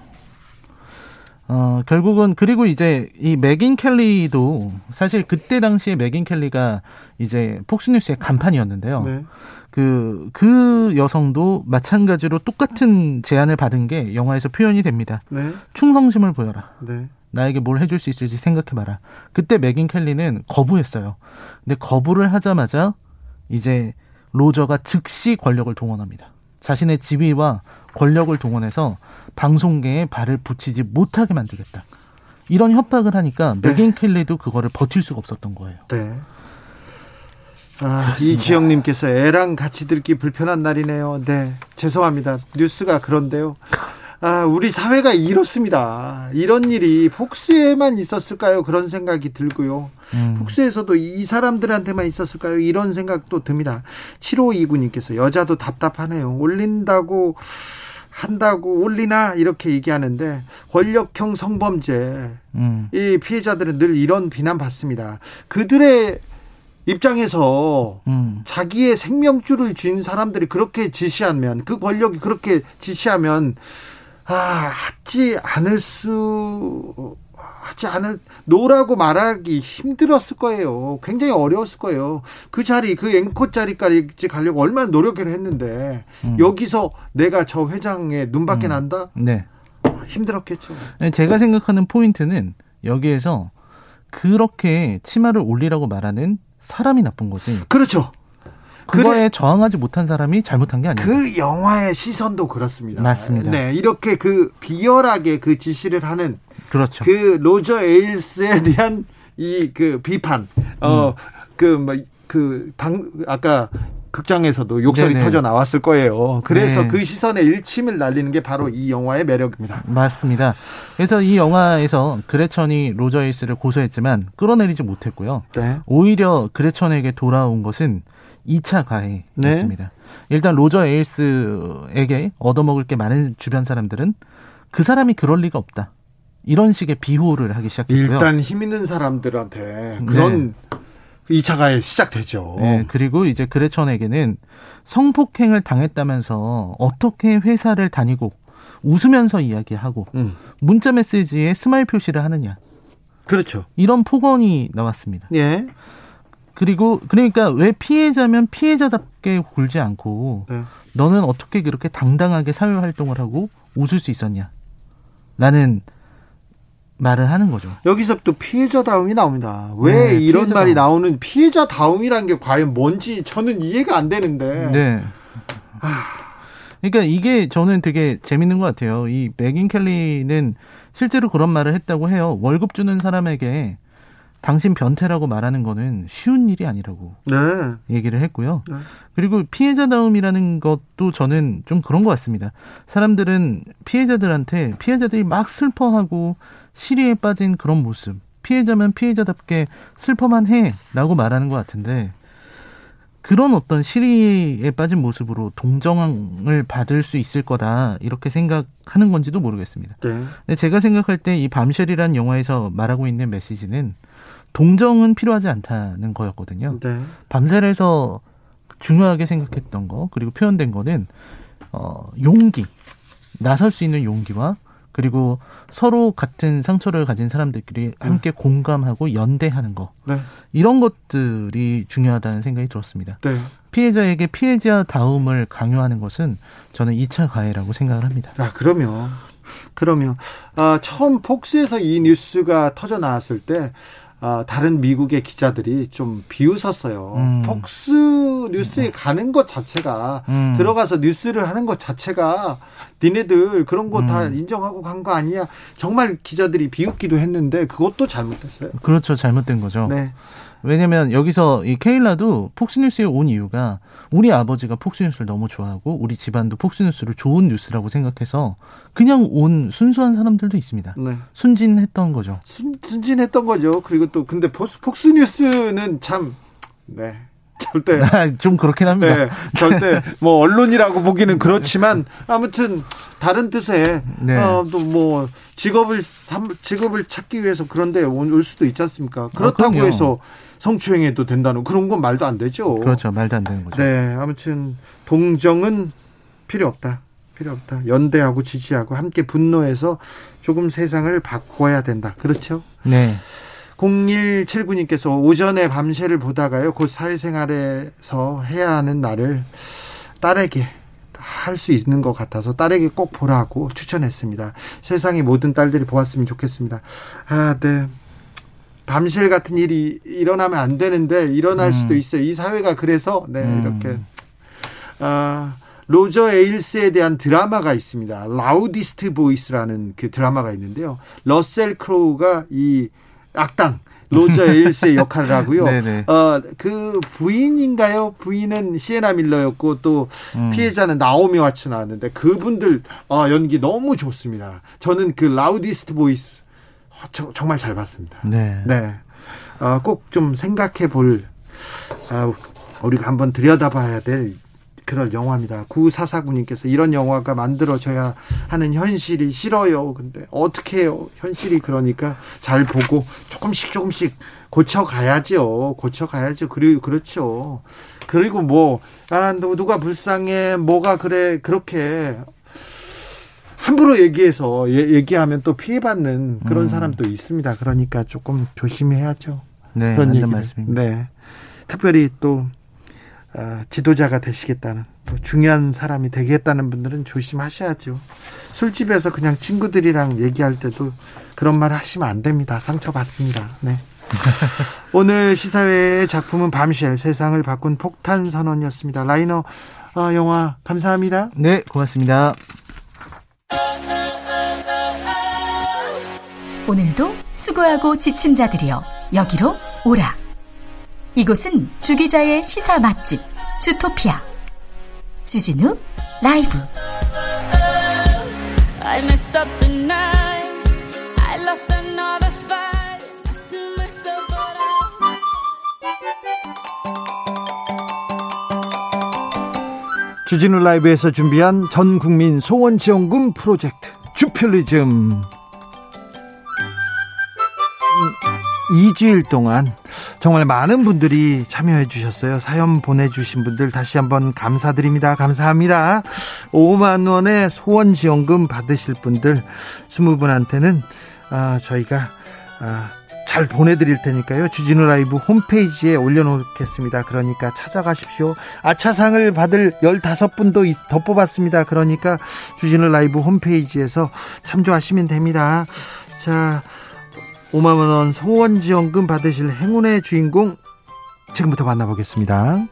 어, 결국은 그리고 이제 이 맥인 켈리도 사실 그때 당시에 맥인 켈리가 이제 폭스뉴스의 간판이었는데요. 네. 그, 그 여성도 마찬가지로 똑같은 제안을 받은 게 영화에서 표현이 됩니다. 네. 충성심을 보여라. 네. 나에게 뭘 해줄 수 있을지 생각해봐라. 그때 맥인 켈리는 거부했어요. 근데 거부를 하자마자 이제 로저가 즉시 권력을 동원합니다. 자신의 지위와 권력을 동원해서 방송계에 발을 붙이지 못하게 만들겠다. 이런 협박을 하니까 네. 맥인 켈리도 그거를 버틸 수가 없었던 거예요. 네. 아, 이지영님께서 애랑 같이 듣기 불편한 날이네요. 네, 죄송합니다. 뉴스가 그런데요. 아, 우리 사회가 이렇습니다. 이런 일이 폭스에만 있었을까요? 그런 생각이 들고요. 음. 폭스에서도 이 사람들한테만 있었을까요? 이런 생각도 듭니다. 7529님께서 여자도 답답하네요. 올린다고 한다고 올리나 이렇게 얘기하는데 권력형 성범죄 음. 이 피해자들은 늘 이런 비난 받습니다. 그들의 입장에서 음. 자기의 생명줄을 쥔 사람들이 그렇게 지시하면 그 권력이 그렇게 지시하면 아, 하지 않을 수 하지 않을 노라고 말하기 힘들었을 거예요. 굉장히 어려웠을 거예요. 그 자리 그 앵커 자리까지 가려고 얼마나 노력을 했는데 음. 여기서 내가 저 회장의 눈밖에 음. 난다? 네. 힘들었겠죠. 네, 제가 생각하는 포인트는 여기에서 그렇게 치마를 올리라고 말하는 사람이 나쁜 거지. 그렇죠. 그거에 그래, 저항하지 못한 사람이 잘못한 게 아니에요. 그 영화의 시선도 그렇습니다. 맞습니다. 네, 이렇게 그 비열하게 그 지시를 하는 그렇죠. 그 로저 에일스에 대한 이 그 비판, 어, 그 뭐, 그 방, 아까 극장에서도 욕설이 네네. 터져 나왔을 거예요. 그래서 네. 그 시선에 일침을 날리는 게 바로 이 영화의 매력입니다. 맞습니다. 그래서 이 영화에서 그레천이 로저 에일스를 고소했지만 끌어내리지 못했고요. 네. 오히려 그레천에게 돌아온 것은 2차 가해였습니다. 네. 일단 로저 에일스에게 얻어먹을 게 많은 주변 사람들은 그 사람이 그럴 리가 없다. 이런 식의 비호를 하기 시작했고요. 일단 힘 있는 사람들한테 그런 네. 2차 가해 시작되죠. 네, 그리고 이제 그레천에게는 성폭행을 당했다면서 어떻게 회사를 다니고 웃으면서 이야기하고 음. 문자 메시지에 스마일 표시를 하느냐. 그렇죠. 이런 폭언이 나왔습니다. 예. 그리고 그러니까 왜 피해자면 피해자답게 굴지 않고 네. 너는 어떻게 그렇게 당당하게 사회 활동을 하고 웃을 수 있었냐? 라는 말을 하는 거죠. 여기서 또 피해자다움이 나옵니다. 왜 네, 이런 피해자다움. 말이 나오는 피해자다움이라는 게 과연 뭔지 저는 이해가 안 되는데. 네. 그러니까 이게 저는 되게 재밌는 것 같아요. 이 맥인 켈리는 실제로 그런 말을 했다고 해요. 월급 주는 사람에게 당신 변태라고 말하는 거는 쉬운 일이 아니라고 네. 얘기를 했고요. 네. 그리고 피해자다움이라는 것도 저는 좀 그런 것 같습니다. 사람들은 피해자들한테 피해자들이 막 슬퍼하고 시리에 빠진 그런 모습, 피해자면 피해자답게 슬퍼만 해라고 말하는 것 같은데 그런 어떤 시리에 빠진 모습으로 동정을 받을 수 있을 거다 이렇게 생각하는 건지도 모르겠습니다. 네. 제가 생각할 때 이 밤쉘이라는 영화에서 말하고 있는 메시지는 동정은 필요하지 않다는 거였거든요. 네. 밤새에서 중요하게 생각했던 거 그리고 표현된 거는 어 용기 나설 수 있는 용기와 그리고 서로 같은 상처를 가진 사람들끼리 네. 함께 공감하고 연대하는 거 네. 이런 것들이 중요하다는 생각이 들었습니다. 네. 피해자에게 피해자 다움을 강요하는 것은 저는 2차 가해라고 생각을 합니다. 아 그러면 그러면 아, 처음 폭스에서 이 뉴스가 터져 나왔을 때 어, 다른 미국의 기자들이 좀 비웃었어요. 음. 폭스 뉴스에 가는 것 자체가 음. 들어가서 뉴스를 하는 것 자체가 니네들 그런 거다 음. 인정하고 간 거 아니야? 정말 기자들이 비웃기도 했는데 그것도 잘못됐어요. 그렇죠. 잘못된 거죠. 네. 왜냐면 여기서 이 케일라도 폭스뉴스에 온 이유가 우리 아버지가 폭스뉴스를 너무 좋아하고 우리 집안도 폭스뉴스를 좋은 뉴스라고 생각해서 그냥 온 순수한 사람들도 있습니다. 네. 순진했던 거죠. 순, 순진했던 거죠. 그리고 또 근데 폭스, 폭스뉴스는 참 네. 절대 아, 좀 그렇긴 합니다. 네, 절대 뭐 언론이라고 보기는 그렇지만 아무튼 다른 뜻의 네. 어, 또뭐 직업을 직업을 찾기 위해서 그런데 올 수도 있지 않습니까? 그렇다고 아, 해서 성추행해도 된다는 그런 건 말도 안 되죠. 그렇죠. 말도 안 되는 거죠. 네. 아무튼 동정은 필요 없다. 필요 없다. 연대하고 지지하고 함께 분노해서 조금 세상을 바꿔야 된다. 그렇죠? 네. 0179님께서 오전에 밤새를 보다가요. 곧 사회생활에서 해야 하는 날을 딸에게 할 수 있는 것 같아서 딸에게 꼭 보라고 추천했습니다. 세상의 모든 딸들이 보았으면 좋겠습니다. 아, 네. 밤실 같은 일이 일어나면 안 되는데 일어날 음. 수도 있어요. 이 사회가 그래서 네 음. 이렇게 아 로저 에일스에 대한 드라마가 있습니다. Loudest Voice라는 그 드라마가 있는데요. 러셀 크로우가 이 악당 로저 에일스의 역할을 하고요. 어, 그 부인인가요? 부인은 시에나 밀러였고 또 음. 피해자는 나오미 와츠 나왔는데 그분들 어, 연기 너무 좋습니다. 저는 그 Loudest Voice 저, 정말 잘 봤습니다. 네. 네. 어, 꼭 좀 생각해 볼, 어, 우리가 한번 들여다봐야 될 그런 영화입니다. 구사사구님께서 이런 영화가 만들어져야 하는 현실이 싫어요. 근데 어떻게 해요? 현실이 그러니까 잘 보고 조금씩 조금씩 고쳐가야죠. 고쳐가야죠. 그리고 그렇죠. 그리고 뭐, 아, 누가 불쌍해, 뭐가 그래, 그렇게 함부로 얘기해서 얘기하면 또 피해받는 그런 음. 사람도 있습니다. 그러니까 조금 조심해야죠. 네, 그런 얘기 말씀입니다. 네, 특별히 또 어, 지도자가 되시겠다는 또 중요한 사람이 되겠다는 분들은 조심하셔야죠. 술집에서 그냥 친구들이랑 얘기할 때도 그런 말 하시면 안 됩니다. 상처받습니다. 네. 오늘 시사회의 작품은 밤쉘 세상을 바꾼 폭탄 선언이었습니다. 라이너 어, 영화 감사합니다. 네, 고맙습니다. 오늘도 수고하고 지친 자들이여 여기로 오라. 이곳은 주기자의 시사 맛집 주토피아. 주진우 라이브. 주진우 라이브에서 준비한 전 국민 소원 지원금 프로젝트 주필리즘 2주일 동안 정말 많은 분들이 참여해 주셨어요. 사연 보내주신 분들 다시 한번 감사드립니다. 감사합니다. 5만 원의 소원 지원금 받으실 분들 20분한테는 아, 저희가 아, 잘 보내드릴 테니까요. 주진우 라이브 홈페이지에 올려놓겠습니다. 그러니까 찾아가십시오. 아차상을 받을 15분도 더 뽑았습니다. 그러니까 주진우 라이브 홈페이지에서 참조하시면 됩니다. 자, 5만원 소원지원금 받으실 행운의 주인공 지금부터 만나보겠습니다.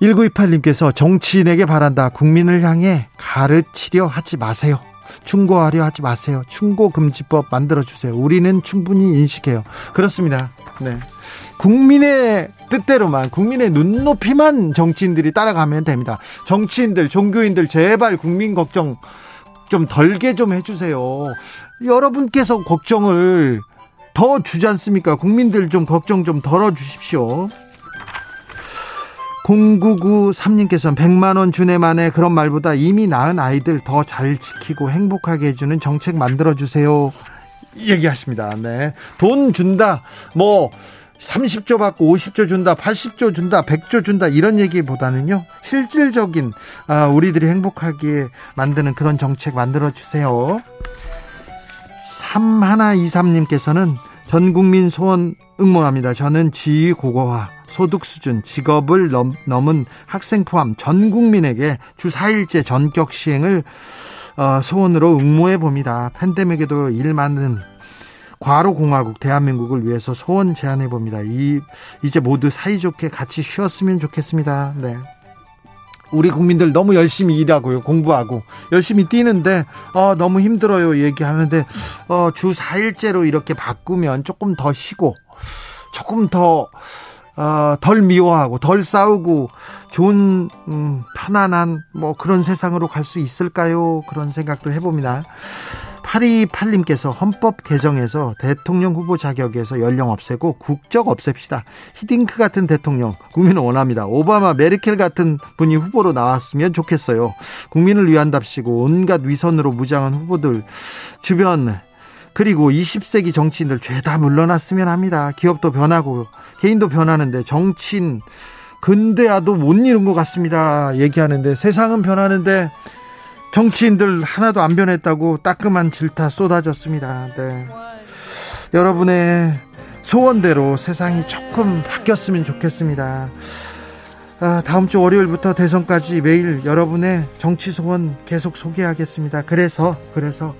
1928님께서 정치인에게 바란다. 국민을 향해 가르치려 하지 마세요. 충고하려 하지 마세요. 충고금지법 만들어주세요. 우리는 충분히 인식해요. 그렇습니다. 네. 국민의 뜻대로만 국민의 눈높이만 정치인들이 따라가면 됩니다. 정치인들, 종교인들 제발 국민 걱정 좀 덜게 좀 해주세요. 여러분께서 걱정을 더 주지 않습니까? 국민들 좀 걱정 좀 덜어 주십시오. 0993님께서는 100만원 주내 만에 그런 말보다 이미 낳은 아이들 더 잘 지키고 행복하게 해주는 정책 만들어주세요. 얘기하십니다. 네. 돈 준다. 뭐, 30조 받고 50조 준다, 80조 준다, 100조 준다 이런 얘기보다는요. 실질적인 아, 우리들이 행복하게 만드는 그런 정책 만들어 주세요. 3123님께서는 전 국민 소원 응모합니다. 저는 지위 고고화, 소득 수준, 직업을 넘, 넘은 학생 포함 전 국민에게 주 4일째 전격 시행을 어, 소원으로 응모해 봅니다. 팬데믹에도 일 많은 과로공화국 대한민국을 위해서 소원 제안해 봅니다. 이 이제 모두 사이좋게 같이 쉬었으면 좋겠습니다. 네. 우리 국민들 너무 열심히 일하고요, 공부하고 열심히 뛰는데 어, 너무 힘들어요 얘기하는데 어, 주 4일째로 이렇게 바꾸면 조금 더 쉬고 조금 더 어, 덜 미워하고 덜 싸우고 좋은 음, 편안한 뭐 그런 세상으로 갈 수 있을까요? 그런 생각도 해봅니다. 828님께서 헌법 개정에서 대통령 후보 자격에서 연령 없애고 국적 없앱시다. 히딩크 같은 대통령 국민은 원합니다. 오바마, 메르켈 같은 분이 후보로 나왔으면 좋겠어요. 국민을 위한답시고 온갖 위선으로 무장한 후보들 주변 그리고 20세기 정치인들 죄다 물러났으면 합니다. 기업도 변하고 개인도 변하는데 정치인 근대화도 못 이룬 것 같습니다. 얘기하는데 세상은 변하는데 정치인들 하나도 안 변했다고 따끔한 질타 쏟아졌습니다. 네. 여러분의 소원대로 세상이 조금 바뀌었으면 좋겠습니다. 아, 다음 주 월요일부터 대선까지 매일 여러분의 정치 소원 계속 소개하겠습니다. 그래서, 그래서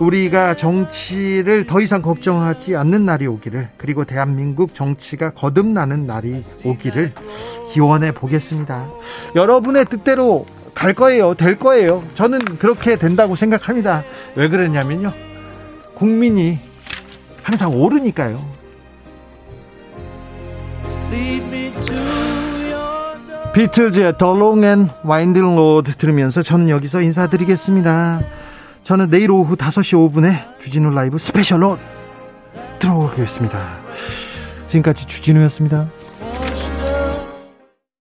우리가 정치를 더 이상 걱정하지 않는 날이 오기를, 그리고 대한민국 정치가 거듭나는 날이 오기를 기원해 보겠습니다. 여러분의 뜻대로 갈 거예요. 될 거예요. 저는 그렇게 된다고 생각합니다. 왜 그러냐면요. 국민이 항상 오르니까요. 비틀즈의 The Long and Winding Road 들으면서 저는 여기서 인사드리겠습니다. 저는 내일 오후 5시 5분에 주진우 라이브 스페셜로 들어오겠습니다. 지금까지 주진우였습니다.